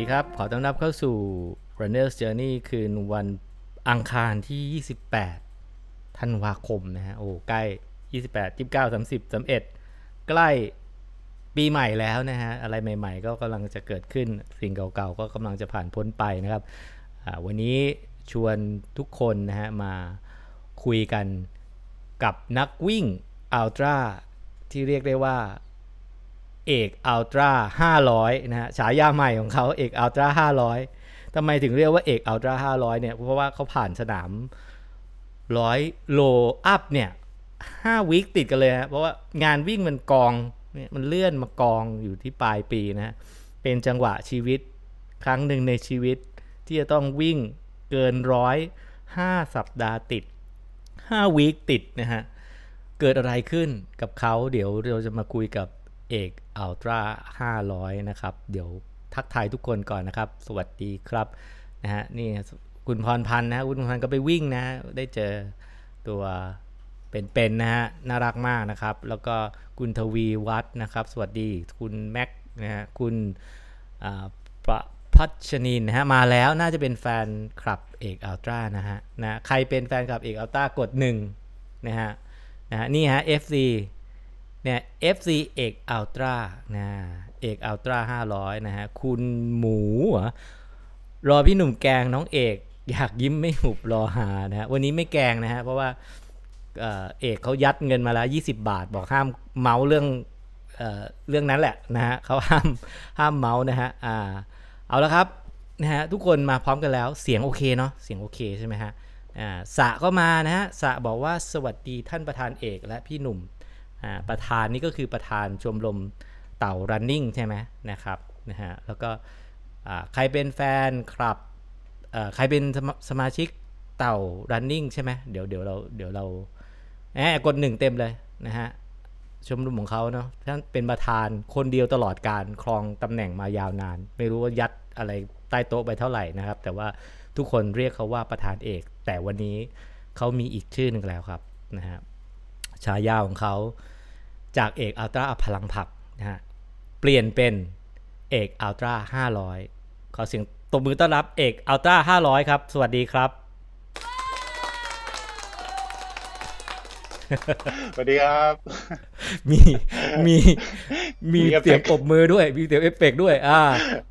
ดีครับ ขอต้อนรับเข้าสู่ Runner's Journey คืนวันอังคารที่ 28 ธันวาคมนะฮะ โอ้ ใกล้ 28 29 30 31 ใกล้ปีใหม่แล้วนะฮะ อะไรใหม่ๆ ก็กำลังจะเกิดขึ้น สิ่งเก่าๆ ก็กำลังจะผ่านพ้นไปนะครับ วันนี้ชวนทุกคนนะฮะ มาคุยกันกับนักวิ่งอัลตร้าที่เรียกได้ว่า เอกอัลตร้า500 นะฮะฉายาใหม่ของเขาเอกอัลตร้า500ทำไมถึงเรียกว่าเอกอัลตร้า500 เนี่ย เพราะว่าเขาผ่านสนามร้อยโลอัพเนี่ยห้าวิคติดกันเลยฮะเพราะว่างานวิ่งมันกองเนี่ยมันเลื่อนมากองอยู่ที่ปลายปีนะฮะเป็นจังหวะชีวิตครั้งหนึ่งในชีวิตที่จะต้องวิ่งเกินร้อยห้าสัปดาห์ติดห้าวีคติดนะฮะ เกิดอะไรขึ้นกับเขาเดี๋ยวเราจะมาคุยกับเอก อัลตร้า500 นะครับ เดี๋ยวทักทายทุกคนก่อนนะครับ สวัสดีครับนะฮะนี่คุณพรพันธ์นะคุณพรพันธ์ก็ไปวิ่งนะ ได้เจอตัวเป็นๆนะฮะน่ารักมากนะครับ แล้วก็คุณทวีวัฒนะครับ สวัสดีคุณแม็กนะฮะคุณประพัชนินนะฮะมาแล้วน่าจะเป็นแฟนคลับเอกอัลตร้านะฮะนะใครเป็นแฟนคลับเอกอัลตร้ากด1นะฮะนะฮะนี่ฮะ FC เนี่ย FC เอกอัลตร้านะเอกอัลตร้า500 นะฮะ คุณหมูรอพี่หนุ่มแกงน้องเอกอยากยิ้มไม่หุบรอหานะฮะ วันนี้ไม่แกงนะฮะ เพราะว่าเอกเขายัดเงินมาแล้ว 20 บาท บอกห้ามเมาส์เรื่องเอเรื่องนั้นแหละนะฮะเขาห้ามห้ามเมาส์นะฮะอ่าเอาละครับนะฮะทุกคนมาพร้อมกันแล้วเสียงโอเคเนาะเสียงโอเคใช่ไหมฮะอ่าสะก็มานะฮะสะบอกว่าสวัสดีท่านประธานเอกและพี่หนุ่ม ประธานนี่ก็คือประธานชมรมเต่า running ใช่ไหมนะครับนะฮะแล้วก็ใครเป็นแฟนคลับใครเป็นสมาชิกเต่า running ใช่ไหมเดี๋ยวเดี๋ยวเราเดี๋ยวเราแอบกดหนึ่งเต็มเลยนะฮะชมรมของเขาเนาะท่านเป็นประธานคนเดียวตลอดการครองตำแหน่งมายาวนาน ไม่รู้ว่ายัดอะไรใต้โต๊ะไปเท่าไหร่นะครับ แต่ว่าทุกคนเรียกเขาว่าประธานเอก แต่วันนี้เขามีอีกชื่อหนึ่งแล้วครับนะฮะฉายาของเขา จากเอกอัลตร้าพลังผักนะฮะเปลี่ยนเป็นเอกอัลตร้า500 ขอเสียงตบมือต้อนรับเอกอัลตร้า500 ครับ สวัสดีครับ สวัสดีครับ มีมีมีเสียงปรบมือด้วย มีเสียงเอฟเฟกด้วย อ่า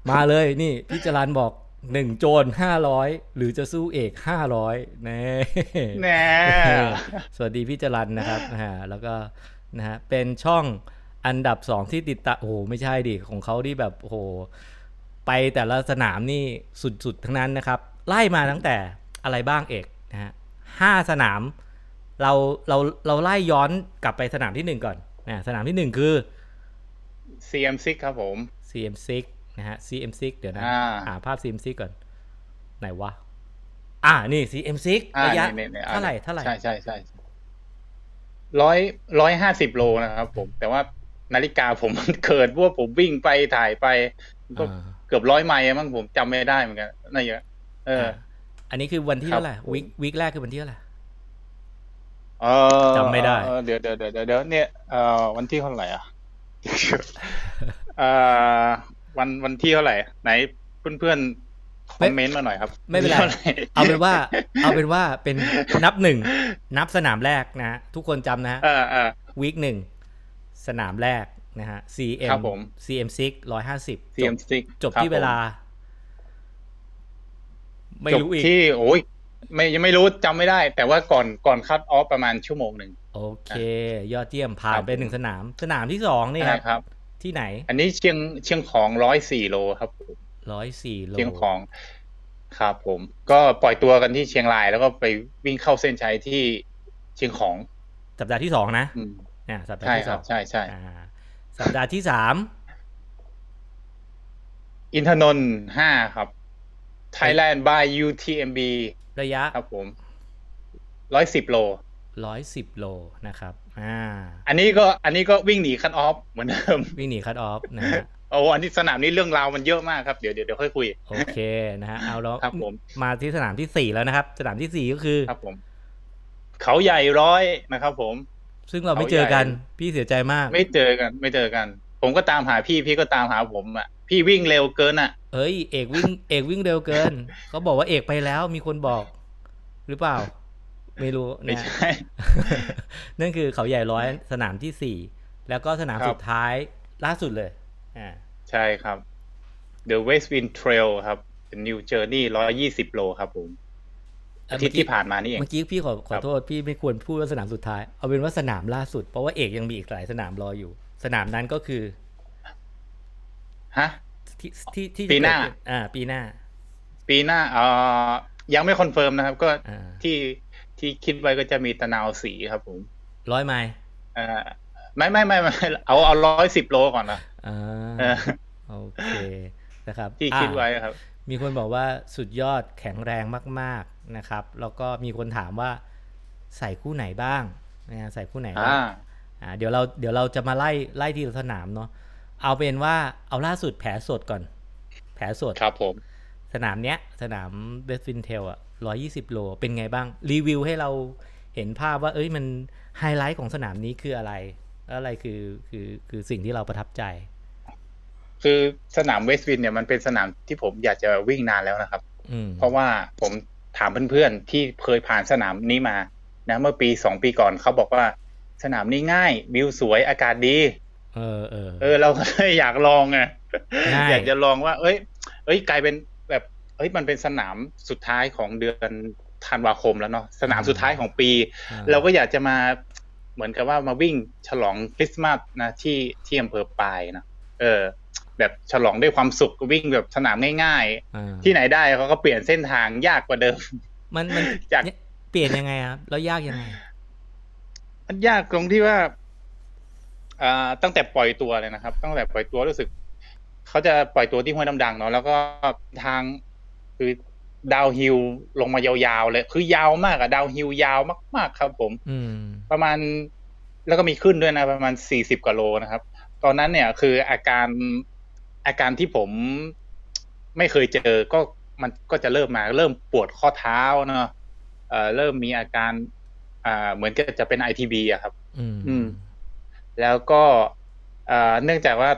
มาเลยนี่พี่จรันบอกหนึ่งโจรห้าร้อยหรือจะสู้เอกห้าร้อยแน่แน่ สวัสดีพี่จรันนะครับนะฮะแล้วก็ นะฮะเป็นช่องอันดับสองที่ติดตามโอ้โหไม่ใช่ดิของเขาที่แบบโอ้โหไปแต่ละสนามนี่สุดๆทั้งนั้นนะครับ ไล่มาตั้งแต่อะไรบ้างเอกนะฮะห้าสนามเราเราเราไล่ย้อนกลับไปสนามที่หนึ่งก่อนนะสนามที่หนึ่งคือ CM6 ครับผม CM6 นะฮะ CM6 เดี๋ยวนะหาภาพ CM6 ก่อน ไหนวะ อ่านี่ CM6 ระยะเท่าไหร่เท่าไหร่ใช่ใช่ใช่ ร้อยร้อยห้าสิบโลนะครับผม แต่ว่านาฬิกาผมมันเกิดว่าผมวิ่งไปถ่ายไปก็เกือบร้อยไมล์มั้งผมจำไม่ได้เหมือนกันนั่นเยอะเออ อันนี้คือวันที่เท่าไหร่วิกวิกแรกคือวันที่เท่าไหร่เออจำไม่ได้ เดี๋ยวเดี๋ยวเดี๋ยวเดี๋ยวเนี่ยเอ่อวันที่เท่าไหร่อะเอ่อวันวันที่เท่าไหร่ไหนเพื่อนเพื่อน คอมเมนต์มาหน่อยครับ ไม่เป็นไรเอาเป็นว่า เอาเป็นว่าเป็นนับหนึ่งนับสนามแรกนะทุกคนจำนะวีคหนึ่งสนามแรกนะฮะ CM CM 6ร้อยห้าสิบ CM 6จบที่เวลา ไม่รู้อีกที่โอ้ยไม่ยังไม่รู้จำไม่ได้ แต่ว่าก่อนก่อนคัดออฟประมาณชั่วโมงหนึ่งโอเค ยอดเยี่ยมผ่านไปหนึ่งสนาม สนามที่สองนี่ครับ ที่ไหน อันนี้เชียงเชียงของร้อยสี่โลครับ ร้อยสี่โลเชียงของครับผม ก็ปล่อยตัวกันที่เชียงรายแล้วก็ไปวิ่งเข้าเส้นชัยที่เชียงของ สัปดาห์ที่สองนะเนี่ยสัปดาห์ที่สองใช่ใช่สัปดาห์ที่สามอินทนนท์ห้าครับ Thailand by UTMB ระยะครับผมร้อยสิบโลร้อยสิบโลนะครับ อ่า อันนี้ก็อันนี้ก็วิ่งหนีคัตออฟเหมือนเดิม วิ่งหนีคัตออฟนะฮะ โอ้อันนี้สนามนี้เรื่องราวมันเยอะมากครับเดี๋ยวเดี๋ยวเดี๋ยวค่อยคุยโอเคนะฮะเอาแล้วครับผมมาที่สนามที่สี่แล้วนะครับ สนามที่สี่ก็คือครับผม เขาใหญ่ร้อยนะครับ ผม ซึ่งเราไม่เจอกัน พี่เสียใจมาก ไม่เจอกัน ไม่เจอกัน ผมก็ตามหาพี่พี่ก็ตามหาผมอะพี่วิ่งเร็วเกินอะ เอ้ยเอกวิ่งเอกวิ่งเร็วเกินเขาบอกว่าเอกไปแล้วมีคนบอก หรือเปล่า ไม่รู้ไม่นะใช่นั่นคือเขาใหญ่ร้อยสนามที่สี่แล้วก็สนามครับสุดท้ายล่าสุดเลย อ่าใช่ครับ The West Wind Trail ครับเป็น New Journey 120 โลครับผมเอ่ออาทิตย์ที่ผ่านมานี่เองเมื่อกี้พี่ขอขอครับโทษพี่ไม่ควรพูดว่าสนามสุดท้าย เอาเป็นว่าสนามล่าสุด เพราะว่าเอกยังมีอีกหลายสนามรออยู่ สนามนั้นก็คือฮะที่ที่ที่ปีหน้าจะเกิดขึ้อ่า ปีหน้า ปีหน้าเอ่อยังไม่ confirm นะครับ ก็อ่าที่ที่คิดไว้ก็จะมีตะนาวศรีครับผมร้อยไมล์เอ่อไม่ไม่ไม่ไม่เอาเอาร้อยสิบโลก่อนนะ อ่าเออโอเคนะครับที่คิดอ่าไว้ครับ มีคนบอกว่าสุดยอดแข็งแรงมาก ๆนะครับ แล้วก็มีคนถามว่าใส่คู่ไหนบ้างนะฮะใส่คู่ไหนบ้างอ่าอ่าเดี๋ยวเราเดี๋ยวเราจะมาไล่ไล่ทีละสนามเนาะเอาเป็นว่าเอาล่าสุดแผลสดก่อน แผลสดครับผม สนามเนี้ย สนามเวสต์วินเทรลอะร้อยยี่สิบโลเป็นไงบ้าง รีวิวให้เราเห็นภาพว่า เอ้ยมันไฮไลท์ของสนามนี้คืออะไรแล้ว อะไรคือคือคือสิ่งที่เราประทับใจ คือสนามเวสต์วินเนี่ยมันเป็นสนามที่ผมอยากจะวิ่งนานแล้วนะครับอืมเพราะว่าผมถามเพื่อนๆที่เคยผ่านสนามนี้มา นะ เมื่อปีสองปีก่อนเขาบอกว่า สนามนี้ง่ายวิวสวยอากาศดี เออเออเออ เราก็เลยอยากลองไงง่ายอยากจะลองว่า เอ้ย เอ้ยกลายเป็นแบบเอ้ยมันเป็นสนามสุดท้ายของเดือนธันวาคมแล้วเนาะสนามสุดท้ายของปีอ่เราก็อยากจะมา เหมือนกับว่ามาวิ่งฉลองคริสต์มาสนะที่ที่อำเภอปายนะเออ แบบฉลองด้วยความสุขวิ่งแบบสนามง่ายอ่าๆที่ไหนได้เขาก็เปลี่ยนเส้นทางยากกว่าเดิม มันมันจากเนี่ยเปลี่ยนยังไงครับแล้วยากยังไง มันยากตรงที่ว่าอ่าตั้งแต่ปล่อยตัวเลยนะครับ ตั้งแต่ปล่อยตัวรู้สึกเขาจะปล่อยตัวที่ห้วยน้ำดังเนาะแล้วก็ทางคือ ดาวฮิลลงมายาวๆเลย คือยาวมากอะดาวฮิลยาวมาก ๆ ครับ ผม อืมประมาณ แล้วก็มีขึ้นด้วยนะ ประมาณสี่สิบกว่าโลนะครับ ตอนนั้นเนี่ย คืออาการอาการที่ผมไม่เคยเจอก็มันก็จะเริ่มมา เริ่มปวดข้อเท้าเนาะเอ่อเริ่มมีอาการ อ่า เหมือนกับจะเป็นไอทีบีอะครับ อืมอืมแล้วก็เอ่อเนื่องจากว่า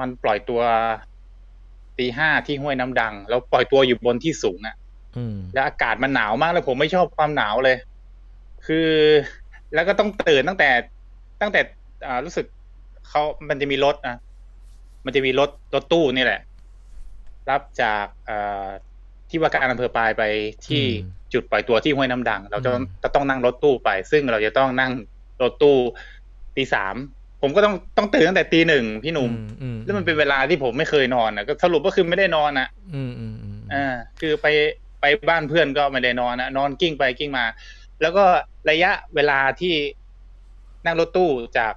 มันปล่อยตัวตีห้าที่ห้วยน้ำดัง แล้วปล่อยตัวอยู่บนที่สูงอะอืม แล้วอากาศมันหนาวมากแล้วผมไม่ชอบความหนาวเลย คือ แล้วก็ต้องตื่นตั้งแต่ ตั้งแต่อ่ารู้สึกเขามันจะมีรถนะมันจะมีรถรถตู้นี่แหละ รับจากอ่าที่ว่าการอำเภอปลายไปที่อืมจุดปล่อยตัวที่ห้วยน้ำดัง เราจะอืมจะต้องนั่งรถตู้ไป ซึ่งเราจะต้องนั่งรถตู้ตีสามผมก็ต้องต้องตื่นตั้งแต่ตีหนึ่งพี่หนุ่มอือืแล้วมันเป็นเวลาที่ผมไม่เคยนอนนะก็สรุปก็คือไม่ได้นอนนะอืมอืมอืมอ่าคือไป ไปบ้านเพื่อนก็ไม่ได้นอนนะนอนกิ้งไปกิ้งมา แล้วก็ระยะเวลาที่นั่งรถตู้จาก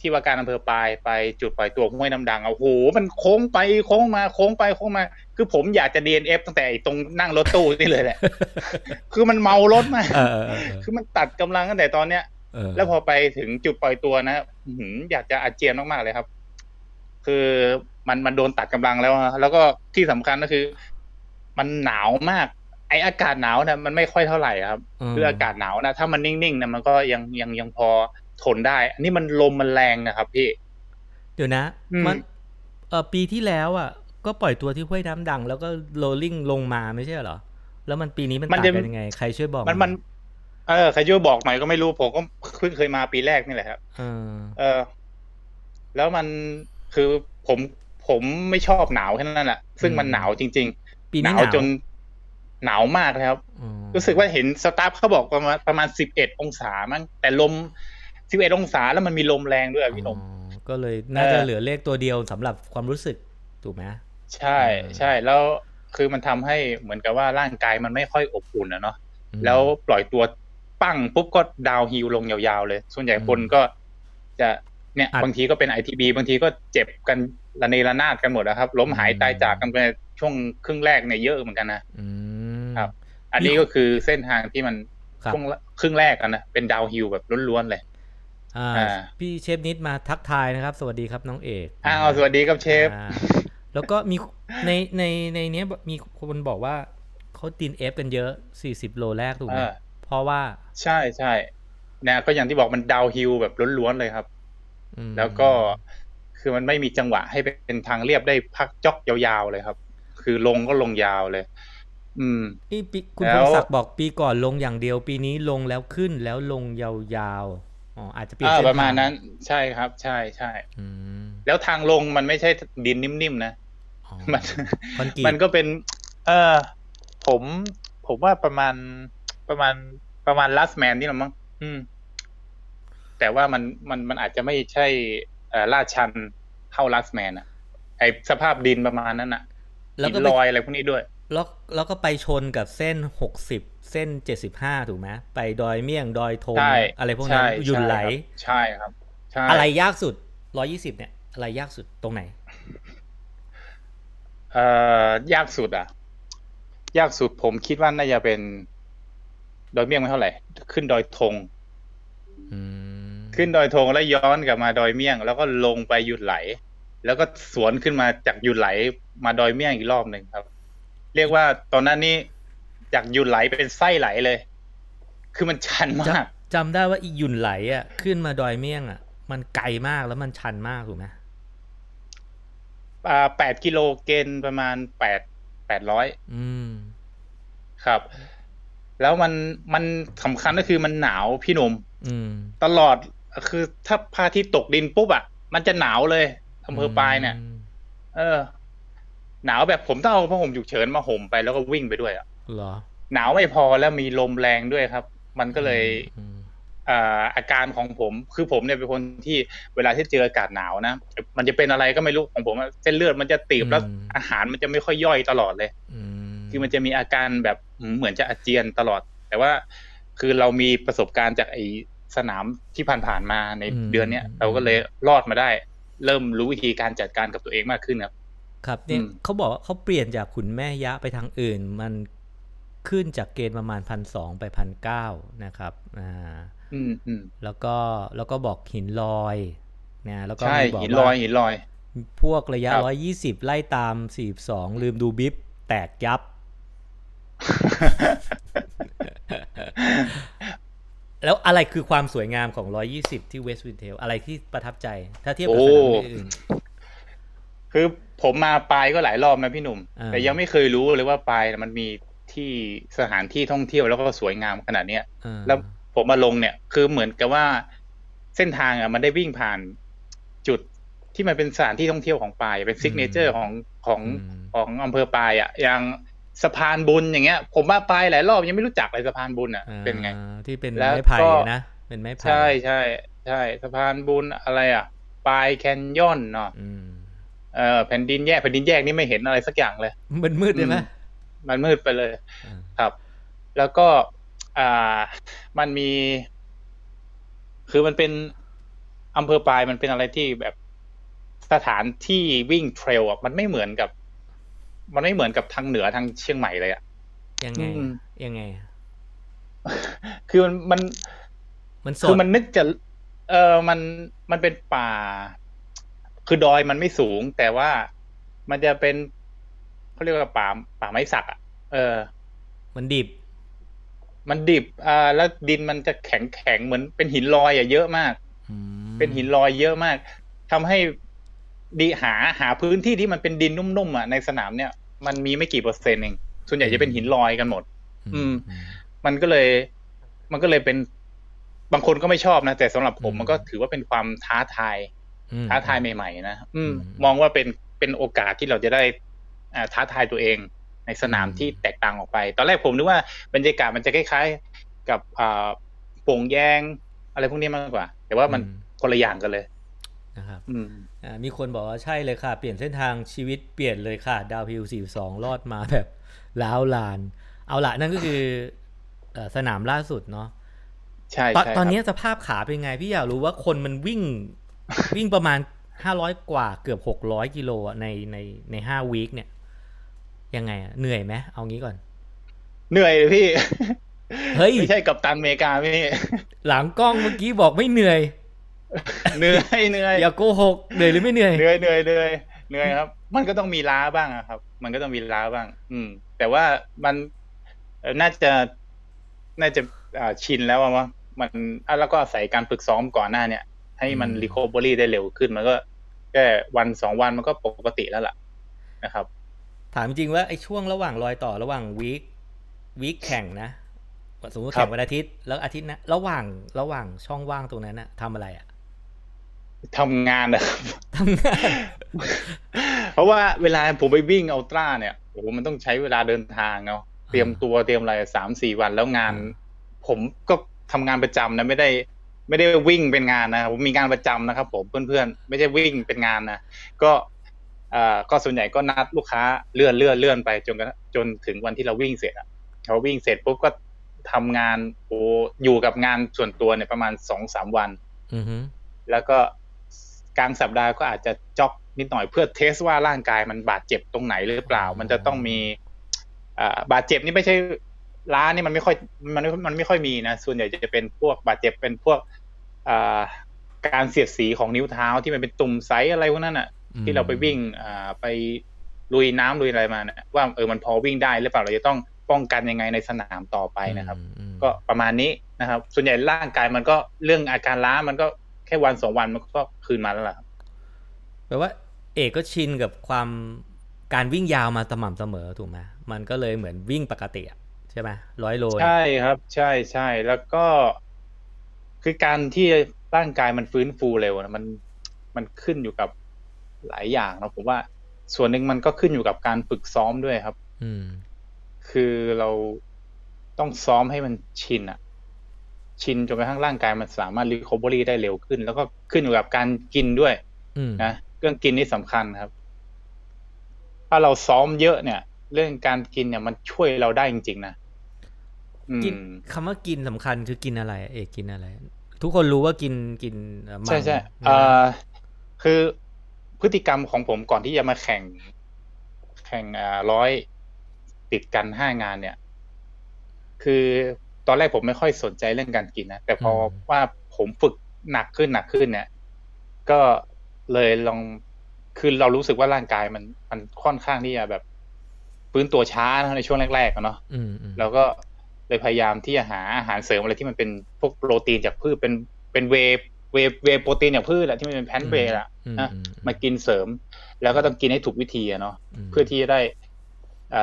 ที่ว่าการอำเภอปลายไปจุดปล่อยตัวห้วยน้ำดังอะโอ้โหมันโค้งไปโค้งมาโค้งไปโค้งมา คือผมอยากจะ DNF ตั้งแต่ไอ้ตรงนั่งรถตู้นี่เลยแหละ คือมันเมารถมากเออเออเออคือมันตัดกำลังตั้งแต่ตอนเนี้ยเออแล้วพอไปถึงจุดปล่อยตัวนะอื้อหืออยากจะอาเจียนมากๆเลยครับ คือมันมันโดนตัดกำลังแล้วอะแล้วก็ที่สำคัญก็คือ มันหนาวมาก ไออากาศหนาวนะมันไม่ค่อยเท่าไหร่ครับคืออากาศหนาวนะถ้ามันนิ่งๆนะมันก็ยังยังยังพอทนได้ อันนี้มันลมมันแรงนะครับพี่ เดี๋ยวนะอืมมันเออปีที่แล้วอะ ก็ปล่อยตัวที่ห้วยน้ำดัง แล้วก็โรลลิ่งลงมาไม่ใช่เหรอ แล้วมันปีนี้มันมันต่างจะกันยังไง ใครช่วยบอก มันมัน เออใครช่วยบอกหน่อยก็ไม่รู้ผมก็เพิ่งเคยมาปีแรกนี่แหละครับเออเออแล้วมันคือผมผมไม่ชอบหนาวแค่นั้นแหละซึ่งมันหนาวจริงปีๆ หนี้นาหวนาวจนหนาวมากเลยครับอ๋อรู้สึกว่าเห็นสตาฟเขาบอกประมาณประมาณสิบเอ็ดองศามั้งแต่ลมสิบเอ็ดองศาแล้วมันมีลมแรงด้วยอะพี่หนมอ๋อก็เลยน่าจะเออเหลือเลขตัวเดียวสำหรับความรู้สึกถูกไหมใช่เออใช่แล้วคือมันทำให้เหมือนกับว่าร่างกายมันไม่ค่อยอบอุ่นอะเนาะอืมแล้วปล่อยตัวปั้งปุ๊บก็ดาวน์ฮิลลงยาวๆเลย ส่วนใหญ่อืมคนก็จะเนี่ยอัดบางทีก็เป็นไอทีบีบางทีก็เจ็บกันระเนระนาดกันหมดนะครับ ล้มหายอืมตายจากกันไป ช่วงครึ่งแรกเนี่ยเยอะเหมือนกันนะอืมครับ อันนี้ก็คือเส้นทางที่มันครับช่วงครึ่งแรกกันนะเป็นดาวน์ฮิลแบบล้วนๆเลยอ่าอ่าพี่เชฟนิดมาทักทายนะครับ สวัสดีครับน้องเอกอ้าวสวัสดีครับเชฟอ่าแล้วก็มีในในในเนี้ยมีคนบอกว่าเขาตีนเอฟกันเยอะสี่สิบโลแรกถูกไหมอ่าเพราะว่าใช่ใช่นะก็อย่างที่บอกมันดาวน์ฮิลแบบล้วนๆเลยครับอืมแล้วก็คคือมันไม่มีจังหวะให้เป็นทางเรียบได้พักจ็อกยาวๆเลยครับ คือลงก็ลงยาวเลย อืมนี่ปีคุณแล้พวงศักดิ์บอกปีก่อนลงอย่างเดียว ปีนี้ลงแล้วขึ้นแล้วลงยาวๆอ๋ออาจจะเปลี่ยนอ่าเส้นประมาณทงนั้น ใช่ครับ ใช่ใช่อืมแล้วทางลงมันไม่ใช่ดินนิ่มๆนะอ๋อมันคอนกรีตมันก็เป็น เออผมผมว่าประมาณประมาณประมาณลัสแมนนี่แหละมั้งอืม แต่ว่ามันมันมันอาจจะไม่ใช่เอ่อลาดชันเท่าลัสแมนอะไอสภาพดินประมาณนั้นอะ แล้วหินก็ลไปอยอะไรพวกนี้ด้วยแล้วแล้วก็ไปชนกับเส้นหกสิบเส้นเจ็ดสิบห้าถูกไหมไปดอยเมี่ยงดอยธงใช่อะไรพวกนั้นใช่หยุ่นไหลใช่ครับใช่อะไรยากสุดร้อยี่สิบเนี่ย อะไรยากสุดตรงไหน เอ่อยากสุดอะ ยากสุดผมคิดว่าน่าจะเป็น ดอยเมี่ยงไม่เท่าไหร่ ขึ้นดอยธงอืมขึ้นดอยธงแล้วย้อนกลับมาดอยเมี่ยง แล้วก็ลงไปหยุดไหล แล้วก็สวนขึ้นมาจากหยุดไหล มาดอยเมี่ยงอีกรอบหนึ่งครับ เรียกว่าตอนนั้นนี่จากหยุดไหลเป็นไส้ไหลเลย คือมันชันจมากำจำได้ว่าอีหยุ่นไหลอะขึ้นมาดอยเมี่ยงอะ มันไกลมากแล้วมันชันมากถูกไหมอ่าแปดกิโลเกณฑ์ประมาณแปดแปดร้อยอืมครับ แล้วมันมันสำคัญก็คือมันหนาวพี่หนุ่มอืมตลอดคือถ้าพระอาทิตย์ตกดินปุ๊บอะ มันจะหนาวเลยอำเภอปลายเนี่ยอืมเออ หนาวแบบผมต้องเอาผ้าห่มฉุกเฉินมาห่มไปแล้วก็วิ่งไปด้วยอะเหรอหนาวไม่พอแล้วมีลมแรงด้วยครับ มันก็เลยอืมอ่าอาการของผมคือผมเนี่ยเป็นคนที่เวลาที่เจออากาศหนาวนะมันจะเป็นอะไรก็ไม่รู้ของผมอะเส้นเลือดมันจะตีบแล้วอาหารมันจะไม่ค่อยย่อยตลอดเลยอืมคือมันจะมีอาการแบบเหมือนจะอาเจียนตลอด แต่ว่าคือเรามีประสบการณ์จากไอสนามที่ผ่านๆมาในเดือนเนี้ยเราก็เลยรอดมาได้ เริ่มรู้วิธีการจัดการกับตัวเองมากขึ้นครับ ครับเนี่ยอืมเขาบอกว่าเขาเปลี่ยนจากขุนแม่ยะไปทางอื่น มันขึ้นจากเกณฑ์ประมาณพันสองไปพันเก้านะครับอ่าอืมอืมแล้วก็แล้วก็บอกหินลอยนะแล้วก็ใช่มีบอกหินลอยว่าหินลอย พวกระยะครับร้อยยี่สิบไล่ตามสี่สองลืมดูบิฟแตกยับ แล้วอะไรคือความสวยงามของ120ที่เวสต์วินเทลอะไรที่ประทับใจ ถ้าเทียบกับโอ้สนามอื่นคือ ผมมาปายก็หลายรอบนะพี่หนุ่มอ่าแต่ยังไม่เคยรู้เลยว่าปายน่ะมันมีที่สถานที่ท่องเที่ยวแล้วก็สวยงามขนาดเนี้ยๆอ่าแล้วผมมาลงเนี่ย คือเหมือนกับว่าเส้นทางอะมันได้วิ่งผ่านจุดที่มันเป็นสถานที่ท่องเที่ยวของปายเป็น signature ของของอืมของอำเภอปายอะอย่างสะพานบุญอย่างเงี้ย ผมมาปายหลายรอบยังไม่รู้จักเลยสะพานบุญอะอ่าเป็นไง ที่เป็นแล้วไม้ไผ่ก็นะเป็นไม้ไผ่ใช่ใช่ใช่สะพานบุญอะไรอะปายแคนยอนเนาะอืม เออแผ่นดินแยกแผ่นดินแยกนี่ไม่เห็นอะไรสักอย่างเลย มันมืดเลยไหมมันมืดไปเลยอ่าครับ แล้วก็อ่ามันมี คือมันเป็นอำเภอปลายมันเป็นอะไรที่แบบสถานที่วิ่งเทรลอะมันไม่เหมือนกับ มันไม่เหมือนกับทางเหนือทางเชียงใหม่เลยอะยังไงอืมยังไง คือมันมันมันสคือดมันนึกจะ เออมันมันเป็นป่า คือดอยมันไม่สูง แต่ว่ามันจะเป็นเขาเรียกว่าป่าป่าไม้สักอะเออ มันดิบ มันดิบอ่าแล้วดินมันจะแข็งแข็งเหมือนเป็นหินลอยอะเยอะมากอืมเป็นหินลอยเยอะมากทำให้ดีหาหาพื้นที่ที่มันเป็นดินนุ่มๆอะในสนามเนี่ย มันมีไม่กี่เปอร์เซ็นต์เองส่วนใหญ่จะเป็นหินลอยกันหมด อืม มันก็เลย มันก็เลยเป็นบางคนก็ไม่ชอบนะ แต่สำหรับผมอืมมันก็ถือว่าเป็นความท้าทายอืม ท้าทายใหม่ๆนะอืมอืมมองว่าเป็นเป็นโอกาสที่เราจะได้อ่าท้าทายตัวเองในสนามอืมที่แตกต่างออกไป ตอนแรกผมนึกว่าบรรยากาศมันจะคล้ายๆกับอ่าโป่งแยงอะไรพวกนี้มากกว่า แต่ว่ามันคนละอย่างกันเลยนะครับอืมอ่ามีคนบอกว่าใช่เลยค่ะ เปลี่ยนเส้นทางชีวิตเปลี่ยนเลยค่ะ ดาวพิว42รอดมาแบบล้าวลาน เอาละนั่นก็คือเอ่อสนามล่าสุดเนาะใช่ตอนใช่ตอนครับนี้สภาพขาเป็นไง พี่อยากรู้ว่าคนมันวิ่ง วิ่งประมาณ500กว่าเกือบ600กิโลอะในในใน5วีคเนี่ย ยังไงอะเหนื่อยไหมเอางี้ก่อน เหนื่อยเลยพี่เฮ้ยไม่ใช่กับตันอเมริกาพี่ หลังกล้องเมื่อกี้บอกไม่เหนื่อย เหนื่อยเหนื่อยอย่าโกหกเหนื่อยหรือไม่เหนื่อยเหนื่อยเหนื่อยเหนื่อยเหนื่อยครับ มันก็ต้องมีล้าบ้างอะครับ มันก็ต้องมีล้าบ้าง อืม แต่ว่ามันเอ่อน่าจะน่าจะอ่าชินแล้วอะมั้งมันอะแล้วก็อาศัยการฝึกซ้อมก่อนหน้าเนี่ย ให้มันอืม recovery ได้เร็วขึ้น มันก็แค่วันสองวันมันก็ปกติแล้วล่ะนะครับ ถามจริงว่าไอ้ช่วงระหว่างรอยต่อระหว่าง weekวีคแข่งนะสมมติแข่งวันอาทิตย์ แล้วอาทิตย์นะระหว่างระหว่างช่องว่างตรงนั้นนะทำอะไรอะทำงานนะครับทำงานเพราะว่าเวลาผมไปวิ่งอัลตร้าเนี่ยโอ้โหมันต้องใช้เวลาเดินทางเนาะเตรียมตัวเตรียมอะไรสามสี่วันแล้วงาน ผมก็ทำงานประจำนะไม่ได้ ไม่ได้วิ่งเป็นงานนะผมมีงานประจำนะครับ ผมเพื่อนๆ ไม่ใช่วิ่งเป็นงานนะก็อ่าก็ส่วนใหญ่ก็นัดลูกค้าเลื่อนเลื่อนเลื่อนไปจนกันจนถึงวันที่เราวิ่งเสร็จอะเราวิ่งเสร็จปุ๊บก็ทำงานโอ้อยู่กับงานส่วนตัวเนี่ยประมาณสองสามวันแล้วก็กลางสัปดาห์ก็อาจจะจ็อกนิดหน่อยเพื่อเทสว่าร่างกายมันบาดเจ็บตรงไหนหรือเปล่า มันจะต้องมีอ่าบาดเจ็บนี่ไม่ใช่ล้านี่มันไม่ค่อยมันมันไม่ค่อยมีนะส่วนใหญ่จะเป็นพวกบาดเจ็บเป็นพวกอ่า การเสียดสีของนิ้วเท้าที่มันเป็นตุ่มไซอะไรพวกนั้นอะ ที่เราไปวิ่งอ่าไปลุยน้ำลุยอะไรมาเนี่ยว่าเออมันพอวิ่งได้หรือเปล่าเราจะต้องป้องกันยังไงในสนามต่อไปนะครับ ก็ประมาณนี้นะครับ ส่วนใหญ่ร่างกายมันก็เรื่องอาการล้ามันก็แค่วันสองวันมันก็คืนมาแล้วล่ะครับแปลว่าเอกก็ชินกับความการวิ่งยาวมาสม่ำเสมอถูกไหมมันก็เลยเหมือนวิ่งปกติใช่ไหมร้อยโลใช่ครับ ใช่ใช่แล้วก็ คือการที่ร่างกายมันฟื้นฟูเร็วนะมันมันขึ้นอยู่กับหลายอย่างนะผมว่า ส่วนหนึ่งมันก็ขึ้นอยู่กับการฝึกซ้อมด้วยครับ อืม คือเราต้องซ้อมให้มันชินอะชินจนกระทั่งร่างกายมันสามารถรีคอเวอรี่ได้เร็วขึ้น แล้วก็ขึ้นอยู่กับการกินด้วยนะเรื่องกินนี่สำคัญครับ ถ้าเราซ้อมเยอะเนี่ย เรื่องการกินเนี่ยมันช่วยเราได้จริงๆนะ กินคำว่ากินสำคัญคือกินอะไร เอกกินอะไร ทุกคนรู้ว่ากินกินใช่ใช่เออคือพฤติกรรมของผมก่อนที่จะมาแข่ง แข่งร้อยติดกันห้างานเนี่ย คือตอนแรกผมไม่ค่อยสนใจเรื่องการกินนะแต่พอว่าผมฝึกหนักขึ้นหนักขึ้นเนี่ย ก็เลยลองคือเรารู้สึกว่าร่างกายมันมันค่อนข้างที่จะแบบฟื้นตัวช้าในช่วงแรกๆเนาะแล้วก็ เลยพยายามที่จะหาอาหารเสริมอะไรที่มันเป็นพวกโปรตีนจากพืชเป็นเป็นเวเวเวโปรตีนจากพืชแหละที่มันเป็นแพนเวย์ละนะมากินเสริม แล้วก็ต้องกินให้ถูกวิธีอะเนาะเพื่อที่จะได้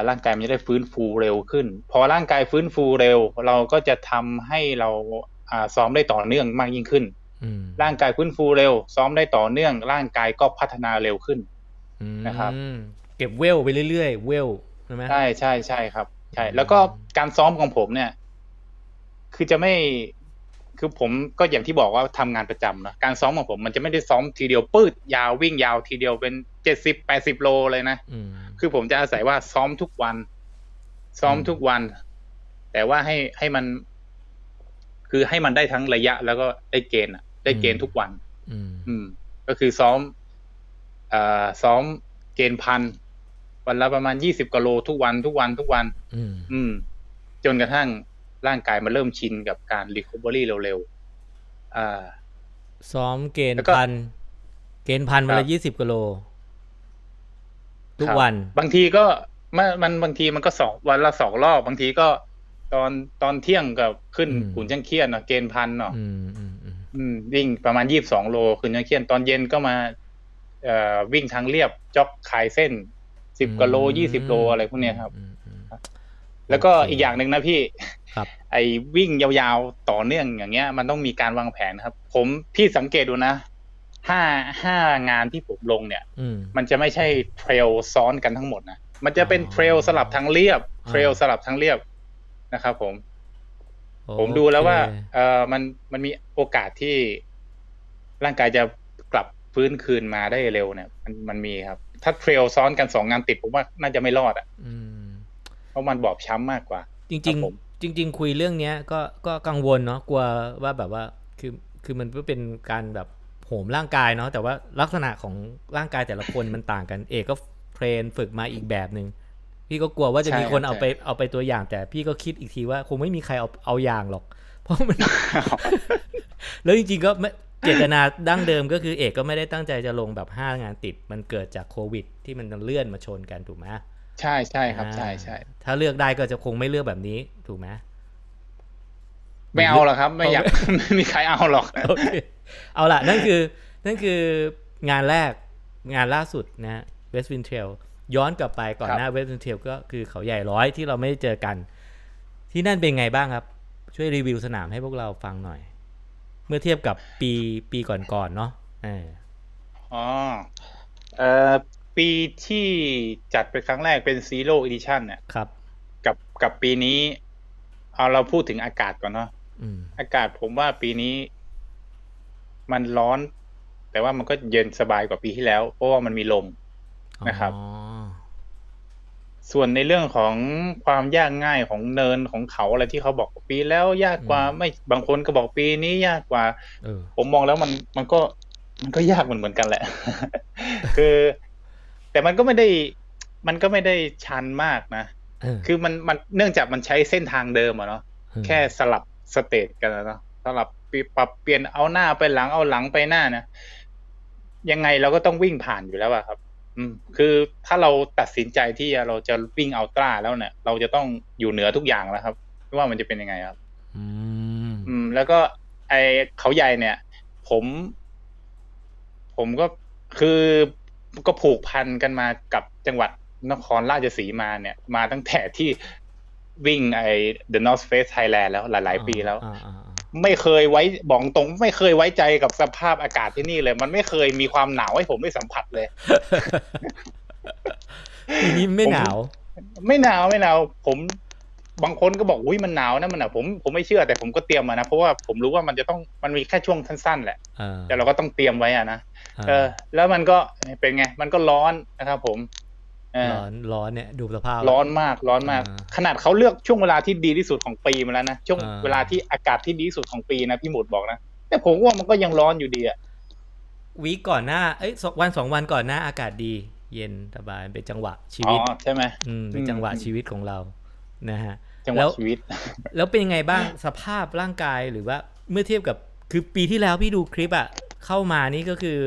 ร่างกายมันจะได้ฟื้นฟูเร็วขึ้น พอร่างกายฟื้นฟูเร็ว เราก็จะทำให้เราซ้อมได้ต่อเนื่องมากยิ่งขึ้นร่างกายฟื้นฟูเร็ว ซ้อมได้ต่อเนื่อง ร่างกายก็พัฒนาเร็วขึ้นนะครับ เก็บเวลไปเรื่อยๆเวลใช่ไหมใช่ใช่ใช่ครับใช่ แล้วก็การซ้อมของผมเนี่ย คือจะไม่คือผมก็อย่างที่บอกว่าทำงานประจำนะการซ้อมของผมมันจะไม่ได้ซ้อมทีเดียวปืดยาววิ่งยาวทีเดียวเป็นเจ็ดสิบแปดสิบโลเลยนะคือผมจะอาศัยว่าซ้อมทุกวัน ซ้อมทุกวัน แต่ว่าให้ให้มัน คือให้มันได้ทั้งระยะแล้วก็ได้เกณฑ์อะได้เกณฑ์ทุกวัน อืมก็คือซ้อมอ่าซ้อมเกณฑ์พัน วันละประมาณยี่สิบกิโลทุกวันทุกวันทุกวัน อืม จนกระทั่งร่างกายมันเริ่มชินกับการ recovery เร็วๆอ่า ซ้อมเกณฑ์พัน เกณฑ์พันวันละยี่สิบกิโลทุกวัน บางทีก็มันมันบางทีมันก็สองวันละสองรอบ บางทีก็ตอนตอนเที่ยงกับขึ้นขุนช่างเคียนเนาะเกณฑ์พันเนาะอืมวิ่งประมาณยี่บสองโลขึ้นช่างเคียนตอนเย็นก็มาเอ่อวิ่งทางเรียบจ็อกขายเส้น สิบกิโลยี่สิบโลอะไรพวกเนี้ยครับ แล้วก็อีกอย่างหนึ่งนะพี่ครับไอ้วิ่งยาวๆต่อเนื่องอย่างเงี้ย มันต้องมีการวางแผนครับ ผมพี่สังเกตดูนะห้าห้างานที่ผมลงเนี่ยมันจะไม่ใช่เทรลซ้อนกันทั้งหมดนะมันจะเป็นเทรลสลับทั้งเรียบเทรลสลับทั้งเรียบนะครับผม ผมดูแล้วว่า เออมันมันมีโอกาสที่ร่างกายจะกลับฟื้นคืนมาได้เร็วเนี่ย มันมันมีครับ ถ้าเทรลซ้อนกันสองงานติดผมว่าน่าจะไม่รอดอะเพราะมันบอบช้ำมากกว่า จริง ๆ จริง ๆ คุยเรื่องเนี้ย ก็ก็กังวลเนาะกลัวว่าแบบว่าคือคือมันก็เป็นการแบบโหมร่างกายเนาะแต่ว่าลักษณะของร่างกายแต่ละคนมันต่างกัน เอกก็เทรนฝึกมาอีกแบบหนึง่งพี่ก็กลัวว่าจะมีคนเอาไปเอาไปตัวอย่าง แต่พี่ก็คิดอีกทีว่าคงไม่มีใครเอาเอาอย่างหรอก เพราะมัน แล้วจริงๆก็ เจตนาดั้งเดิมก็คือเอกก็ไม่ได้ตั้งใจจะลงแบบห้างานติด มันเกิดจากโควิด ที่มันเลื่อนมาชนกันถูกไหมใช่ใช่ครับ ใช่ใช่ถ้าเลือกได้ก็จะคงไม่เลือกแบบนี้ถูกไหมไม่เอาหรอกครับ ไม่อยากไม่มีใครเอาหรอกเอาละนั่นคือ นั่นคืองานแรกงานล่าสุดนะเวสต์วินเทรลย้อนกลับไปก่อนหน้าเวสต์วินเทรลก็คือเขาใหญ่ร้อยที่เราไม่ได้เจอกัน ที่นั่นเป็นไงบ้างครับ ช่วยรีวิวสนามให้พวกเราฟังหน่อย เมื่อเทียบกับปีปีก่อนๆเนาะเอออ๋อเอ่อปีที่จัดเป็นครั้งแรกเป็น zero edition เนี่ยครับกับกับปีนี้เอาเราพูดถึงอากาศก่อนเนาะอืมอากาศผมว่าปีนี้ มันร้อน แต่ว่ามันก็เย็นสบายกว่าปีที่แล้ว เพราะว่ามันมีลมนะครับอ๋อ ส่วนในเรื่องของความยากง่ายของเนินของเขาอะไรที่เขาบอกปีแล้วยากกว่าไม่บางคนก็บอกปีนี้ยากกว่าเออผมมองแล้วมันมันก็มันก็ยากเหมือนเหมือนกันแหละ คือ แต่มันก็ไม่ได้มันก็ไม่ได้ชันมากนะเออคือมันมันเนื่องจากมันใช้เส้นทางเดิมอะเนาะอืมแค่สลับสเตจกันอะเนาะสลับปรับเปลี่ยนเอาหน้าไปหลังเอาหลังไปหน้านะยังไงเราก็ต้องวิ่งผ่านอยู่แล้วอะครับอืม คือถ้าเราตัดสินใจที่เราจะวิ่งอัลตร้าแล้วเนี่ย เราจะต้องอยู่เหนือทุกอย่างแล้วครับไม่ว่ามันจะเป็นยังไงครับอืมอืม แล้วก็ไอเขาใหญ่เนี่ย ผม ผมก็คือก็ผูกพันกันมากับจังหวัดนครราชสีมาเนี่ย มาตั้งแต่ที่วิ่งไอ The North Face Thailand แล้วหลาย ๆ ปีแล้วอ่าอ่าอ่า ไม่เคยไว้บอกตรงไม่เคยไว้ใจกับสภาพอากาศที่นี่เลย มันไม่เคยมีความหนาวให้ผมได้สัมผัสเลยปีนี้ไม่หนาว ไม่หนาวไม่หนาว ผมบางคนก็บอกอุ้ยมันหนาวนะมันหนาวผมผมไม่เชื่อแต่ผมก็เตรียมมานะเพราะว่าผมรู้ว่ามันจะต้องมันมีแค่ช่วงสั้นๆแหละเออแต่เราก็ต้องเตรียมไว้อะนะาเออ แล้วมันก็เป็นไง มันก็ร้อนนะครับผมเออ ร้อนร้อนเนี่ยดูสภาพ ร้อนมากร้อนมากอ่าขนาดเขาเลือกช่วงเวลาที่ดีที่สุดของปีมาแล้วนะช่วงอ่าเวลาที่อากาศที่ดีที่สุดของปีนะพี่หมุดบอกนะแต่ผมว่ามันก็ยังร้อนอยู่ดีอะวีคก่อนหน้าเอ้ยสองวันสองวันก่อนหน้าอากาศดี เย็นสบายเป็นจังหวะชีอ๋อวิตใช่ไหมอืมเป็นอืมจังหวะชีวิตของเรานะฮะจังหวะแล้วชีวิต แล้วเป็นยังไงบ้างสภาพร่างกายหรือว่าเมื่อเทียบกับคือปีที่แล้วพี่ดูคลิปอะเข้ามานี่ก็คือ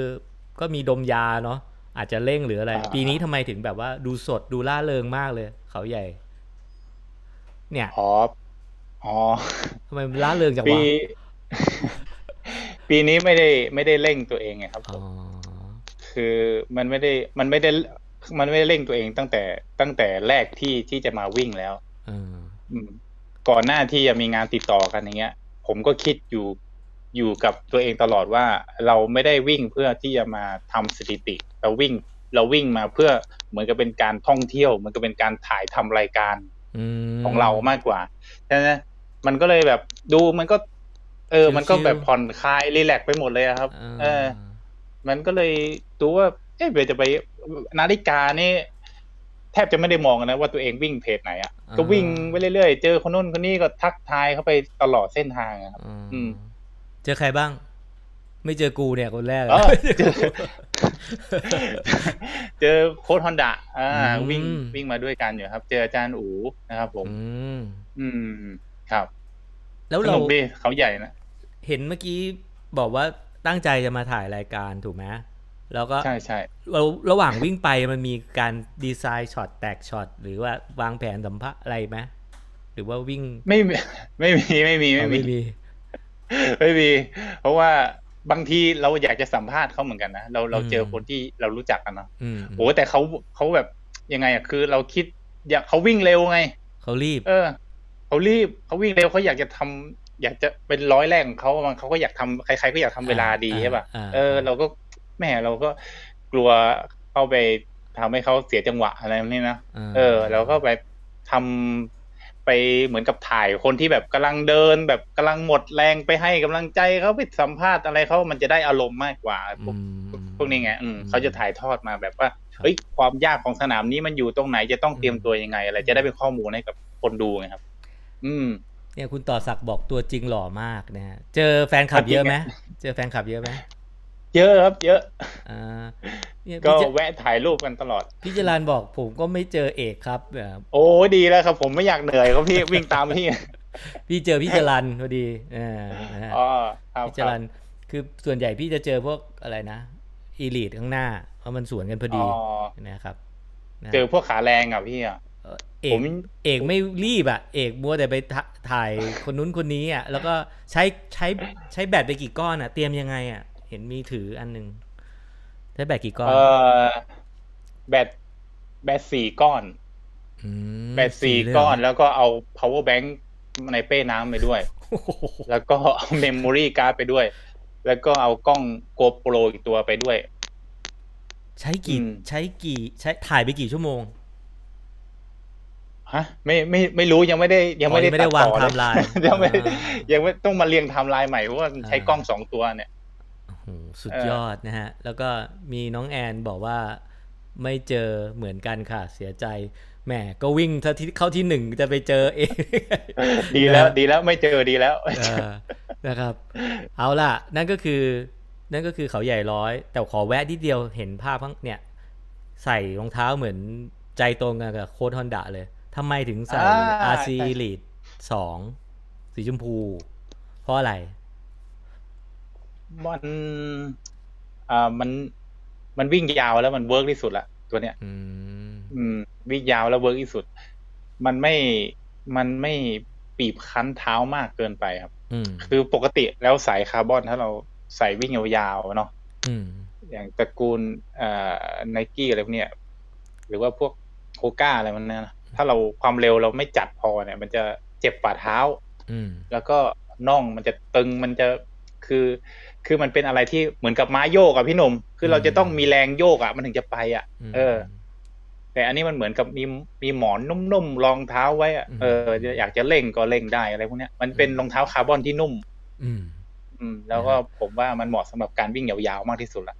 ก็มีดมยาเนาะ อาจจะเร่งหรืออะไรอ่าปีนี้ทำไมถึงแบบว่าดูสดดูล่าเริงมากเลย เขาใหญ่ เนี่ยอ๋ออ๋อทำไมมันล่าเริงจังปีวะปีนี้ไม่ได้ไม่ได้เร่งตัวเองไงครับผอ๋อมคือมันไม่ได้มันไม่ได้มันไม่ได้เร่งตัวเองตั้งแต่ตั้งแต่แรกที่ที่จะมาวิ่งแล้วเอออืมก่อนหน้าที่จะมีงานติดต่อกันอย่างเงี้ย ผมก็คิดอยู่ อยู่กับตัวเองตลอดว่าเราไม่ได้วิ่งเพื่อที่จะมาทำสถิติ เราวิ่งเราวิ่งมาเพื่อเหมือนกับเป็นการท่องเที่ยวเหมือนกับเป็นการถ่ายทำรายการอืมของเรามากกว่าใช่ไหมมันก็เลยแบบดูมันก็ เออ มันก็แบบผ่อนคลายรีแลกซ์ไปหมดเลยอะครับ เออ มันก็เลยดูว่า เอ๊ะเดี๋ยวจะไปนาฬิกานี่แทบจะไม่ได้มองนะว่าตัวเองวิ่งเพจไหนอะอ่าก็วิ่งไปเรื่อยๆ เจอคนนู้นคนนี้ก็ทักทายเข้าไปตลอดเส้นทางอะครับ อืมอืม เจอใครบ้าง ไม่เจอกูเนี่ยคนแรกเออไม่เจอกูเจอโค้ดฮอนดะอ่าอืมวิ่งวิ่งมาด้วยกันอยู่ครับ เจออาจารย์อูนะครับผม อืมอืมครับ แล้วสเรานุกดีเขาใหญ่นะเห็นเมื่อกี้บอกว่าตั้งใจจะมาถ่ายรายการถูกไหมแล้วก็ใช่ใช่เราระหว่างวิ่งไปมันมีการ design shot แตกช็อตหรือว่าวางแผนสัมภาษณ์อะไรไหมหรือว่าวิ่งไม่มีไม่มีไม่มีอ๋อไม่มีมี ไม่มี เพราะว่าบางทีเราอยากจะสัมภาษณ์เขาเหมือนกันนะเราเราเจอคนที่เรารู้จักกันเนาะอืมโอ้แต่เขาเขาแบบยังไงอะคือเราคิด อยากเขาวิ่งเร็วไงเขารีบ เออเขารีบเขาวิ่งเร็วเขาอยากจะทำอยากจะเป็นร้อยแรกของเขามันเขาก็อยากทำใครๆก็อยากทำเวลาดีอ่าใช่ป่ะอ่าเออ เราก็แหม่เราก็กลัวเข้าไปทำให้เขาเสียจังหวะอะไรแบบนี้นะเออ เราก็ไปทำ ไปเหมือนกับถ่ายคนที่แบบกำลังเดิน แบบกำลังหมดแรงไปให้กำลังใจเขาไปสัมภาษณ์อะไรเขามันจะได้อารมณ์มากกว่า พวกอืมพวกนี้ไงอืมอืมเขาจะถ่ายทอดมาแบบว่าครับเฮ้ยความยากของสนามนี้มันอยู่ตรงไหนจะต้องเตรียมอืมตัวยังไง อะไรจะได้เป็นข้อมูลให้กับคนดูไงครับ อืม เนี่ยคุณต่อศักดิ์บอกตัวจริงหล่อมากนะฮะเจอแฟนคลับเยอะไหมเจอแฟนคลับเยอะไหมเยอะครับ เยอะอ่าเนี่ยก็พี่เจแวะถ่ายรูปกันตลอด พี่จรันบอกผมก็ไม่เจอเอกครับเอ่อโอ้ดีแล้วครับ ผมไม่อยากเหนื่อยครับพี่วิ่งตามพี่ พี่เจอพี่จรันพอดีเออนะฮะอ๋อครับพี่จรันคือส่วนใหญ่พี่จะเจอพวกอะไรนะอีลีดข้างหน้าเพราะมันสวนกันพออ๋ดีอนะครับนะเจอพวกขาแรงอะพี่อะเอ่อเอผกมเอกไม่รีบอะ เอกมัวแต่ไปถถ่ายคนนู้นคนนี้อะ แล้วก็ใช้ใช้ใช้แบตไปกี่ก้อนอะ เตรียมยังไงอะ เห็นมีถืออันหนึ่งแช้แบตกี่ก้อนเออแบตแบตสี่ก้อนมแบตสี่เลยเหรก้อนแล้วก็เอา power bank ในเป้น้ำไปด้วยโอ้โหแล้วก็เอา memory card ไปด้วย แล้วก็เอากล้อง GoPro อีกตัวไปด้วย ใช้กี่อืมใช้กี่ ใช้ถ่ายไปกี่ชั่วโมงฮะไม่ไม่ไม่รู้ยังไม่ได้ยังไม่ได้อ๋อยังไม่ได้ตัวางต่อเลย timeline，ยังไม่อ่ายังไม่ต้องมาเรียงไทม์ไลน์ใหม่เพราะว่ามันใช้อ่ากล้องสองตัวเนี่ยโอ้โห สุดเออยอดนะฮะ แล้วก็มีน้องแอนบอกว่าไม่เจอเหมือนกันค่ะ เสียใจแหมก็วิ่งถ้าที่เข้าที่หนึ่งจะไปเจอเองดีแล้วนะดีแล้วไม่เจอดีแล้วเออนะครับ เอาล่ะ นั่นก็คือ นั่นก็คือเขาใหญ่ร้อย แต่ขอแวะนิดเดียวเห็นภาพข้างเนี่ย ใส่รองเท้าเหมือนใจตรงกันกับโค้ชฮอนดะเลยทำไมถึงใส่อ่า RC ใช่ Elite สองสีชมพู เพราะอะไร มันอ่ามันมันวิ่งยาวแล้วมัน work ที่สุดละตัวเนี้ยอืมอืม วิ่งยาวแล้ว work ที่สุด มันไม่มันไม่ปีบคั้นเท้ามากเกินไปครับอืมคือปกติแล้วสายคาร์บอนถ้าเราใส่วิ่งยาวๆเนาะอืมอย่างตระกูลเอ่อไนกี้อะไรพวกเนี้ยหรือว่าพวกโคก้าอะไรมันเนี่ยนะถ้าเราความเร็วเราไม่จัดพอเนี่ย มันจะเจ็บฝ่าเท้าอืมแล้วก็น่องมันจะตึงมันจะคือ คือมันเป็นอะไรที่เหมือนกับม้าโยกอะพี่หนุ่มคือเราจะต้องมีแรงโยกอะมันถึงจะไปอะมเออ แต่อันนี้มันเหมือนกับมีมีหมอนนุ่มๆรองเท้าไว้อะอืมเอออยากจะเล่งก็เล่งได้อะไรพวกเนี้ยมันเป็นรองเท้าคาร์บอนที่นุ่ม อืม อืม แล้วก็ผมว่ามันเหมาะสำหรับการวิ่งยาวๆมากที่สุดละ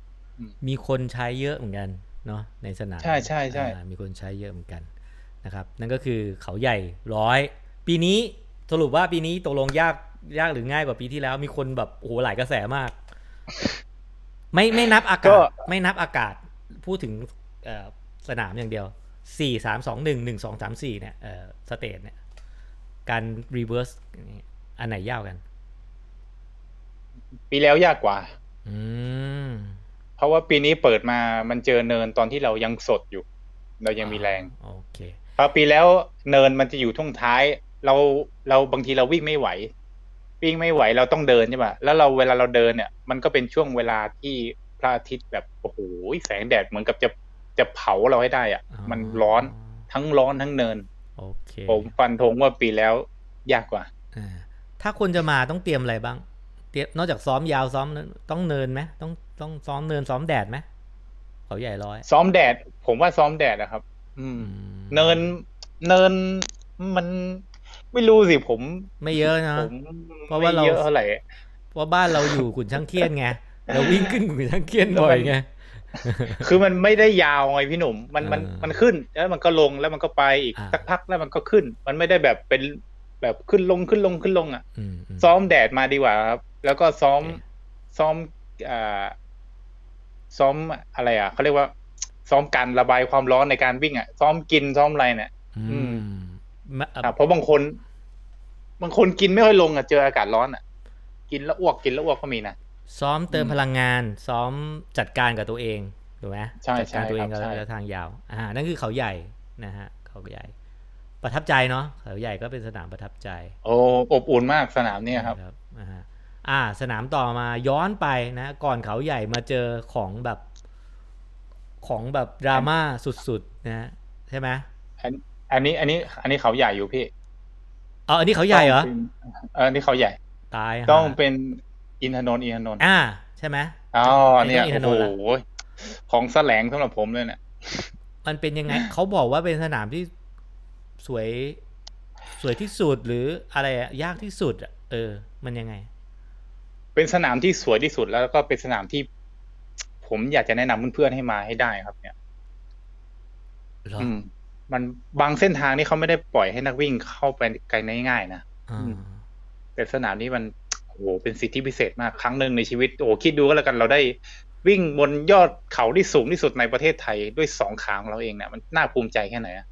มีคนใช้เยอะเหมือนกันเนาะในสนามใช่ใช่ใช่อ่ามีคนใช้เยอะเหมือนกันนะครับ นั่นก็คือเขาใหญ่ร้อยปีนี้สรุปว่าปีนี้ตกลงยาก ยากหรือง่ายกว่าปีที่แล้ว มีคนแบบโอ้โหหลายกระแสมาก ไม่ไม่นับอากาศ ไม่นับอากาศ พูดถึงเอ่อสนามอย่างเดียวสี่สามสองหนึ่งหนึ่งสองสามสี่เนี่ยเอ่อ stage เนี่ย การ reverse อันไหนยากกัน ปีแล้วยากกว่า อืมเพราะว่าปีนี้เปิดมามันเจอเนินตอนที่เรายังสดอยู่ เรายังมีแรงโอเคพอปีแล้วเนินมันจะอยู่ทุ่งท้าย เราเราบางทีเราวิ่งไม่ไหว วิ่งไม่ไหวเราต้องเดินใช่ป่ะแล้วเราเวลาเราเดินเนี่ย มันก็เป็นช่วงเวลาที่พระอาทิตย์แบบโอ้โหแสงแดดเหมือนกับจะจะเผาเราให้ได้อะอ๋อมันร้อนทั้งร้อนทั้งเนินโอเคผมฟันธงว่าปีแล้วยากกว่าอ่าถ้าคนจะมาต้องเตรียมอะไรบ้าง เตรียมนอกจากซ้อมยาวซ้อมนั้นต้องเนินไหมต้องต้องซ้อมเนินซ้อมแดดไหมเขาใหญ่ร้อย ซ้อมแดด ผมว่าซ้อมแดดนะครับ อืมอืมเนินเนินมัน ไม่รู้สิผม ไม่เยอะนะผมเพราะว่าเราไม่เยอะเท่าไหร่เพราะบ้านเราอยู่ขุนช่างเคียนไงเราวิ่งขึ้นขุนช่างเคียนบ่อยไงคือมันไม่ได้ยาวไงพี่หนุ่มมันมันอ่ามัมันขึ้นแล้วมันก็ลงแล้วมันก็ไปอีกอ่าสักพักแล้วมันก็ขึ้น มันไม่ได้แบบเป็นแบบขึ้นลงขึ้นลงขึ้นลงอะอืมอืมซ้อมแดดมาดีกว่าครับ แล้วก็ซ้อมโอเคซ้อมอ่าซ้อมอะไรอะเขาเรียกว่า ซ้อมการระบายความร้อนในการวิ่งอะ ซ้อมกินซ้อมอะไรเนี่ย อืมมะอะ เพราะบางคน บางคนกินไม่ค่อยลงอะเจออากาศร้อนอะ กินแล้วอ้วกกินแล้วอ้วกก็มีนะซ้อมเติมอืมพลังงาน ซ้อมจัดการกับตัวเองถูกไหมใช่จัดการตัวเองใช่กับครับใช่ระยะทางยาว อ่า นั่นคือเขาใหญ่นะฮะ เขาใหญ่ ประทับใจเนาะเขาใหญ่ก็เป็นสนามประทับใจ โอ้อบอุ่นมากสนามเนี่ยครับนะครับอ่าฮะอ่า สนามต่อมาย้อนไปนะก่อนเขาใหญ่มาเจอของแบบ ของแบบดราม่าสุดๆนะฮะใช่ไหม อันอันนี้อันนี้ อันนี้เขาใหญ่อยู่พี่อ๋ออันนี้เขาใหญ่เหรอต้องป็นเอออันนี้เขาใหญ่ ตายฮะต้องเป็นอินทนนท์อินทนนท์อ่า ใช่ไหมอ๋อเนี่ยไอ้ต้โอ้องอินทนนท์โหล่ะของแสลงสำหรับผมเลยเนี่ยมันเป็นยังไงเขาบอกว่าเป็นสนามที่สวย สวยที่สุดหรืออะไรอะยากที่สุดอะเออ มันยังไง เป็นสนามที่สวยที่สุดแล้วก็เป็นสนามที่ ผมอยากจะแนะนำเพื่อนๆให้มาให้ได้ครับ เนี่ยเหรออื มมันบางเส้นทางนี่เขาไม่ได้ปล่อยให้นักวิ่งเข้าไปไกลง่ายๆนะอ่าอืมแต่สนามนี้มันโอ้โหเป็นสิทธิพิเศษมากครั้งหนึ่งในชีวิตโอ้โหคิดดูก็แล้วกันเราได้วิ่งบนยอดเขาที่สูงที่สุดในประเทศไทยด้วยสองขาของเราเองเนี่ยมันน่าภูมิใจแค่ไหนอะ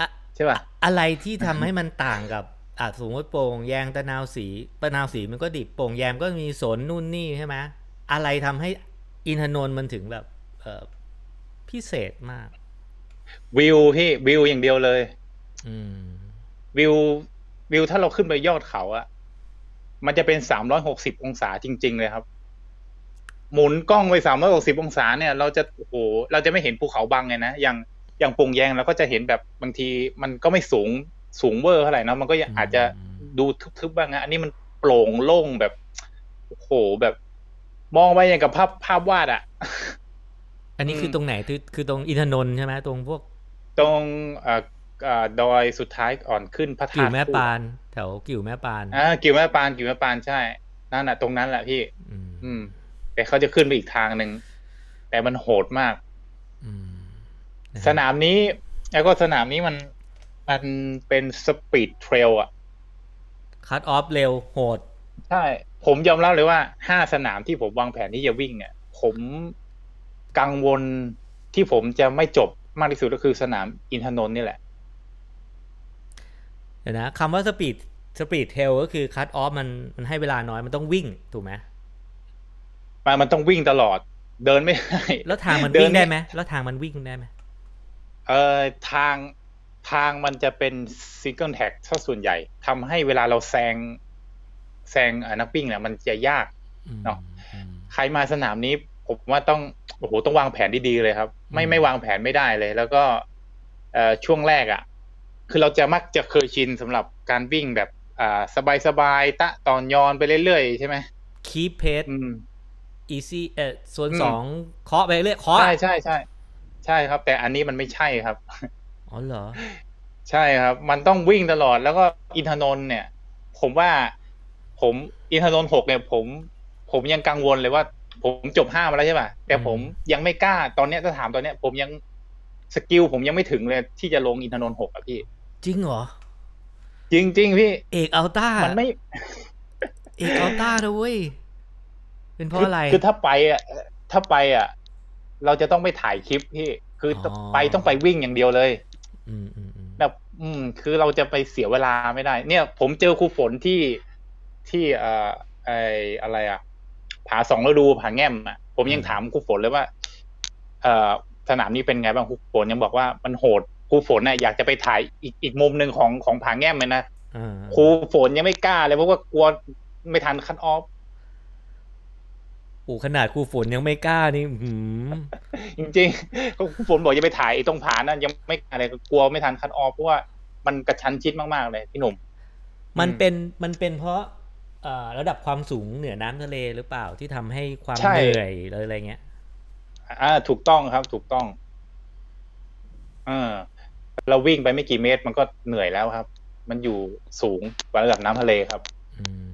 อะใช่ป่ะอะไรที่ทำให้มันต่างกับอะสมมติโป่งแยงตะนาวสีตะนาวสีมันก็ดิบโป่งแยมก็มีสนนู่นนี่ใช่ไหมอะไรทำให้อินทนนท์มันถึงแบบเออพิเศษมาก วิวพี่วิวอย่างเดียวเลยอืมวิววิวถ้าเราขึ้นไปยอดเขาอะมันจะเป็นสามร้อยหกสิบองศาจริง ๆ เลยครับ หมุนกล้องไปสามร้อยหกสิบองศาเนี่ย เราจะโอ้โหเราจะไม่เห็นภูเขาบังไงนะอย่างอย่างปงแยงเราก็จะเห็นแบบบางที มันก็ไม่สูงสูงเวอร์เท่าไหร่นะมันก็อาจจะดูทึบๆบ้างนะอันนี้มันโปร่งโล่งแบบโอ้โหแบบ มองไปอย่างกับภาพภาพวาดอะ อันนี้คือตรงไหนคือคือตรงอินทนนท์ใช่ไหมตรงพวก ตรงอ่าอ่าดอยสุดท้ายอ่อนขึ้นพระธาตุกิ่วแม่ปาน แถวกิ่วแม่ปานอ่ากิ่วแม่ปานกิ่วแม่ปานใช่นั่นแหะตรงนั้นแหละพี่ อืมอืมแต่เขาจะขึ้นไปอีกทางหนึ่งแต่มันโหดมากอืมะฮะสนามนี้ แล้วก็สนามนี้มันมันเป็น speed trail อะ cut off เร็วโหด ใช่ ผมยอมรับเลยว่าห้าสนามที่ผมวางแผนที่จะวิ่งเนี่ยผม กังวลที่ผมจะไม่จบมากที่สุดก็คือสนามอินทนนท์นี่แหละเดี๋ยวนะคำว่า speed speed trail ก็คือ cut off มันมันให้เวลาน้อยมันต้องวิ่งถูกไหมมันมันต้องวิ่งตลอด เดินไม่ได้แล้วทางมันเดิวิ่งได้ไม่ไหมแล้วทางมันวิ่งได้ไหมเอ่อทางทางมันจะเป็น single track ซะส่วนใหญ่ทำให้เวลาเราแซงแซงเอ่อนักวิ่งเนี่ยมันจะยากอืมเนาะอืมใครมาสนามนี้ผมว่าต้อง โอ้โหต้องวางแผนดีๆเลยครับ ไม่อืมไม่วางแผนไม่ได้เลย แล้วก็เอ่อช่วงแรกอะ่ะ คือเราจะมักจะเคยชินสำหรับการวิ่งแบบอ่าสบายๆต๊ะต่อนยอนไปเรื่อยๆใช่ไหม keep pace อืม easy เอ่อส่วนอืมสองเคาะไปเรื่อยเคาะใช่ใช่ใช่ใช่ครับ แต่อันนี้มันไม่ใช่ครับอ๋อเหรอ ใช่ครับ มันต้องวิ่งตลอดแล้วก็อินทนนท์เนี่ย ผมว่าผมอินทนนท์หกเนี่ย ผม ผมยังกังวลเลยว่า ผมจบห้ามาแล้วใช่ป่ะแต่ผมยังไม่กล้าตอนเนี้ยถ้าถามตอนเนี้ย ผมยัง skill ผมยังไม่ถึงเลย ที่จะลงอินทนนท์หกอะพี่ จริงเหรอ จริงจริงๆพี่ เอกอัลต้ามันไม่ เอกอัลต้านะเว้ยเป็นเพราะอะไร คือถ้าไปอะถ้าไปอะ เราจะต้องไปถ่ายคลิปพี่ คือออไปต้องไปวิ่งอย่างเดียวเลยอืมอืมอืมแบบอืม คือเราจะไปเสียเวลาไม่ได้ เนี่ย ผมเจอครูฝนที่ที่เอ่อไออะไรอะ ผาสองฤดูผาแง่มอะผมยังถามครูฝนเลยว่า เอ่อสนามนี้เป็นไงบ้างครูฝนยังบอกว่ามันโหดครูฝนน่ะอยากจะไปถ่ายอีกอีกมุมหนึ่งของของผาแง่มเลยนะอ่าครูฝนยังไม่กล้าเลยเพราะว่ากลัวไม่ทันคันออฟโอ้ขนาดครูฝนยังไม่กล้านี่อื้อหืมจริงๆก็ครูฝนบอกจะไปถ่ายไอ้ตรงผานั่นยังไม่อะไรกลัวไม่ทันคันออฟเพราะว่ามันกระชั้นชิดมากๆเลยพี่หนุ่ม มันเป็นมันเป็นเพราะเอ่อ ระดับความสูงเหนือน้ำทะเลหรือเปล่าที่ทำให้ความใช่เหนื่อยหรืออะไรเงี้ย อ่า ถูกต้องครับ ถูกต้องเออเราวิ่งไปไม่กี่เมตรมันก็เหนื่อยแล้วครับ มันอยู่สูงกว่าระดับน้ำทะเลครับ อืม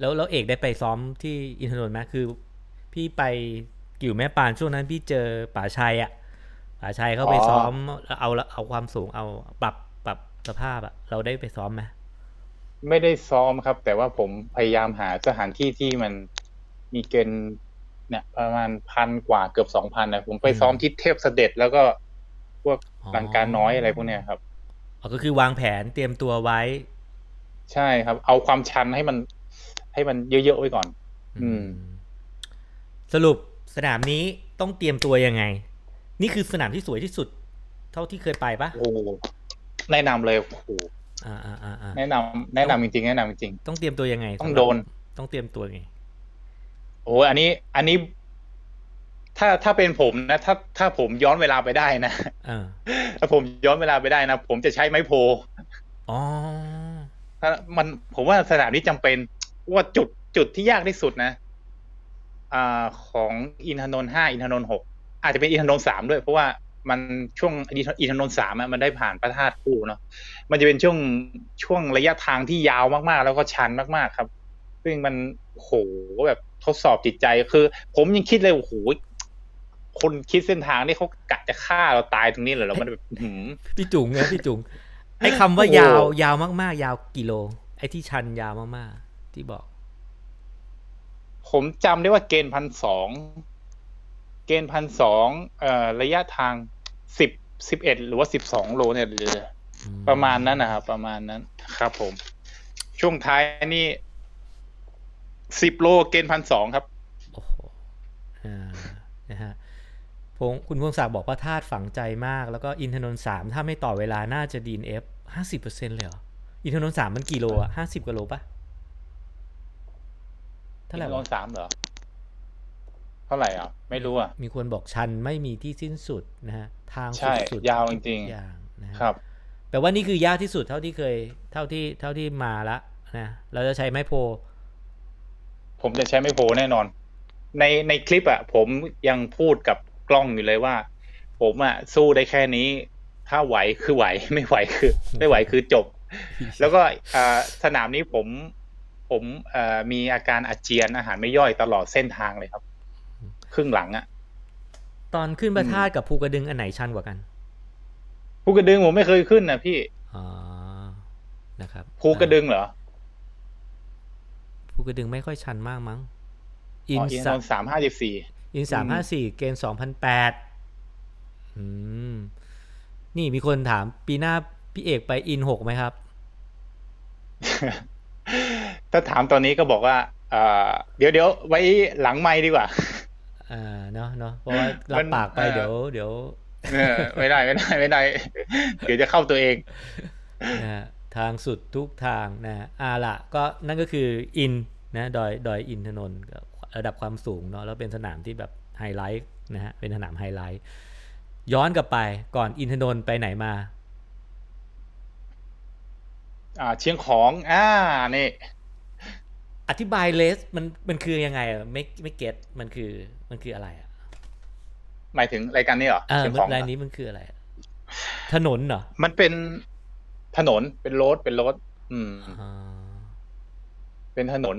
แล้วแล้วเอกได้ไปซ้อมที่อินทนนท์ไหมคือ พี่ไปกิ่วแม่ปานช่วงนั้นพี่เจอป่าชัยอะป่าชัยเขาไปอ๋อซ้อมแล้วเอาเอาความสูงเอาปรับปรับสภาพอะเราได้ไปซ้อมไหม ไม่ได้ซ้อมครับ แต่ว่าผมพยายามหาสถานที่ที่มันมีเกณฑ์เนี่ย ประมาณพันกว่าเกือบสองพันนะผมไปซ้อมที่เทพเสด็จแล้วก็พวกลังการน้อยอะไรพวกเนี้ยครับอ๋อก็คือวางแผนเตรียมตัวไว้ ใช่ครับ เอาความชันให้มัน ให้มันเยอะๆไว้ก่อน อืม สรุปสนามนี้ต้องเตรียมตัวยังไง นี่คือสนามที่สวยที่สุด เท่าที่เคยไปปะโอ้แนะนำเลยโอ้ โหอ่าอ่าอ่าอ่าแนะนำแนะนำจริงๆแนะนำจริงต้องเตรียมตัวยังไง ต้องสำหรับโดน ต้องเตรียมตัวยังไงๆโอ้อันนี้ อันนี้ ถ้าถ้าเป็นผมนะ ถ้าถ้าผมย้อนเวลาไปได้นะอ่าถ้าผมย้อนเวลาไปได้นะผมจะใช้ไม้โพอ๋อถ้ามันผมว่าสนามนี้จำเป็นว่าจุดจุดที่ยากที่สุดนะอ่าของอินทนนท์ห้าอินทนนท์หกอาจจะเป็นอินทนนท์สามด้วยเพราะว่า มันช่วงอินทนนท์สามอะมันได้ผ่านพระธาตุคู่เนาะมันจะเป็นช่วงช่วงระยะทางที่ยาวมากๆ แล้วก็ชันมากๆครับ ซึ่งมันโหแบบทดสอบจิตใจคือ ผมยังคิดเลยโอ้โหคนคิดเส้นทางนี่เขากะจะฆ่าเราตายตรงนี้เลยเหรอมันแบบอื้อหือพี่จุ๋งไงพี่จุ๋งไอ้คำว่าโอ้โหยาวยาวมากๆ ยาวกิโล ไอ้ที่ชันยาวมากๆ ที่บอก ผมจำได้ว่าเกณฑ์พันสอง เกณฑ์พันสองเอ่อระยะทางสิบสิบเอ็ดหรือว่าสิบสองโลเนี่ยหรือประมาณนั้นนะครับประมาณนั้นครับผม ช่วงท้ายนี่สิบโลเกณฑ์พันสองครับโอ้โหอ่านะฮะพงคุณพงศักดิ์บอกว่าธาตุฝังใจมาก แล้วก็อินทนนท์สามถ้าไม่ต่อเวลาน่าจะ DNF ห้าสิบเปอร์เซ็นต์เลยเหรออินทนนท์สามมันกี่โลอะห้าสิบกว่าโลปะเท่าไหร่ลวะงสามเหรอ ท่าไหร่อะ ไม่รู้อะ มีคนบอกชันไม่มีที่สิ้นสุดนะฮะทางใช่สุดยาวจริงๆอย่างนะฮะๆครับแปลว่านี่คือยากที่สุดเท่าที่เคย เท่าที่เท่าที่มาละนะเราจะใช้ไม้โพ ผมจะใช้ไม่โพแน่นอน ในในคลิปอะ ผมยังพูดกับกล้องอยู่เลยว่า ผมอะสู้ได้แค่นี้ ถ้าไหวคือไหวไม่ไหวคือ ไม่ไหวคือจบ แล้วก็อ่าสนามนี้ผมผมเอ่อมีอาการอาเจียนอาหารไม่ย่อยตลอดเส้นทางเลยครับ ครึ่งหลังอะตอนขึ้นประทาดกับภูกระดึงอันไหนชันกว่ากันภูกระดึงผมไม่เคยขึ้นนะพี่อ๋อนะครับภูกระดึงเหรอภูกระดึงไม่ค่อยชันมากมั้งอิอ๋นออินสาโนสามห้าสิบสี่อินสามห้าสี่เกณฑ์สองพันแปดอืมนี่มีคนถามปีหน้าพี่เอกไปอินหกไหมครับ ถ้าถามตอนนี้ก็บอกว่าเอ่อเดี๋ยวเดี๋ยวไว้หลังไม่ดีกว่า อ่าเนาะเนาะเพราะว่ารัมับนปากไปเอ่อเดี๋ยวเดี๋ยวเออไม่ได้ไม่ได้ไม่ได้ เดี๋ยวจะเข้าตัวเองนะฮะทางสุดทุกทางนะฮะอ่าละก็นั่นก็คืออินนะดอยดอยอินทนนท์ก็ระดับความสูงเนาะแล้วเป็นสนามที่แบบไฮไลท์นะฮะเป็นสนามไฮไลท์ย้อนกลับไปก่อนอินทนนท์ไปไหนมาอ่าเชียงของ อ่านี่ อธิบาย race มันมันคือยังไงอะไม่ไม่ get มันคือมันคืออะไรอะหมายถึงรายการนี้เหรออ่าเชียงของรายนี้มันคืออะไรอะถนนเหรอมันเป็นถนนเป็น road เป็น road อืมอ่าเป็นถนน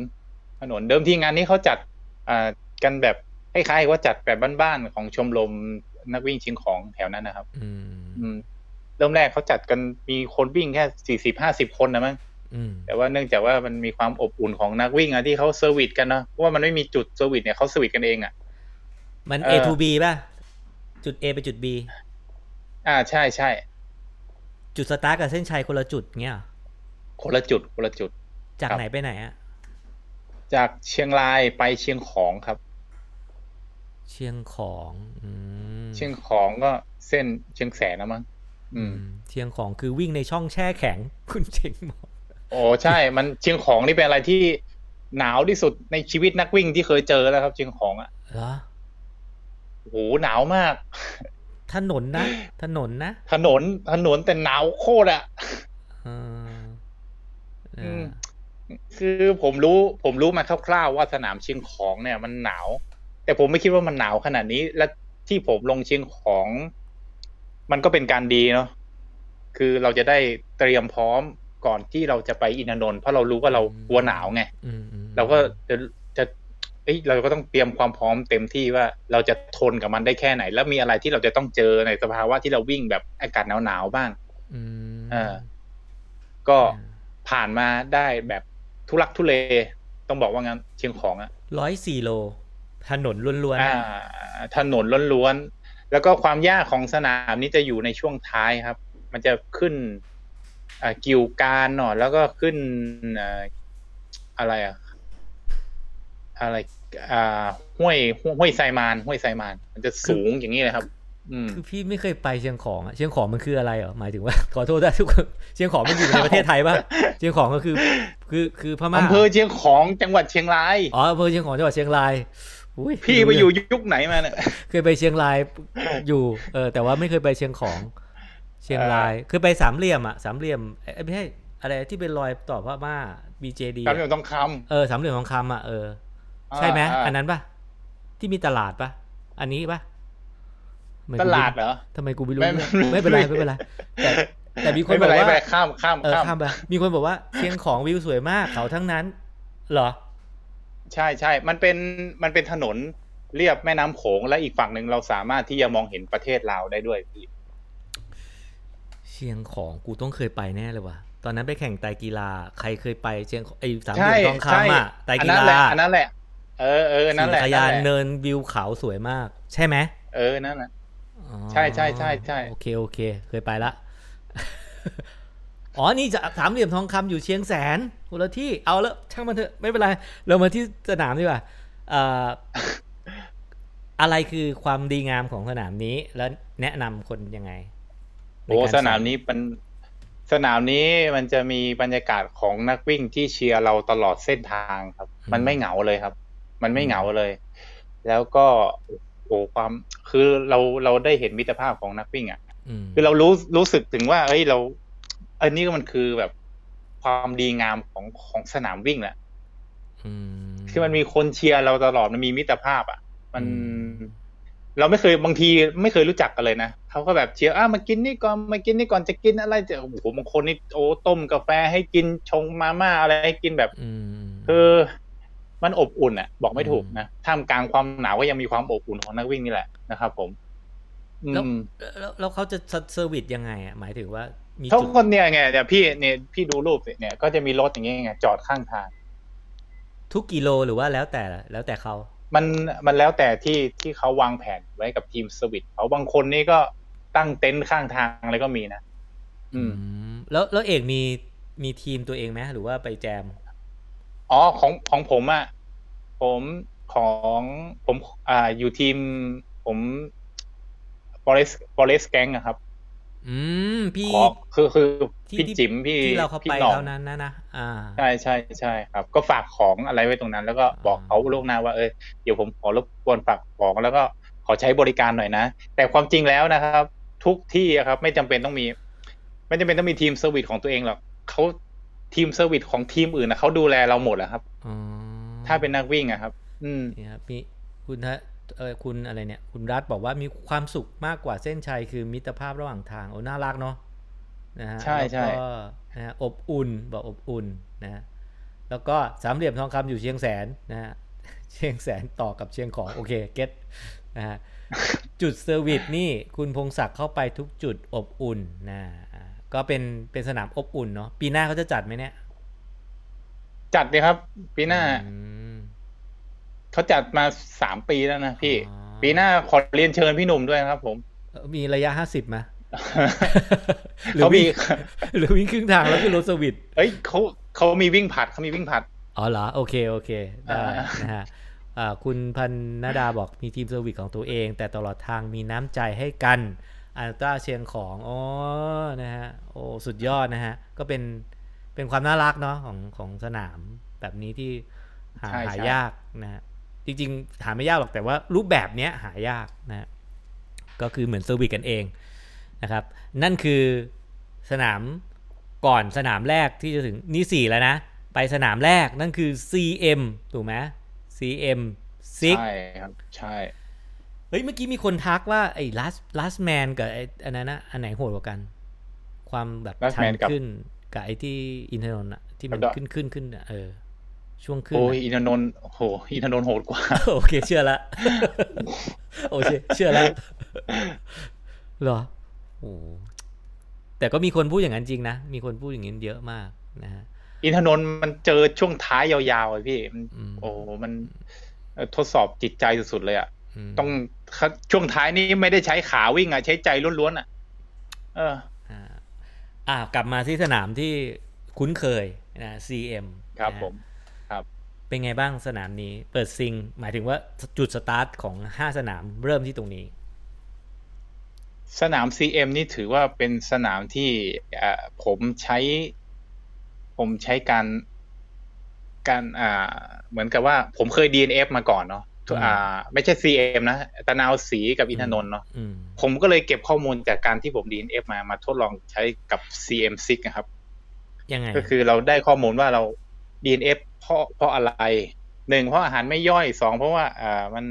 ถนนเดิมทีงานนี้เขาจัดอ่ากันแบบคล้ายๆว่าจัดแบบบ้านๆของชมรมนักวิ่งเชียงของแถวนั้นนะครับอืมอืมเริ่มแรกเขาจัดกันมีคนวิ่งแค่สี่สิบห้าสิบคนนะมั้งอืม แต่ว่าเนื่องจากว่ามันมีความอบอุ่นของนักวิ่งอะที่เขา service กันเนาะเพราะว่ามันไม่มีจุด service เนี่ยเขา service กันเองอะมันเอ A to B ป่ะ จุด A ไปจุด B อ่าใช่ใช่จุดสตาร์ทกับเส้นชัยคนละจุดเงี้ยเหรอคนละจุดคนละจุด จากครับไหนไปไหนอะจากเชียงรายไปเชียงของครับ เชียงของอืมเชียงของก็เส้นเชียงแสนนะมั้งอืมอืม เชียงของคือวิ่งในช่องแช่แข็ง คุณเจงบอก โอ้ใช่ มันเชียงของนี่เป็นอะไรที่หนาวที่สุดในชีวิตนักวิ่งที่เคยเจอแล้วครับ เชียงของอะเหรอโอ้โหหนาวมาก ถนนนะถนนนะถนนถนนแต่หนาวโคตรอะเออเออือมคือผมรู้ ผมรู้มาคร่าวๆว่าสนามเชียงของเนี่ย มันหนาว แต่ผมไม่คิดว่ามันหนาวขนาดนี้ และที่ผมลงเชียงของ มันก็เป็นการดีเนาะคือเราจะได้เตรียมพร้อม ก่อนที่เราจะไปอินทนนท์เพราะเรารู้ว่าเรากลัวหนาวไงอืมอืมเราก็จะจะเอ้ยเราก็ต้องเตรียมความพร้อมเต็มที่ว่าเราจะทนกับมันได้แค่ไหน แล้วมีอะไรที่เราจะต้องเจอในสภาวะที่เราวิ่งแบบอากาศหนาวๆบ้างอืมเออก็ผ่านมาได้แบบทุลักทุเลต้องบอกว่างั้นเชียงของอะร้อยสี่โล ถนนล้วนๆอ่าอะถนนล้วนๆแล้วก็ความยากของสนามนี้จะอยู่ในช่วงท้ายครับ มันจะขึ้นอ่า กิวการหน่อยแล้วก็ขึ้นอ่าอะไรอะอะไรอ่าห้วยห้วยไซมานห้วยไซมาน มันจะสูงอย่างนี้เลยครับอืมคือพี่ไม่เคยไปเชียงของอะเชียงของมันคืออะไรเหรอหมายถึงว่า ขอโทษได้ทุกคนเชียงของมันอยู่ในประเทศไทยป่ะเชียงของก็คือ คือคือพม่าอำเภอเชียงของจังหวัดเชียงรายอ๋ออำเภอเชียงของจังหวัดเชียงรายอุ้ยพี่ไปอยู่ยุคไหนมาเนี่ยเคยไปเชียงรายอยู่เออแต่ว่าไม่เคยไปเชียงของ เชียงรายเคยไปสามเหลี่ยมอะสามเหลี่ยมเอ้ยไม่ใช่อะไรที่เป็นรอยต่อพม่า BJD กำอะลังต้องคเออสามเหลี่ยมทองคำอะเออำใช่ไหมาอันนั้นปะที่มีตลาดปะอันนี้ปะทำไมตกูลาดเหรอทำไมกูไม่รู้ไม่เรื่องไม่ไม่เป็นไรไม่เป็นไรแต่แต่มีคนไม่บเป็อนกไรไม่ว่าเป็นไรข้ามข้ามเออข้ามข้ามไปมีคนบอกว่าเชียงของวิวสวยมากเขาทั้งนั้น เหรอ ใช่ใช่มันเป็นมันเป็นถนนเรียบแม่น้ำโขงและอีกฝั่งหนึ่งเราสามารถที่จะมองเห็นประเทศลาวได้ด้วยพี่ เชียงของกูต้องเคยไปแน่เลยว่ะตอนนั้นไปแข่งไตรกีฬา ใครเคยไปเชียงไอสามเหลี่ยมทองคำอะไตรอันกีนั้นแหฬาละอันนั้นแหละ เออเออนั่นแหละขี่จักรยานนั่นแหละเนินวิวเขาสวยมาก ใช่ไหมเออนั่นแหละอ๋อใช่ใช่ใช่ใช่โอเคโอเค เคยไปละอ๋อ นี่จะสามเหลี่ยมทองคำอยู่เชียงแสนคนละที่ เอาแล้วช่างมันเถอะ ไม่เป็นไร เรามาที่สนามดีกว่าเอ่ออะไรคือความดีงามของสนามนี้ แล้วแนะนำคนยังไงใน โอ้กรสนามนี้เป็นสนามนี้มันจะมีบรรยากาศของนักวิ่งที่เชียร์เราตลอดเส้นทางครับ มันไม่เหงาเลยครับ มันไม่เหงาเลย แล้วก็โอ้ความคือเราเราได้เห็นมิตรภาพของนักวิ่งอะอืมคือเรารู้รู้สึกถึงว่า เอ้ยเรา อันนี้ก็มันคือแบบความดีงามของของสนามวิ่งแหละอืมคือมันมีคนเชียร์เราตลอดมันมีมิตรภาพ อะ มันอืม เราไม่เคยบางทีไม่เคยรู้จักกันเลยนะเขาก็แบบเชียร์อะมากินนี่ก่อนมากินนี่ก่อนจะกินอะไรจะโอ้โหบางคนนี่โอ้ต้มกาแฟให้กินชงมาม่าอะไรให้กินแบบอืมคือมันอบอุ่นอะ บอกไม่ถูกอืมนะท่ามกลางความหนาวก็ยังมีความอบอุ่นของนักวิ่งนี่แหละนะครับผมอืแล้วมแล้วแล้วเขาจะเซอร์วิสยังไงอะหมายถึงว่ามีทุกจุดคนเนี่ยไงเนี่ยพี่เนี่ยพี่ดูรูปสิเนี่ยก็จะมีรถอย่างเงี้ยไงจอดข้างทาง ทุกกิโลหรือว่าแล้วแต่แล้วแต่เขา มันมันแล้วแต่ที่ที่เขาวางแผนไว้กับทีมสวิตเขาบางคนนี่ก็ตั้งเต็นท์ข้างทางอะไรก็มีนะอืมมแล้วแล้วเอกมีมีทีมตัวเองไหมหรือว่าไปแจม อ๋อของของผมอะผมของผมอ่าอยู่ทีมผม forest forest gang อะครับ อืมพี่ขอคือคือที่พี่ที่จิ๋มพี่ที่เราเข้าพี่ไปหน่องเท่านั้นนะนะอ่าใช่ใช่ใช่ครับ ก็ฝากของอะไรไว้ตรงนั้น แล้วก็บอกเขาล่วงหน้าว่าเออเดี๋ยวผมขอรบกวนฝากของแล้วก็ขอใช้บริการหน่อยนะ แต่ความจริงแล้วนะครับ ทุกที่อะครับ ไม่จำเป็นต้องมี ไม่จำเป็นต้องมีทีม service ของตัวเองหรอกเขาทีม service ของทีมอื่นนะเขาดูแลเราหมดอะครับอ๋อถ้าเป็นนักวิ่งอะครับ อืมนี่ครับมีคุณฮะ เออคุณอะไรเนี่ยคุณรัฐบอกว่ามีความสุขมากกว่าเส้นชัยคือมิตรภาพระหว่างทางโอ้น่ารักเนาะนะฮะใช่ใช่แล้วก็นะฮะอบอุ่นบอกอบอุ่นนะฮะแล้วก็สามเหลี่ยมทองคำอยู่เชียงแสนนะฮะเชียงแสนต่อกับเชียงของโอเค get นะฮะจุด service นี่คุณพงศักดิ์เข้าไปทุกจุดอบอุ่นนะอ่าก็เป็นเป็นสนามอบอุ่นเนาะปีหน้าเขาจะจัดไหมเนี่ย จัดเลยครับ ปีหน้าอืม เขาจัดมาสามปีแล้วนะพี่อ๋อปีหน้าขอเรียนเชิญพี่หนุ่มด้วยนะครับผมเอ่อมีระยะห้าสิบไหมหรือเขามีวิ่งหรือวิ่งครึ่งทางแล้วคือรถสวิตเอ้ยเขาเขามีวิ่งผลัดเขามีวิ่งผลัด อ๋อเหรอ โอเค โอเคได้อ่านะฮะอ่าคุณพันนดาบอกมีทีม service ของตัวเอง แต่ตลอดทางมีน้ำใจให้กันอัลตราเชียงของอ๋อนะฮะโอ้สุดยอดนะฮะ ก็เป็นเป็นความน่ารักเนาะของของสนามแบบนี้ที่หาใช่หาใช่ยากนะฮะ จริงๆ หาไม่ยากหรอกแต่ว่ารูปแบบเนี้ยหายากนะฮะก็คือเหมือน service กันเองนะครับนั่นคือสนามก่อนสนามแรกที่จะถึงนี่สี่แล้วนะ ไปสนามแรกนั่นคือ CM ถูกไหม CM 6ใช่ครับใช่เฮ้ยเมื่อกี้มีคนทักว่าไอ้ last last man กับไอ้อันนั้นนะอันไหนโหดกว่ากัน ความแบบ Last ชัน Man กับขึ้นกับไอ้ที่อินทนนท์อะที่มันกับขึ้นขึ้นขึ้นอะเออ ช่วงขึ้นโอ้ยอะอินทนนท์โอ้โหอินทนนท์โหดกว่า โอเค เชื่อละโอเค เชื่อแล้วเหรอโอ้แต่ก็มีคนพูดอย่างนั้นจริงนะ มีคนพูดอย่างนี้เยอะมากนะฮะอินทนนท์มันเจอช่วงท้ายยาวๆเลยพี่มันอืมโอ้โหมันเอ่อทดสอบจิตใจสุดๆเลยอะมต้องช่วงท้ายนี้ไม่ได้ใช้ขาวิ่งอะ ใช้ใจล้วนๆอะ เออ อ่าอ่ากลับมาที่สนามที่คุ้นเคยนะ CM ครับนะฮะผมครับ เป็นไงบ้างสนามนี้ เปิดซิง หมายถึงว่าจุดสตาร์ทของ5สนามเริ่มที่ตรงนี้ สนาม CM นี่ถือว่าเป็นสนามที่เอ่อผมใช้ ผมใช้การการอ่า เหมือนกับว่า ผมเคย DNF มาก่อนเนาะอืมอ่า ไม่ใช่ CM นะตะนาวสีกับอินทนนท์เนาะอืมผมก็เลยเก็บข้อมูลจากการที่ผม DNF มามาทดลองใช้กับ CM6 นะครับ ยังไง ก็คือเราได้ข้อมูลว่าเรา DNF เพราะเพราะอะไรหนึ่งเพราะอาหารไม่ย่อยสองเพราะว่าอ่ามัน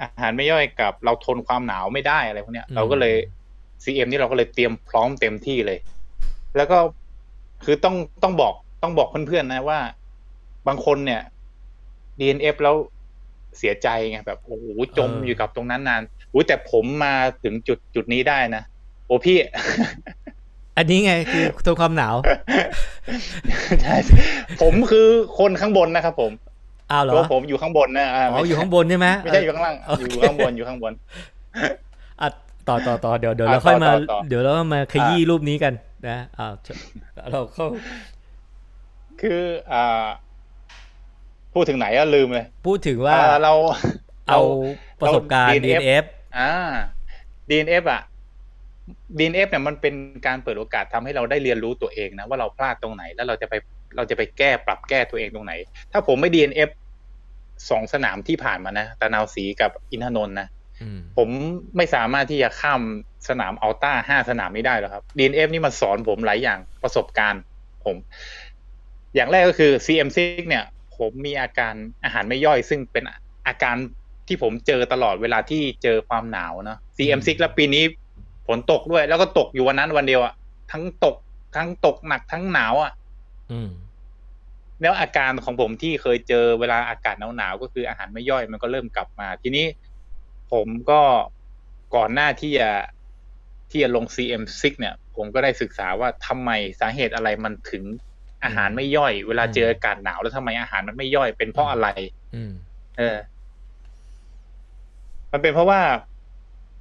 อาหารไม่ย่อยกับ เราทนความหนาวไม่ได้อะไรพวกเนี้ยอืมเราก็เลย CM นี่เราก็เลยเตรียมพร้อมเต็มที่เลย แล้วก็คือต้องต้องบอกต้องบอกเพื่อนๆนะว่า บางคนเนี่ย DNF แล้วเสียใจไงแบบโอ้โหจมอยู่กับตรงนั้นนานอุ้ยแต่ผมมาถึงจุดจุดนี้ได้นะโอ้พี่ อันนี้ไงคือทนความหนาวใช่ผมคือคนข้างบนนะครับผมอ้าวเหรอตัวผมอยู่ข้างบนนะาอ๋ออยู่ข้างบนใช่ไหมไม่ใช่อยู่ข้างล่างโอเคอยู่ข้างบนอยู่ข้างบนอะต่อต่อต่อเดี๋ยวเดี๋ยวอะเราค่อยมาต่อต่อต่อเดี๋ยวเรามาขยี้อะรูปนี้กัน นะอ้าวเชิญเราเข้า คืออ่าพูดถึงไหนก็ลืมเลย พูดถึงว่าอ่าเราเอาประสบการณ์เรา DNF DNF อ่า DNF อะ DNF เนี่ยมันเป็นการเปิดโอกาสทำให้เราได้เรียนรู้ตัวเองนะว่าเราพลาดตรงไหน แล้วเราจะไปเราจะไปแก้ปรับแก้ตัวเองตรงไหน ถ้าผมไม่ DNF สองสนามที่ผ่านมานะตะนาวสีกับอินทนนท์นะอืมผมไม่สามารถที่จะข้ามสนามอัลต้าห้าสนามนี้ได้หรอกครับ DNF นี่มันสอนผมหลายอย่างประสบการณ์ผม อย่างแรกก็คือ CM6 เนี่ย ผมมีอาการอาหารไม่ย่อยซึ่งเป็นอาการที่ผมเจอตลอดเวลาที่เจอความหนาวเนาะ CM6 แล้วปีนี้ ฝนตกด้วย แล้วก็ตกอยู่วันนั้นวันเดียวอะทั้งตกทั้งตกหนักทั้งหนาวอะอืม แล้วอาการของผมที่เคยเจอเวลาอากาศหนาวๆก็คืออาหารไม่ย่อยมันก็เริ่มกลับมา ทีนี้ผมก็ก่อนหน้าที่จะที่จะลง CM6 เนี่ย ผมก็ได้ศึกษาว่าทำไมสาเหตุอะไรมันถึงอาหารไม่ย่อย เวลาเจออากาศหนาวแล้วทำไมอาหารมันไม่ย่อยเป็นเพราะอะไรอืมเออ มันเป็นเพราะว่า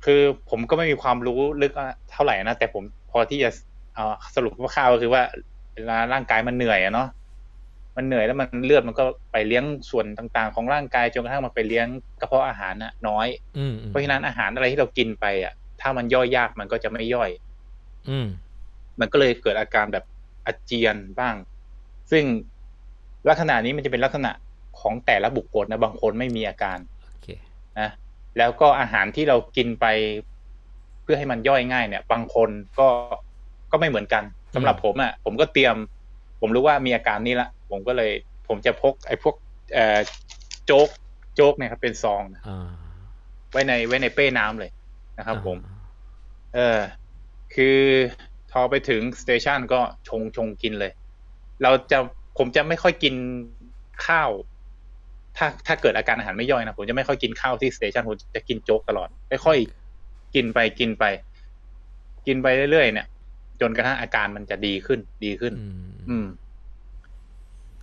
คือผมก็ไม่มีความรู้ลึกเท่าไหร่นะแต่ผมพอที่จะเอาสรุปคร่าวๆก็คือว่าเวลาร่างกายมันเหนื่อยอะเนาะมันเหนื่อยแล้วมันเลือดมันก็ไปเลี้ยงส่วนต่างๆ ของร่างกายจนกระทั่งมันไปเลี้ยงกระเพาะอาหารน่ะน้อยอืมเพราะฉะนั้นอาหารอะไรที่เรากินไปอะ ถ้ามันย่อยยากมันก็จะไม่ย่อย อืมมันก็เลยเกิดอาการแบบอาเจียนบ้าง ซึ่งลักษณะนี้มันจะเป็นลักษณะของแต่ละบุคคลนะบางคนไม่มีอาการโอเคนะ แล้วก็อาหารที่เรากินไป เพื่อให้มันย่อยง่ายเนี่ย บางคนก็ก็ไม่เหมือนกันสำหรับผมอะ ผมก็เตรียม ผมรู้ว่ามีอาการนี้ละผมก็เลย ผมจะพก ไอ้พวกเอ่อโจ๊กโจ๊กเนี่ยครับ เป็นซองนะอ่าไว้ในไว้ในเป้น้ำเลยนะครับผมอ่าเออ คือพอไปถึงสเตชันก็ชงชงกินเลย เราจะผมจะไม่ค่อยกินข้าว ถ้าถ้าเกิดอาการอาหารไม่ย่อยนะผมจะไม่ค่อยกินข้าวที่สเตชันผมจะกินโจ๊กตลอดค่อยๆกินไปกินไป กินไปเรื่อยๆเนี่ย จนกระทั่งอาการมันจะดีขึ้น ดีขึ้นอืมอืม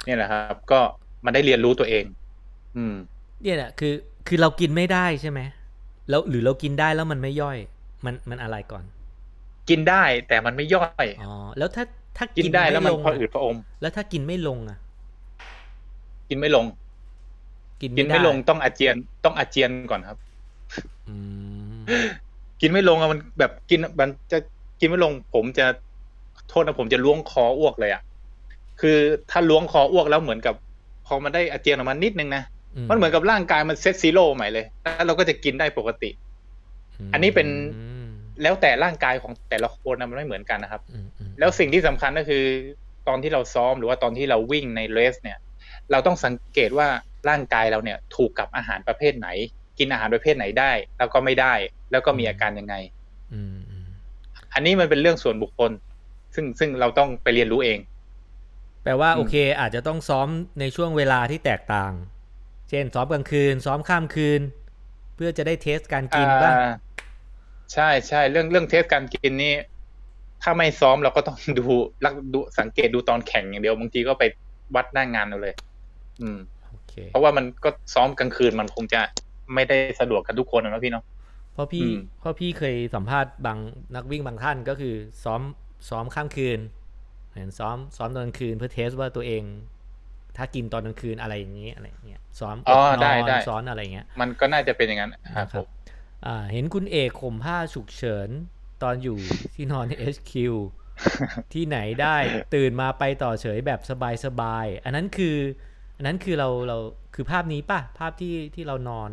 เนี่ยแหละครับ ก็มันได้เรียนรู้ตัวเอง อืม เนี่ยแหละคือ คือเรากินไม่ได้ใช่ไหมแล้วหรือเรากินได้แล้วมันไม่ย่อย มันมันอะไรก่อน กินได้แต่มันไม่ย่อยอ๋อแล้วถ้าถ้ากินได้แล้วมันลงพออืดพออมแล้วถ้ากินไม่ลงอะ กินไม่ลง กินกินไม่ด้ลงต้องอาเจียนต้องอาเจียนก่อนครับอืมกินไม่ลงอะมันแบบกินมันจะกินไม่ลง ผมจะโทษนะผมจะล้วงคออ้วกเลยอะคือถ้าล้วงคออ้วกแล้วเหมือนกับ พอมันได้อาเจียนออกมานิดนึงนะมันเหมือนกับร่างกายมัน set zero ใหม่เลยแล้วเราก็จะกินได้ปกติ อันนี้เป็นอืมแล้วแต่ร่างกายของแต่ละคนนะมันไม่เหมือนกันนะครับอืมอืมแล้วสิ่งที่สำคัญก็คือ ตอนที่เราซ้อมหรือว่าตอนที่เราวิ่งในเรสเนี่ย เราต้องสังเกตว่า ร่างกายเราเนี่ยถูกกับอาหารประเภทไหน กินอาหารประเภทไหนได้ แล้วก็ไม่ได้ แล้วก็มีอาการยังไงอืมอืมอันนี้มันเป็นเรื่องส่วนบุคคล ซึ่งซึ่งเราต้องไปเรียนรู้เอง แปลว่าอืมโอเค อาจจะต้องซ้อมในช่วงเวลาที่แตกต่าง เช่น ซ้อมกลางคืน ซ้อมข้ามคืน เพื่อจะได้เทสการกินบ้างอ่าใช่ใช่เรื่องเรื่องเทสการกินนี่ถ้าไม่ซ้อมเราก็ต้องดูรักดูสังเกตดูตอนแข่งอย่างเดียวบางทีก็ไปวัดหน้างานเอาเลย อืมโอ เคเพราะว่ามันก็ซ้อมกลางคืนมันคงจะไม่ได้สะดวกกันทุกคนนะเนาะพี่เนาะเพราะพี่อืมเพราะพี่เคยสัมภาษณ์บางนักวิ่งบางท่านก็คือซ้อมซ้อมข้ามคืนเห็นซ้อมซ้อมตอนกลางคืนเพื่อเทสว่าตัวเอง ถ้ากินตอนกลางคืนอะไรอย่างนี้อะไรอย่างเงี้ยซ้อมอ๋ออดนได้อนได้ซ้อนอะไรอย่างเงี้ย มันก็น่าจะเป็นอย่างนั้นครับนะคผรับมอ่า เห็นคุณเอกข่มผ้าฉุกเฉินตอนอยู่ที่นอนใน HQ ที่ไหนได้ตื่นมาไปต่อเฉยแบบสบายๆ อันนั้นคือ อันนั้นคือเราเราคือภาพนี้ป่ะ ภาพที่ที่เรานอน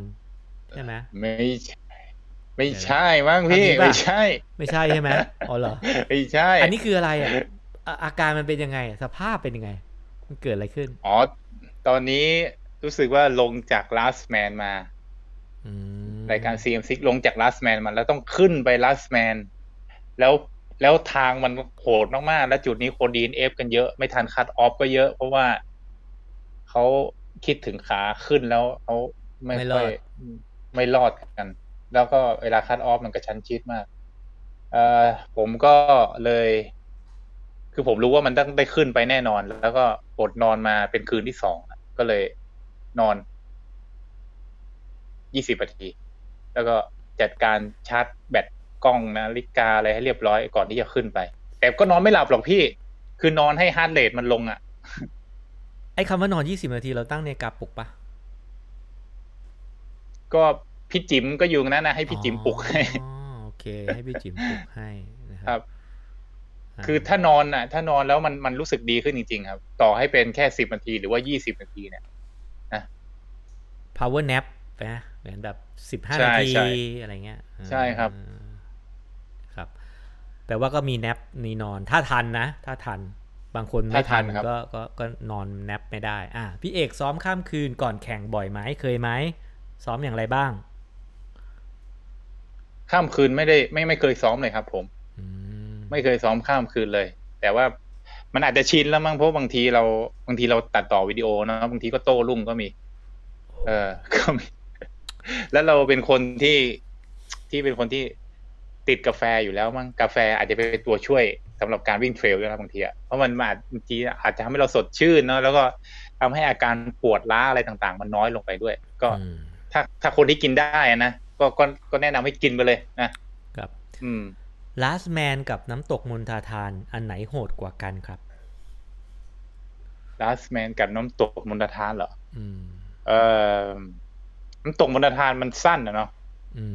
ใช่ไหมไม่ใช่ไม่ใช่มั้งพี่อันนี้ป่ะไม่ใช่ ไม่ใช่ใช่ไหมอ๋อเหรอไม่ใช่ อันนี้คืออะไรอะอะอาการมันเป็นยังไง สภาพเป็นยังไง มันเกิดอะไรขึ้น อ๋อ ตอนนี้รู้สึกว่าลงจาก last man มาอืมรายการ CM6 ลงจาก last man มาแล้วต้องขึ้นไป last man แล้วแล้วทางมันโหดมากๆ แล้วจุดนี้คน DNF กันเยอะ ไม่ทันคัดออฟก็เยอะ เพราะว่า เขาคิดถึงขาขึ้นแล้วเขาไม่ไม่รค่ออยดไม่รอดกัน แล้วก็เวลาคัดออฟมันกระชั้นชิดมากเอ่อผมก็เลย คือผมรู้ว่ามันต้องได้ขึ้นไปแน่นอน แล้วก็อดนอนมาเป็นคืนที่สองอะก็เลยนอนยี่สิบนาที แล้วก็จัดการชาร์จแบตกล้องนาฬิกาอะไรให้เรียบร้อยก่อนที่จะขึ้นไป แต่ก็นอนไม่หลับหรอกพี่ คือนอนให้ฮาร์ดเรทมันลงอะไอ้คำว่านอนยี่สิบนาทีเราตั้งในาฬิกาปลุกปะก็พี่จิ๋มก็อยู่นั้นนะให้พี่จิ๋มปลุกให้อ๋อโอเค ให้พี่จิ๋มปลุกให้นะคครัรับาคือถ้านอนอะ ถ้านอนแล้วมันมันรู้สึกดีขึ้นจริงๆครับ ต่อให้เป็นแค่สิบนาทีหรือว่ายี่สิบนาทีเนี่ยนะ power nap นะเหมือนแบบสิบห้านาทีอะไรเงี้ย ใช่ครับ ครับแปลว่าก็มีแนปนีนอน ถ้าทันนะ ถ้าทัน บางคนไม่ทันก็ก็ก็นอนแนปไม่ได้ อะพี่เอกซ้อมข้ามคืนก่อนแข่งบ่อยไหมเคยไหมซ้อมอย่างไรบ้าง ข้ามคืนไม่ได้ไม่ไม่เคยซ้อมเลยครับผมไม่เคยซ้อมข้ามคืนเลย แต่ว่ามันอาจจะชินแล้วมั้งเพราะบางทีเราบางทีเราตัดต่อวิดีโอนะบางทีก็โต้รุ่งก็มี เออก็มีแล้วเราเป็นคนที่ที่เป็นคนที่ติดกาแฟอยู่แล้วมั้งกาแฟอาจจะเป็นตัวช่วย สำหรับการวิ่งเทรลด้วยนะบางทีอะเพราะมันอาจบางทีอาจจะทำให้เราสดชื่นเนาะแล้วก็ทำให้อาการปวดล้าอะไรต่างๆ มันน้อยลงไปด้วย ก็ถ้าถ้าคนที่กินได้นะก็ก็ก็แนะนำให้กินไปเลยนะครับ อืม last man กับน้ำตกมนทาทาน อันไหนโหดกว่ากันครับ last man กับน้ำตกมนทาทานเหรออืมเออน้ำตกมนทาทานมันสั้นนะเนาะ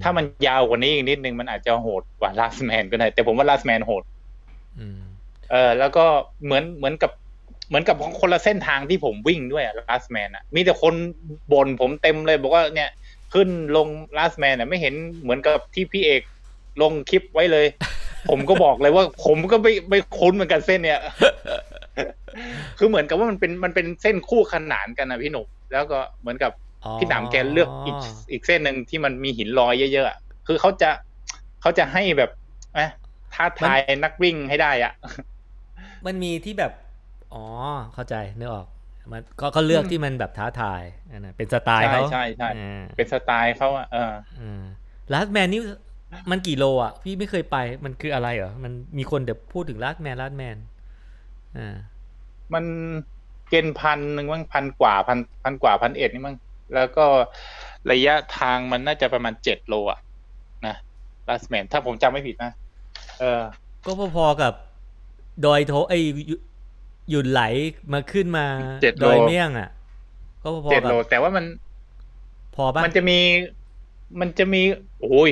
ถ้ามันยาวกว่านี้อีกนิดนึงมันอาจจะโหดกว่า last man ก็ได้ แต่ผมว่า last man โหด เออ แล้วก็เหมือนเหมือนกับเหมือนกับคนละเส้นทางที่ผมวิ่งด้วยอะ last man อะมีแต่คนบ่นผมเต็มเลยบอกว่าเนี่ยขึ้นลง last man อะไม่เห็นเหมือนกับที่พี่เอกลงคลิปไว้เลย ผมก็บอกเลยว่าผมก็ไม่ไม่คุ้นเหมือนกันเส้นเนี้ยคือเหมือนกับว่ามันเป็นมันเป็นเส้นคู่ขนานกันนะพี่หนุ่มแล้วก็เหมือนกับพี่หนามแกเลือกอีกอีกเส้นหนึ่งที่มันมีหินลอยเยอะๆคือเขาจะเขาจะให้แบบนะ ท้าทายนักวิ่งให้ได้อะ มันมีที่แบบ อ๋อ เข้าใจนึกออก มันก็เขาเลือกที่มันแบบท้าทายนะเป็นสไตล์เขาใช่ใช่เป็นสไตล์เขาอะเออลาสแมนนี่มันกี่โลอะ พี่ไม่เคยไปมันคืออะไรเหรอ มันมีคนเดี๋ยวพูดถึงลาสแมนลาสแมนอ่ามันเกณฑ์พันหนึ่งมั้งพันกว่าพันพันกว่าพันเอ็ดนี่มั้งแล้วก็ระยะทางมันน่าจะประมาณเจ็ดโลอะนะลาสแมนถ้าผมจำไม่ผิดนะ เออ ก็พอๆกับ ดอยโทไอหยุดไหลมาขึ้นมาดอยเมี่ยงอะ ก็พอๆกับเจ็ดโลแต่ว่ามันพอปะมันจะมี มันจะมีโอ้ย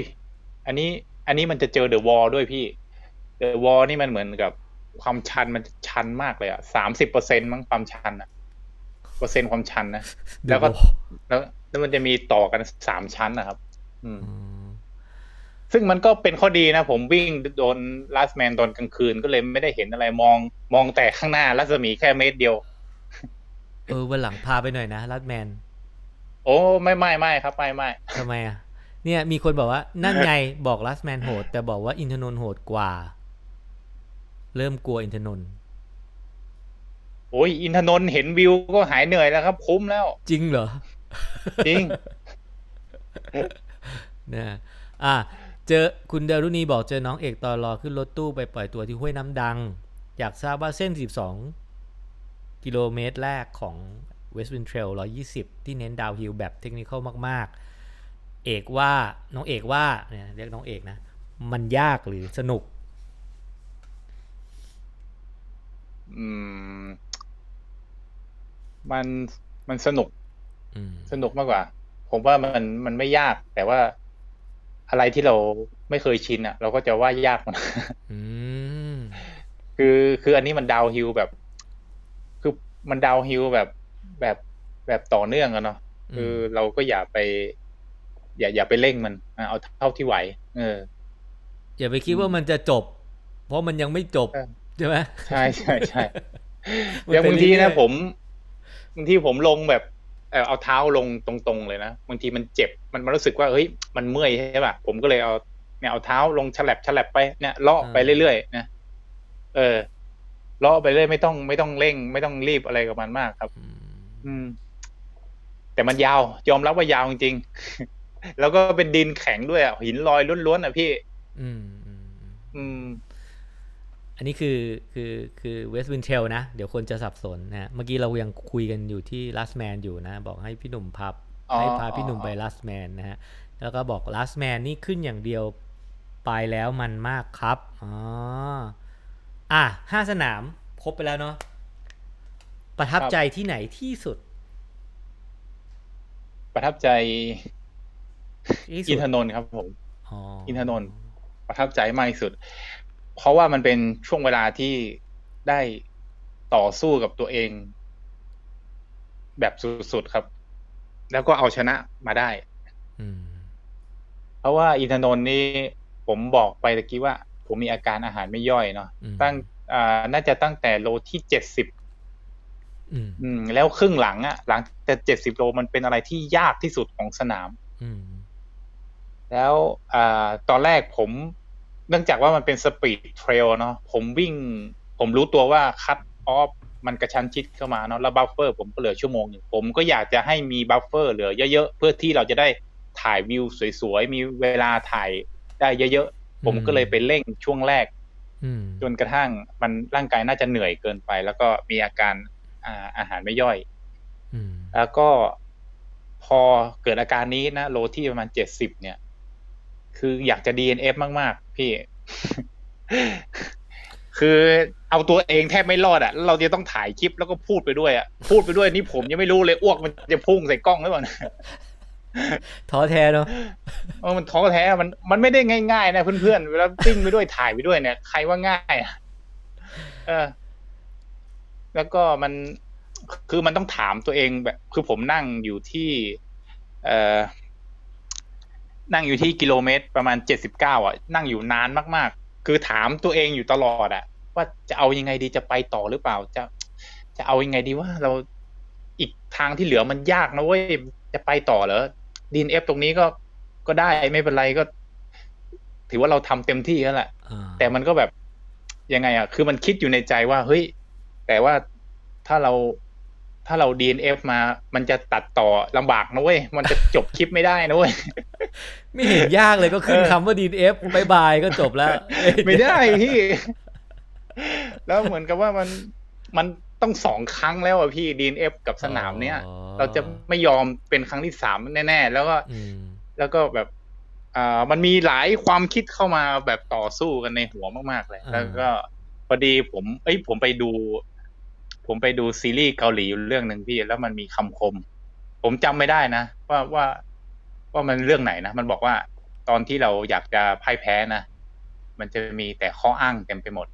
อันนี้ อันนี้มันจะเจอ the wall ด้วยพี่ the wall นี่มันเหมือนกับความชันมันชันมากเลยอะสามสิบเปอร์เซ็นต์มั้งความชันอะเปอร์เซ็นต์ความชันนะ แล้วก็ แล้วแล้วมันจะมีต่อกันสามชั้นนะครับ อืม ซึ่งมันก็เป็นข้อดีนะ ผมวิ่งโดนลาสแมนตอนกลางคืนก็เลยไม่ได้เห็นอะไรมอง มองแต่ข้างหน้ารัศมีแค่เมตรเดียว เออวันหลังพาไปหน่อยนะลาสแมน โอ้ไม่ไม่ไม่ครับไม่ไม่ทำไมอะเนี่ยมีคนบอกว่านั่นไงบอกลาสแมนโหด แต่บอกว่าอินทนนท์โหดกว่า เริ่มกลัวอินทนนท์โอ้ยอินทนนท์เห็นวิวก็หายเหนื่อยแล้วครับ คุ้มแล้ว จริงเหรอ จริงนะอะ เจอคุณเดรุณีบอกเจอน้องเอกตอนรอขึ้นรถตู้ไปปล่อยตัวที่ห้วยน้ำดัง อยากทราบว่าเส้น 12 กิโลเมตรแรกของเวสต์วินเทรล120 ที่เน้น downhill แบบเทคนิคมาก ๆ เอกว่าน้องเอกว่าเนี่ยเรียกน้องเอกนะ มันยากหรือสนุก อืม มันมันสนุกสนุกมากกว่า ผมว่ามันมันไม่ยากแต่ว่า อะไรที่เราไม่เคยชินอะ เราก็จะว่ายากมันคือคืออันนี้มันดาวฮิลแบบ คือมันดาวฮิลแบบแบบแบบต่อเนื่องอะเนาะคือเราก็อย่าไป อย่าอย่าไปเร่งมันเอาเท่าที่ไหว เออ อย่าไปคิดว่ามันจะจบ เพราะมันยังไม่จบใช่ไหมใช่ใช่ใช่อย่างบางทีนะผมบางทีผมลงแบบ เอาเท้าลงตรงๆเลยนะบางทีมันเจ็บมันมันรู้สึกว่าเฮ้ยมันเมื่อยใช่ป่ะผมก็เลยเอาเนี่ยเอาเท้าลงฉลับฉลับไปเนี่ยเลาะไปเรื่อยๆนะเออเลาะไปเรื่อยไม่ต้องไม่ต้องเร่ง ไม่ต้องรีบอะไรกับมันมากครับ อืม แต่มันยาว ยอมรับว่ายาวจริงๆแล้วก็เป็นดินแข็งด้วยอะหินลอยล้วนๆอะพี่ อืม อืม อันนี้คือคือคือเวสต์วินเทลนะ เดี๋ยวคนจะสับสนนะเมื่อกี้เรายังคุยกันอยู่ที่ลัสแมนอยู่นะ บอกให้พี่หนุ่มพับ ให้พาพี่หนุ่มไปลัสแมนนะฮะ แล้วก็บอกลัสแมนนี่ขึ้นอย่างเดียวไปแล้วมันมากครับ อ๋อ อะห้าสนามครบไปแล้วเนาะ ประทับใจที่ไหนที่สุด ประทับใจ อินทนนท์ครับผม อินทนนท์ประทับใจมากที่สุด เพราะว่ามันเป็นช่วงเวลาที่ได้ต่อสู้กับตัวเอง แบบสุดๆครับ แล้วก็เอาชนะมาได้อืมเพราะว่าอินทนนท์นี่ผมบอกไปตะกี้ว่า ผมมีอาการอาหารไม่ย่อยเนาะอืมตั้งอ่าน่าจะตั้งแต่โลที่เจ็ดสิบอืมอืมแล้วครึ่งหลังอะหลังแต่เจ็ดสิบโลมันเป็นอะไรที่ยากที่สุดของสนามอืมแล้วอ่าตอนแรกผม เนื่องจากว่ามันเป็น speed trail เนาะผมวิ่ง ผมรู้ตัวว่า cut off มันกระชั้นชิดเข้ามาเนาะแล้ว buffer ผมก็เหลือชั่วโมงหนึ่งผมก็อยากจะให้มี buffer เหลือเยอะๆ เพื่อที่เราจะได้ถ่ายวิวสวยๆ มีเวลาถ่ายได้เยอะๆ ผมก็เลยไปเร่งช่วงแรกอืมจนกระทั่งมันร่างกายน่าจะเหนื่อยเกินไป แล้วก็มีอาการอ่าอาหารไม่ย่อยอืมแล้วก็พอเกิดอาการนี้นะโลที่ประมาณเจ็ดสิบเนี่ย คืออยากจะ DNF มาก ๆ พี่ คือเอาตัวเองแทบไม่รอดอะ่ะแล้วเราจะต้องถ่ายคลิปแล้วก็พูดไปด้วยอะ่ะพูดไปด้วยนี่ผมยังไม่รู้เลยอ้วกมันจะพุ่งใส่กล้องหรือเปล่านะท้อแท้เนาะเออมันท้อแท้มันมันไม่ได้ง่ายๆนะเพื่อนๆเวลาติ้งไปด้วยถ่ายไปด้วยเนี่ยใครว่าง่ายอะเออ แล้วก็มันคือมันต้องถามตัวเองแบบ คือผมนั่งอยู่ที่ เอ่อ นั่งอยู่ที่กิโลเมตรประมาณเจ็ดสิบเก้าอะ นั่งอยู่นานมากๆ คือถามตัวเองอยู่ตลอดอะ ว่าจะเอายังไงดีจะไปต่อหรือเปล่า จะ จะเอายังไงดีว่าเราอีกทางที่เหลือมันยากนะเว้ยจะไปต่อเหรอ DNF ตรงนี้ก็ก็ได้ไม่เป็นไรก็ ถือว่าเราทำเต็มที่แล้วแหละอ่าแต่มันก็แบบยังไงอะ คือมันคิดอยู่ในใจว่าเฮ้ยแต่ว่าถ้าเรา ถ้าเรา DNF มา มันจะตัดต่อลำบากนะเว้ย มันจะจบคลิปไม่ได้นะเว้ย ไม่เห็นยากเลยก็ขึ้นคำว่า DNF bye bye ก็จบแล้ว ไม่ได้พี่ แล้วเหมือนกับว่ามัน มันต้องสองครั้งแล้วอะพี่ DNF กับสนามเนี้ยอ๋อเราจะไม่ยอมเป็นครั้งที่สามแน่ ๆ แล้วก็อืมแล้วก็แบบอ่ามันมีหลายความคิดเข้ามาแบบต่อสู้กันในหัวมาก ๆ เลยอ่าแล้วก็พอดีผม เอ้ย ผมไปดู ผมไปดูซีรีส์เกาหลีอยู่เรื่องหนึ่งพี่ แล้วมันมีคำคม ผมจำไม่ได้นะว่าว่าว่ามันเรื่องไหนนะ มันบอกว่าตอนที่เราอยากจะพ่ายแพ้นะ มันจะมีแต่ข้ออ้างเต็มไปหมด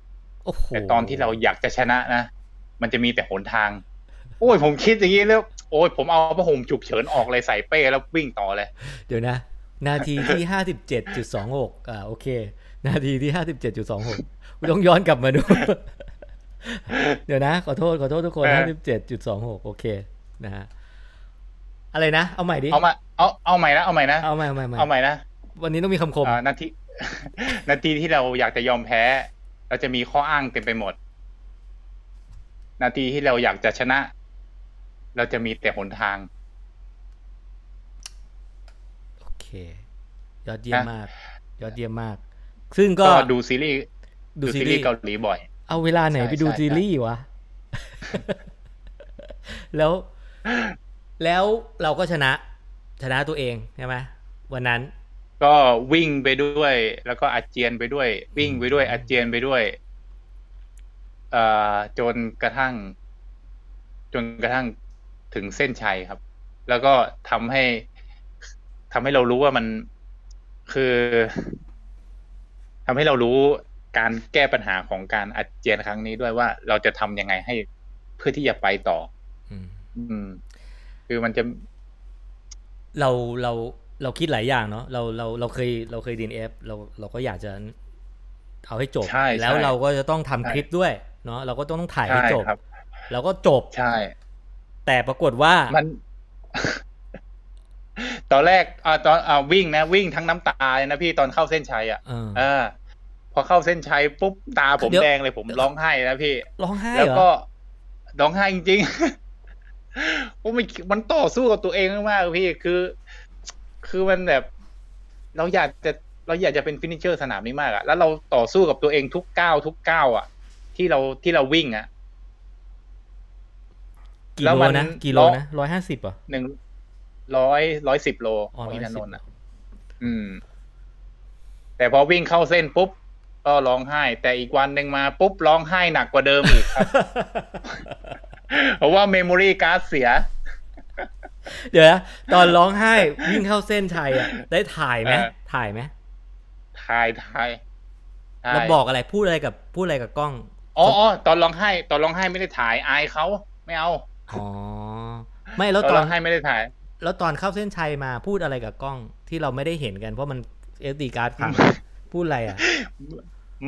โอ้โหแต่ตอนที่เราอยากจะชนะนะ มันจะมีแต่หนทาง โอ้ยผมคิดอย่างนี้แล้ว โอ้ยผมเอาผ้าห่มฉุกเฉินออกเลยใส่เป้แล้ววิ่งต่อเลย เดี๋ยวนะ นาทีที่ห้าสิบเจ็ดจุดสองหกอ่าโอเค นาทีที่ห้าสิบเจ็ดจุดสองหกต้องย้อนกลับมาดู เดี๋ยวนะ ขอโทษขอโทษทุกคนเออห้าสิบเจ็ดจุดสองหกโอเคนะฮะอะไรนะ เอาใหม่ดิ เอามาเอาเอาใหม่นะเอาใหม่นะเอาใหม่เอาใหม่เอาใหม่เอาใหม่นะ วันนี้ต้องมีคำคมอ่านาทีนาทีที่เราอยากจะยอมแพ้ เราจะมีข้ออ้างเต็มไปหมด นาทีที่เราอยากจะชนะ เราจะมีแต่หนทาง โอเค ยอดเยี่ยมนะมาก ยอดเยี่ยมมาก ซึ่งก็ก็ดูซีรีส์ดูดูซีซีรีรีส์ส์เกาหลีบ่อย เอาเวลาไหนใช่ไปดูใช่ซีรีส์วะ แล้ว แล้วเราก็ชนะ ชนะตัวเองใช่ไหมวันนั้น ก็วิ่งไปด้วย แล้วก็อาเจียนไปด้วย วิ่งไปด้วย อาเจียนไปด้วยเอ่อจนกระทั่ง จนกระทั่งถึงเส้นชัยครับ แล้วก็ทำให้ทำให้เรารู้ว่ามันคือทำให้เรารู้ การแก้ปัญหาของการอาเจียนครั้งนี้ด้วยว่าเราจะทำยังไงให้เพื่อที่จะไปต่ออืมอืมคือมันจะเราเราเราคิดหลายอย่างเนาะเราเราเราเคยเราเคยดีเอฟเราเราก็อยากจะเอาให้จบใช่ใช่แล้วเราก็จะต้องทำใช่คลิปด้วย เนาะเราก็ต้องถ่ายให้ใช่จบครับแล้วก็จบใช่ แต่ปรากฏว่ามัน ตอนแรกอ่าตอนอ่าวิ่งนะวิ่งทั้งน้ำตาเลยนะพี่ตอนเข้าเส้นชัยอะเออเออพอเข้าเส้นชัยปุ๊บตาผมเดี๋ยวแดงเลยผมร้องไห้นะพี่ร้องไห้แล้วเหรอก็ร้องไห้จริงๆผมไม่มันต่อสู้กับตัวเองมากๆพี่คือ คือมันแบบ เราอยากจะเราอยากจะเป็น finisher สนามนี้มากอะแล้วเราต่อสู้กับตัวเองทุกก้าวทุกก้าวอะที่เราที่เราวิ่งอะกี่แล้วโลมันนะกี่โลร้องนะร้อยห้าสิบอะหนึ่งร้อยร้อยสิบโลอ๋ขอองอินทนนท์ 110 อะอืม แต่พอวิ่งเข้าเส้นปุ๊บ ก็ร้องไห้ แต่อีกวันหนึ่งมาปุ๊บร้องไห้หนักกว่าเดิมอีกครับ เพราะว่า memory card เสีย เดี๋ยวนะตอนร้องไห้วิ่งเข้าเส้นชัยอะ ได้ถ่ายไหมเออถ่ายไหมทายทายทายแล้วบอกอะไรพูดอะไรกับพูดอะไรกับกล้องอ๋ออ๋อตอนร้องไห้ ตอนร้องไห้ไม่ได้ถ่ายอายเขาไม่เอาอ๋อไม่แล้วตอนตอร้นองไห้ไม่ได้ถ่าย แล้วตอนเข้าเส้นชัยมาพูดอะไรกับกล้องที่เราไม่ได้เห็นกันเพราะมันเอสดีการ์ดพัง พูดอะไรอะ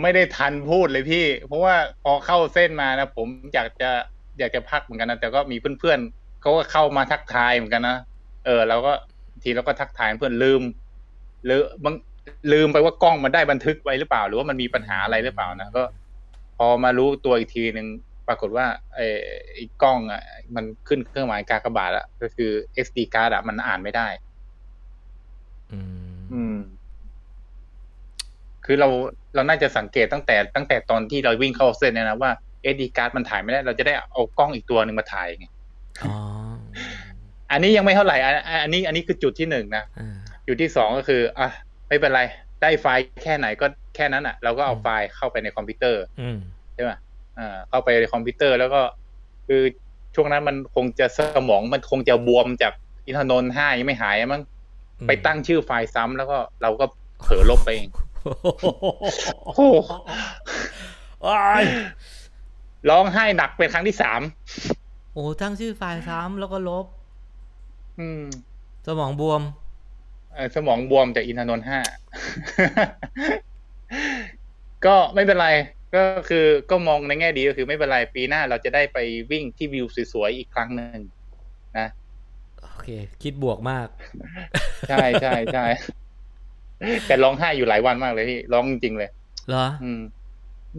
ไม่ได้ทันพูดเลยพี่ เพราะว่าพอเข้าเส้นมานะผมอยากจะอยากจะพักเหมือนกันนะแต่ก็มีเพื่อนๆเขาก็เข้ามาทักทายเหมือนกันนะเออเราก็ทีเราก็ทักทายเพื่อนลืมหรือบางลืมไปว่ากล้องมันได้บันทึกไว้หรือเปล่า หรือว่ามันมีปัญหาอะไรหรือเปล่านะก็พอมารู้ตัวอีกทีหนึ่งปรากฏว่าไอ้ไอ้กล้องอะ มันขึ้นเครื่องหมายกากบาทอะก็คือ SD card อะมันอ่านไม่ได้ อืมอืม คือเราเราน่าจะสังเกตตั้งแต่ตั้งแต่ตอนที่เราวิ่งเข้าเส้นเนี่ยนะว่า SD card มันถ่ายไม่ได้ เราจะได้เอากล้องอีกตัวหนึ่งมาถ่ายไงอ๋ออันนี้ยังไม่เท่าไหร่อันอันนี้อันนี้คือจุดที่หนึ่งนะอ่าจุดที่สองก็คือ อะไม่เป็นไร ได้ไฟล์แค่ไหนก็แค่นั้นอะ เราก็เอาไฟล์เข้าไปในคอมพิวเตอร์อืมใช่ไหมอ่าเข้าไปในคอมพิวเตอร์แล้วก็ คือช่วงนั้นมันคงจะสมองมันคงจะบวมจากอินทนนท์ห้ายังไม่หายมั้งไปตั้งชื่อไฟล์ซ้ำแล้วก็เราก็เผลอลบไปเอง โอ้โหอ้ายร้องไห้หนักเป็นครั้งที่สามโอ้ตั้งชื่อไฟล์ซ้ำแล้วก็ลบ อืม สมองบวมเอ่อสมองบวมจากอินทนนท์ห้า ก็ไม่เป็นไร ก็คือก็มองในแง่ดีก็คือไม่เป็นไร ปีหน้าเราจะได้ไปวิ่งที่วิวสวยๆอีกครั้งหนึ่งนะ โอเค คิดบวกมาก ใช่ใช่ใช่ แต่ร้องไห้อยู่หลายวันมากเลยพี่ร้องจริงๆเลยเหรอ อืม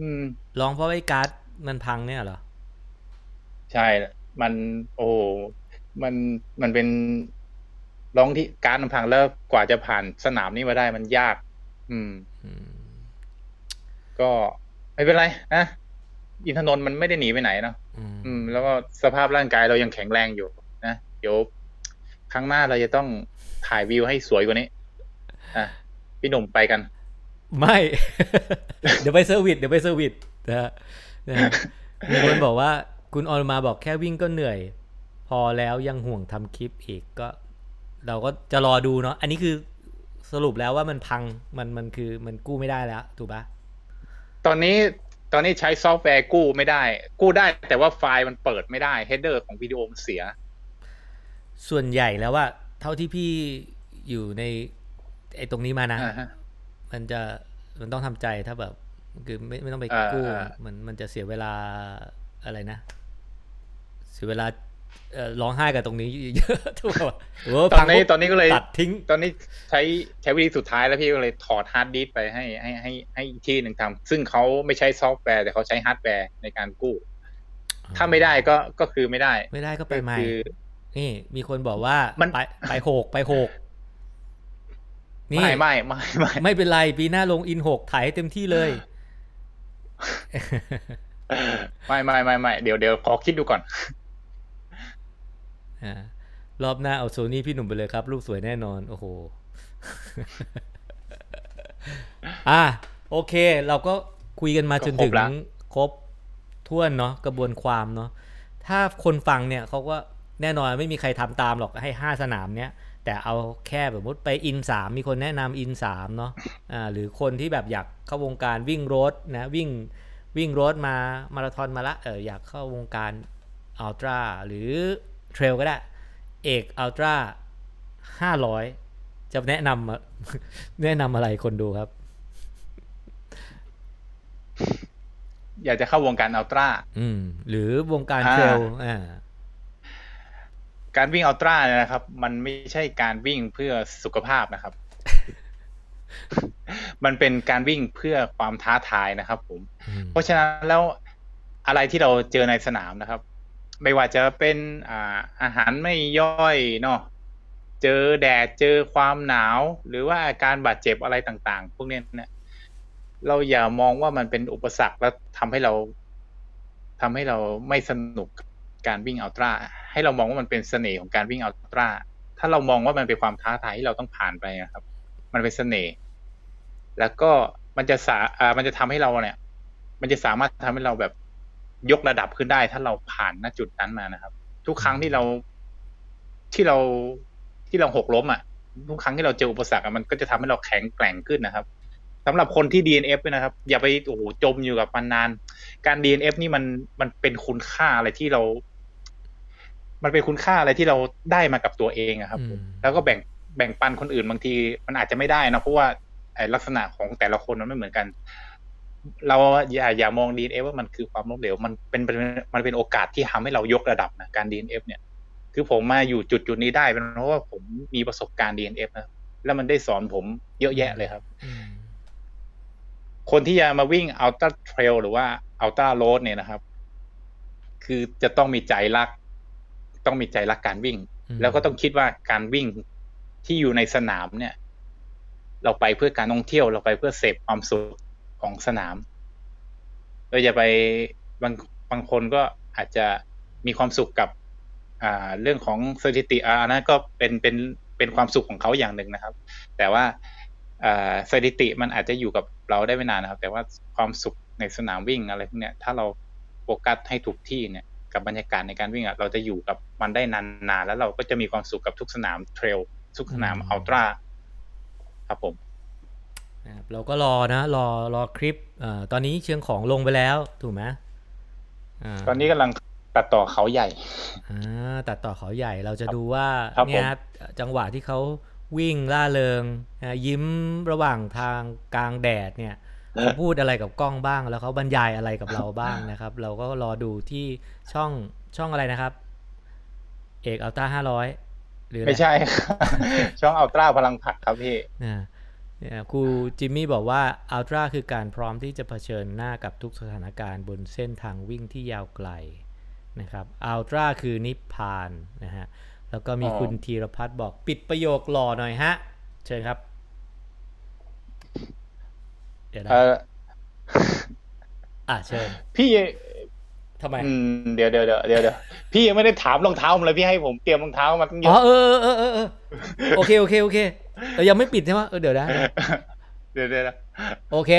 อืมลองเพราะไอ้การ์ดมันพังเนี่ยเหรอ ใช่ มัน โอ้โหมันมันเป็นร้องที่การลำพังแล้วกว่าจะผ่านสนามนี้มาได้มันยากอืมอืมก็ไม่เป็นไรนะอินทนนท์มันไม่ได้หนีไปไหนเนาะอืมอืม แล้วก็สภาพร่างกายเรายังแข็งแรงอยู่นะเดี๋ยวครั้งหน้าเราจะต้องถ่ายวิวให้สวยกว่านี้อะ พี่หนุ่มไปกัน ไม่ เดี๋ยวไป service เดี๋ยวไป service นะฮะนะฮะมีคนบอกว่าคุณออนมาบอกแค่วิ่งก็เหนื่อย พอแล้วยังห่วงทำคลิปอีกก็ เราก็จะรอดูเนาะอันนี้คือสรุปแล้วว่ามันพังมันมันคือมันกู้ไม่ได้แล้วถูกปะตอนนี้ตอนนี้ใช้ซอฟต์แวร์กู้ไม่ได้ กู้ได้แต่ว่าไฟล์มันเปิดไม่ได้ header ของวิดีโอมันเสีย ส่วนใหญ่แล้วว่า เท่าที่พี่อยู่ใน ไอ้ตรงนี้มานะอ่าฮะมันจะมันต้องทำใจถ้าแบบ คือไม่ไม่ต้องไปอ่ากู้อ่ามันมันจะเสียเวลาอะไรนะ เสียเวลาเอ่อร้องไห้กับตรงนี้เยอะถูกป่ะหรือว่าตอนนี้ฟังปุ๊บตอนนี้ก็เลยตัดทิ้ง ตอนนี้ใช้ใช้วิธีสุดท้ายแล้วพี่ก็เลยถอดฮาร์ดดิสก์ไปให้ให้ให้ให้อีกที่หนึ่งทำซึ่งเขาไม่ใช้ซอฟต์แวร์แต่เขาใช้ฮาร์ดแวร์ในการกู้ ถ้าไม่ได้ก็ก็คือไม่ได้ ไม่ได้ก็ไปใหม่คือนี่มีคนบอกว่ามันไปไปหกไปหก นี่ไม่ไม่ไม่ไม่ไม่เป็นไร ปีหน้าลงอินหกถ่ายให้เต็มที่เลย ไม่ไม่ไม่ไม่เดี๋ยวเดี๋ยวขอคิดดูก่อนอ่ารอบหน้าเอาโซนี่พี่หนุ่มไปเลยครับ รูปสวยแน่นอน โอ้โหอะโอเค เราก็คุยกันมาจนถึงก็ครบละครบถ้วนเนาะกระบวนความเนาะถ้าคนฟังเนี่ยเขาก็แน่นอนไม่มีใครทำตามหรอกให้ห้าสนามเนี้ย แต่เอาแค่แบบมุดไปอินสามมีคนแนะนำอินสามเนาะอ่าหรือคนที่แบบอยากเข้าวงการวิ่งรถนะวิ่งวิ่งรถมามาราธอนมาละเอออยากเข้าวงการอัลตร้าหรือเทรลก็ได้ เอกอัลตร้าห้าร้อยจะแนะนำอะแนะนำอะไรคนดูครับ อยากจะเข้าวงการอัลตร้าอืมหรือวงการอ่าเทรลอ่า การวิ่งอัลตร้าเนี่ยนะครับ มันไม่ใช่การวิ่งเพื่อสุขภาพนะครับ มันเป็นการวิ่งเพื่อความท้าทายนะครับผมอืมเพราะฉะนั้นแล้วอะไรที่เราเจอในสนามนะครับ ไม่ว่าจะเป็นอ่าอาหารไม่ย่อยเนาะเจอแดดเจอความหนาว หรือว่าอาการบาดเจ็บอะไรต่าง ๆ พวกเนี้ยเนี่ยเราอย่ามองว่ามันเป็นอุปสรรคแล้วทำให้เราทำให้เราไม่สนุก การวิ่งอัลตร้าให้เรามองว่ามันเป็นเสน่ห์ของการวิ่งอัลตร้าถ้าเรามองว่ามันเป็นความท้าทายที่เราต้องผ่านไปนะครับ มันเป็นเสน่ห์แล้วก็มันจะสาอ่ามันจะทำให้เราเนี่ย มันจะสามารถทำให้เราแบบยกระดับขึ้นได้ ถ้าเราผ่านณจุดนั้นมานะครับ ทุกครั้งที่เราที่เราที่เราหกล้มอะทุกครั้งที่เราเจออุปสรรคมันก็จะทำให้เราแข็งแกร่งขึ้นนะครับสำหรับคนที่ DNF นะครับ อย่าไปโอ้โหจมอยู่กับมันนาน การ DNF นี่มันมันเป็นคุณค่าอะไรที่เรา มันเป็นคุณค่าอะไรที่เราได้มากับตัวเองอะครับอืมแล้วก็แบ่งแบ่งปันคนอื่นบางที มันอาจจะไม่ได้นะเพราะว่าไอ้ลักษณะของแต่ละคนมันไม่เหมือนกัน เราอย่าอย่ามองดีเอว่ามันคือความล้มเหลวมันเป็นเป็นมันเป็นโอกาสที่ทำให้เรายกระดับนะการดีเอฟเนี่ย คือผมมาอยู่จุดจุดนี้ได้เป็นเพราะว่าผมมีประสบการณ์ DNF นะแล้วมันได้สอนผมเยอะแยะเลยครับอืมคนที่จะมาวิ่ง Ultra Trail หรือว่า Ultra Road เนี่ยนะครับ คือจะต้องมีใจรัก ต้องมีใจรักการวิ่งอืมแล้วก็ต้องคิดว่าการวิ่งที่อยู่ในสนามเนี่ย เราไปเพื่อการท่องเที่ยวเราไปเพื่อเสพความสุขของสนาม เราจะไปบางบางคนก็อาจจะมีความสุขกับอ่าเรื่องของสถิติอ่าอันนั้นก็เป็นเป็นเป็นความสุขของเขาอย่างหนึ่งนะครับ แต่ว่าอ่าสถิติมันอาจจะอยู่กับเราได้ไม่นานนะครับ แต่ว่าความสุขในสนามวิ่งอะไรพวกเนี้ยถ้าเราโฟกัสให้ถูกที่เนี่ย กับบรรยากาศในการวิ่งอะเราจะอยู่กับมันได้นานๆแล้วเราก็จะมีความสุขกับทุกสนามเทรลทุกสนามอัลตร้าครับผมนะครับเราก็รอนะ รอรอคลิปเอ่อตอนนี้เชียงของลงไปแล้วถูกไหมอ่าตอนนี้กำลังตัดต่อเขาใหญ่อ่าตัดต่อเขาใหญ่เราจะดูว่าครับเนี่ยจังหวะที่เขาวิ่งล่าเริงนะยิ้มระหว่างทางกลางแดดเนี่ย เขาพูดอะไรกับกล้องบ้าง แล้วเขาบรรยายอะไรกับเราบ้างนะครับ เราก็รอดูที่ช่องช่องอะไรนะครับ เอกอัลต้าห้าร้อยหรืออะรไม่ใช่ ช่องอัลตร้าพลังผลักครับพี่นะเนี่ยครูจิมมี่บอกว่าอัลตร้าคือการพร้อมที่จะเผชิญหน้ากับทุกสถานการณ์บนเส้นทางวิ่งที่ยาวไกลนะครับอัลตร้าคือนิพพานนะฮะแล้วก็มีอ๋อคุณธีรพัฒน์บอกปิดประโยคหล่อหน่อยฮะ เชิญครับ เดี๋ยวนะเอออะเชิญพี่ทำไมอืมเดี๋ยวเดี๋ยวเดี๋ยวเดี๋ยวเดี๋ยวพี่ยังไม่ได้ถามรองเท้าผมเลยพี่ให้ผมเตรียมรองเท้ามาตั้งเยอ๋ออะเออเออเออเออโอเคโอเคโอเคเออยังไม่ปิดใช่ไหมเออเดี๋ยวนะเดี๋ยวเดี๋ยวนะโอเค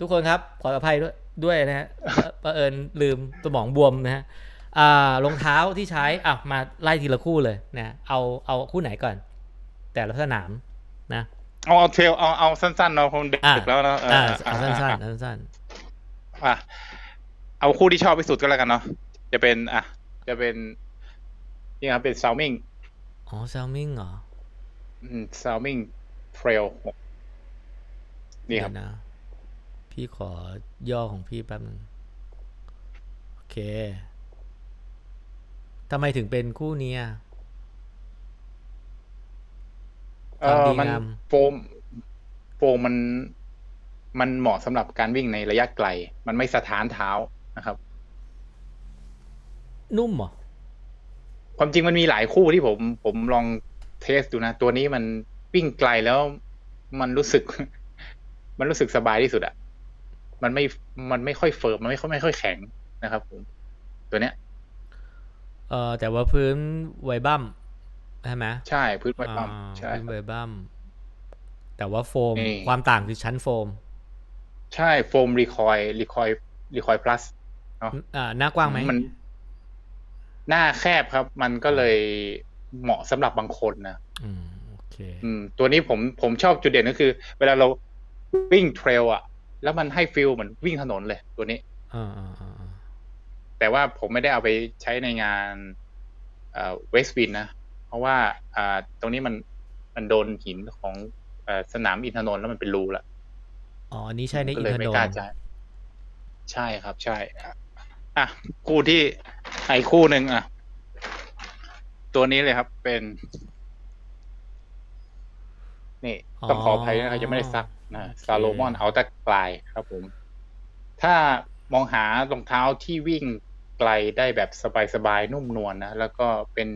ทุกคนครับขออภัยด้วยด้วยนะฮะเผอิญลืมสมองบวมนะฮะอ่ารองเท้าที่ใช้อะมาไล่ทีละคู่เลยนะเอาเอาคู่ไหนก่อน แต่ละสนามนะ เอาเอาเทรลเอาเอาสั้นๆเนาะคงดึอะกแล้วเนาะเอออ่าอะเอาสั้นอะๆสั้นอะเอาคู่ที่ชอบที่สุดก็แล้วกันเนาะจะเป็นอะ จะเป็นนี่ครับเป็นซาวมิงๆอ๋อซาวมิงเหรอซาวมิงเทรลนี่ครับเดี๋ยวนะพี่ขอย่อของพี่แป๊บนึงโอเคทำไมถึงเป็นคู่เนี้ย เออความดีมันงามโฟมโฟมมันมันเหมาะสำหรับการวิ่งในระยะไกล มันไม่สะท้านเท้านะครับ นุ่มเหรอ ความจริงมันมีหลายคู่ที่ผม ผมลอง test ดูนะ ตัวนี้มันวิ่งไกลแล้ว มันรู้สึก มันรู้สึกสบายที่สุดอะมันไม่ มันไม่ค่อย firm มันไม่ค่อยไม่ค่อยแข็งนะครับ ผม ตัวเนี้ย เออแต่ว่าพื้น Vibram ใช่ไหมใช่พื้น Vibram อ่าใช่พื้น Vibram แต่ว่าโฟมนี่ความต่างคือชั้นโฟม ใช่โฟม recoil recoil recoil plusอ่าหน้ากว้างไหมมัน หน้าแคบครับ มันก็เลยเหมาะสำหรับบางคนนะอืมโอเคอืม ตัวนี้ผมผมชอบจุดเด่นก็คือ เวลาเราวิ่ง trail อะแล้วมันให้ feel เหมือนวิ่งถนนเลยตัวนี้อ่าอ่าอ่าอ่าแต่ว่าผมไม่ได้เอาไปใช้ในงานเวสต์วินนะเพ ราะว่าอ่าตรงนี้มันมันโดนหินของเออสนามอินทนนท์แล้วมันเป็นรูละอ๋ออันนี้ใช่ในก็อินเลยทไม่นกล้านท์ใช้ใช่ครับ ใช่อะอะคู่ที่ไอ้คู่หนึ่งอะ ตัวนี้เลยครับเป็น นี่ต้องขออภัยนะครับยังไม่ได้ซักนะซาโลมอนเอาตะกลายครับผม ถ้ามองหารองเท้าที่วิ่งไกลได้แบบสบายๆนุ่มนวลนะแล้วก็เป็น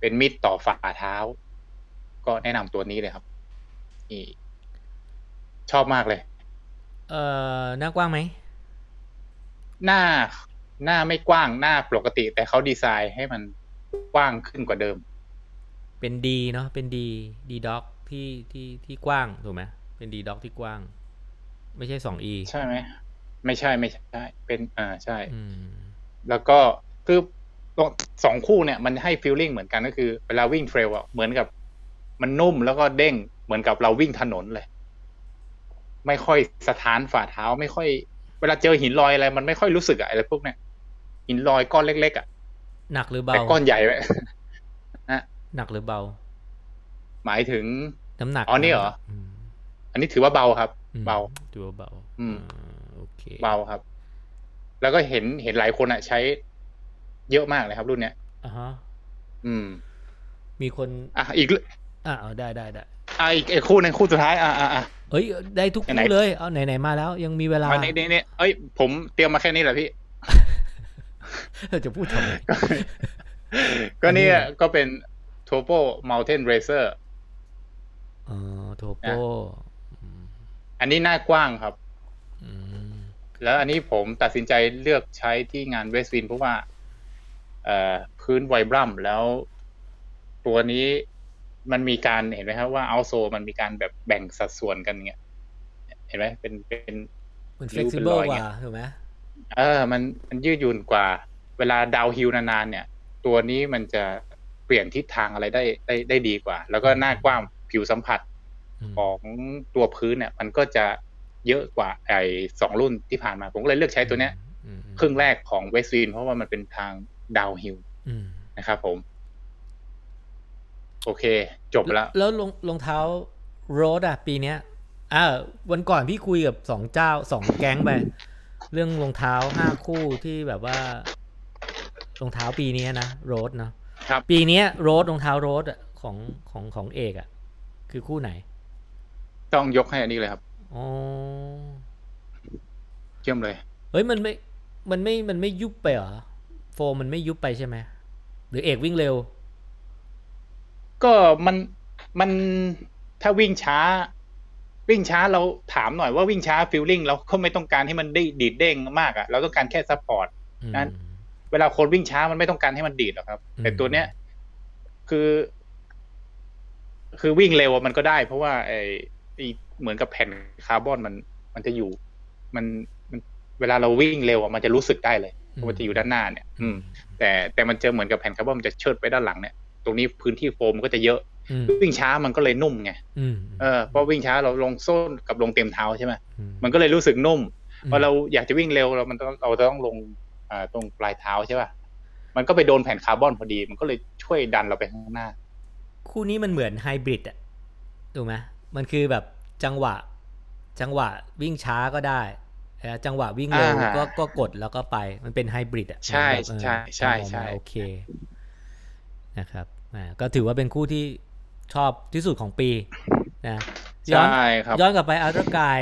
เป็นมิดต่อฝ่าเท้า ก็แนะนำตัวนี้เลยครับนี่ชอบมากเลย เอ่อหน้ากว้างไหม หน้าหน้าไม่กว้างหน้าปกติ แต่เขาดีไซน์ให้มันกว้างขึ้นกว่าเดิม เป็นดีเนาะเป็นดีดีด็อกที่ที่ที่กว้างถูกไหมเป็นดีด็อกที่กว้าง ไม่ใช่สองอีใช่ไหมไม่ใช่ไม่ใช่ เป็นอ่าใช่อืมแล้วก็คือ สองคู่เนี่ยมันให้ฟีลลิ่งเหมือนกันก็คือเวลาวิ่งเทรลอะเหมือนกับ มันนุ่มแล้วก็เด้งเหมือนกับเราวิ่งถนนเลย ไม่ค่อยสถานฝ่าเท้า ไม่ค่อย เวลาเจอหินลอยอะไร มันไม่ค่อยรู้สึกอะอะไรพวกเนี้ยหินลอยก้อนเล็กๆอะหนักหรือเบาแต่ก้อนใหญ่ไหมหนักหรือเบา หมายถึงน้ำหนักอ๋อนี่เหรอมอันนี้ถือว่าเบาครับอืมเบาถือว่าเบา อืมอ่าโอเค เบาครับ แล้วก็เห็นเห็นหลายคนอะใช้ เยอะมากเลยครับรุ่นเนี้ยอ่าฮะอืม มีคน อะอีกอ่าเอาได้ได้ได้อะอีกอีกคู่หนึงคู่สุดท้ายอะอะอะเอ้ยได้ทุกไหนคู่ๆเลยเอาไหนไหนๆมาแล้ว ยังมีเวลาอันนี้นี่นี่เอ้ย ผมเตรียมมาแค่นี้แหละพี่จะพูดทำไมก็เนี่ยอันนี้ก็เป็น Turbo Mountain Racer เออโทโปอันนี้หน้ากว้างครับอืมแล้วอันนี้ผมตัดสินใจเลือกใช้ที่งานเวส t ินเพราะว่าเอ่อ พื้นไวบรัมแล้วตัวนี้มันมีการเห็นไหมครับว่าเอาโซมันมีการแบบแบ่งสัดส่วนกันเงี้ย เห็นไหมเป็นเป็นมันริ้วเป็น flexible รอยกเงี้ว่ายถูกไหมเออ มันมันยืดหยุ่นกว่า เวลาดาวฮิลนานๆเนี่ย ตัวนี้มันจะเปลี่ยนทิศทางอะไรได้ได้ได้ดีกว่า แล้วก็หน้ากว้างผิวสัมผัสอืมของตัวพื้นเนี่ย มันก็จะเยอะกว่าไอ้สองรุ่นที่ผ่านมา ผมก็เลยเลือกใช้ตัวเนี้ยอืมครึ่งแรกของเวส t ินเพราะว่ามันเป็นทาง ดาวฮิลอืมนะครับผม โอเค จบแล้ว แล้วรองรองเท้าโรดอะ ปีเนี้ยอ่าวันก่อนพี่คุยกับสองเจ้าสองแก๊งไป เรื่องรองเท้าห้าคู่ที่แบบว่ารองเท้าปีนี้นะโรดเนาะครับ ปีเนี้ยโรดรองเท้าโรดอะของของของเอกอะ คือคู่ไหน ต้องยกให้อันนี้เลยครับอ๋อเยี่ยมเลย เฮ้ยมันไม่ มันไม่มันไม่ยุบไปเหรอ โฟมมันไม่ยุบไปใช่ไหมหรือเอกวิ่งเร็ว ก็มันมันถ้าวิ่งช้า วิ่งช้าเราถามหน่อยว่าวิ่งช้า feeling เราก็ไม่ต้องการให้มันได้ดีดเด้งมากอะเราต้องการแค่ support อืมนั้นเวลาคนวิ่งช้ามันไม่ต้องการให้มันดีดหรอกครับอืมแต่ตัวเนี้ยคือ คือวิ่งเร็วอะมันก็ได้ เพราะว่าไอ้ไอ้เหมือนกับแผ่นคาร์บอนมัน มันจะอยู่ มันมันเวลาเราวิ่งเร็วอะมันจะรู้สึกได้เลย เพราะมันจะอยู่ด้านหน้าเนี่ย อืม แต่แต่มันจะเหมือนกับแผ่นคาร์บอนมันจะเชิดไปด้านหลังเนี่ย ตรงนี้พื้นที่โฟมมันก็จะเยอะอืมวิ่งช้ามันก็เลยนุ่มไงอืมเออเพราะวิ่งช้าเราลงส้นกับลงเต็มเท้าใช่ไหมอืมันก็เลยรู้สึกนุ่มอืมพอเราอยากจะวิ่งเร็วเรามันต้องเราจะต้องลงอ่าตรงปลายเท้าใช่ป่ะมันก็ไปโดนแผ่นคาร์บอนพอดี มันก็เลยช่วยดันเราไปข้างหน้า คู่นี้มันเหมือนไฮบริดอะถูกไหมมันคือแบบจังหวะ จังหวะวิ่งช้าก็ได้เอ่อ จังหวะวิ่งเร็วอ่าก็ก็กดแล้วก็ไปมันเป็นไฮบริดอะใช่มันแบบเออใช่ใช่ออกมาใช่โอเคนะครับอ่าก็ถือว่าเป็นคู่ที่ชอบที่สุดของปีนะย้อนใช่ครับย้อนกลับไปอัลตร้ากาย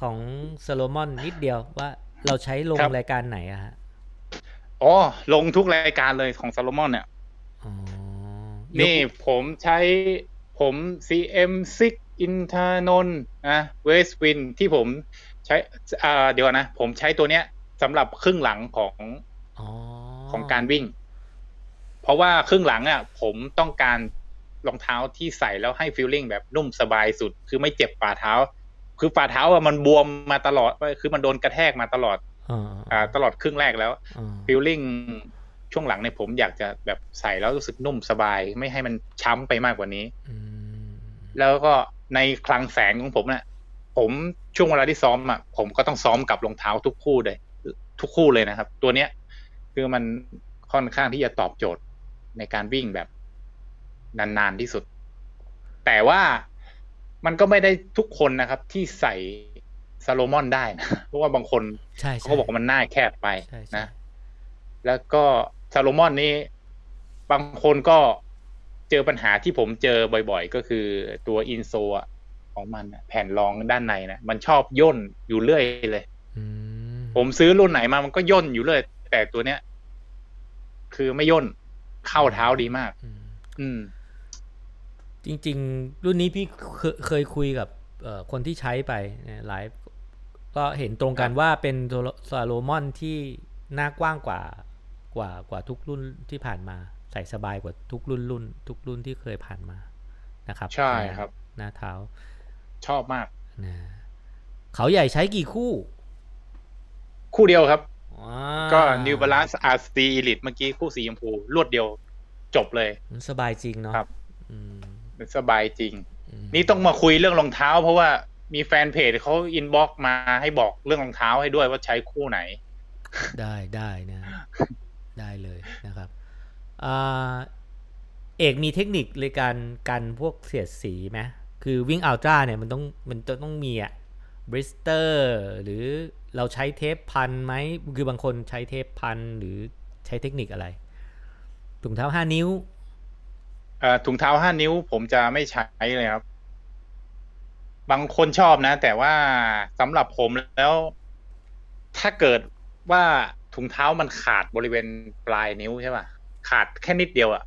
ของโซโลมอนนิดเดียวว่าเราใช้ลงครับรายการไหนอะฮะอ๋อลงทุกรายการเลยของซาโลมอนเนี่ยอ๋อนี่ยกผมใช้ผม CM6 อินทานนท์นะเวสวินที่ผมใช้อ่าเดี๋ยวก่อนนะ ผมใช้ตัวเนี้ยสำหรับครึ่งหลังของอ๋อของการวิ่ง เพราะว่าครึ่งหลังอะ ผมต้องการรองเท้าที่ใส่แล้วให้ฟีลลิ่งแบบนุ่มสบายสุด คือไม่เจ็บฝ่าเท้า คือฝ่าเท้าอะมันบวมมาตลอดคือมันโดนกระแทกมาตลอดอ่าอ่าตลอดครึ่งแรกแล้วอ่าฟีลลิ่งช่วงหลังเนี่ยผมอยากจะแบบใส่แล้วรู้สึกนุ่มสบาย ไม่ให้มันช้ำไปมากกว่านี้อืมแล้วก็ในคลังแสงของผมเนี่ย ผมช่วงเวลาที่ซ้อมอะผมก็ต้องซ้อมกับรองเท้าทุกคู่เลยทุกคู่เลยนะครับ ตัวเนี้ยคือมันค่อนข้างที่จะตอบโจทย์ในการวิ่งแบบนานๆที่สุด แต่ว่ามันก็ไม่ได้ทุกคนนะครับ ที่ใส่ซาโลมอนได้นะเพราะว่าบางคนใช่ใช่เขาบอกว่ามันหน้าแคบไปใช่ใช่นะ แล้วก็ซาโลมอนนี่บางคนก็เจอปัญหาที่ผมเจอบ่อย ๆ ก็คือตัวอินโซอะ ของมันอะแผ่นรองด้านในนะมันชอบย่นอยู่เรื่อยเลยอืมผมซื้อรุ่นไหนมามันก็ย่นอยู่เลยแต่ตัวเนี้ย คือไม่ย่นเข้าเท้าดีมาก อืมอืมจริง ๆ รุ่นนี้พี่เคยเคยคุยกับเอ่อคนที่ใช้ไปเนี่ยหลายก็เห็นตรงกันว่าเป็นซาโลมอนที่หน้ากว้างกว่ากว่ากว่าทุกรุ่นที่ผ่านมา ใส่สบายกว่าทุกรุ่นรุ่น ทุกรุ่นที่เคยผ่านมานะครับ ใช่ครับ หน้าเท้า ชอบมากนะเขาใหญ่ใช้กี่คู่ คู่เดียวครับว้าก็ New Balance RC Elite เมื่อกี้คู่สีชมพู รวดเดียวจบเลยมันสบายจริงเนาะครับอืมสบายจริงอืมนี่ต้องมาคุยเรื่องรองเท้า เพราะว่ามีแฟนเพจเขา inbox มาให้บอกเรื่องรองเท้าให้ด้วยว่าใช้คู่ไหน ได้ได้นะ ได้เลยนะครับเอกมีเทคนิคในการกันพวกเสียดสีไหม คือวิ่ง ultra เนี่ยมันต้องมันจะต้องมีอะ blister หรือเราใช้เทปพันไหมคือบางคนใช้เทปพันหรือใช้เทคนิคอะไร ถุงเท้าห้านิ้วถุงเท้าห้านิ้วผมจะไม่ใช้เลยครับ บางคนชอบนะ แต่ว่าสำหรับผมแล้ว ถ้าเกิดว่าถุงเท้ามันขาดบริเวณปลายนิ้วใช่ป่ะขาดแค่นิดเดียวอะ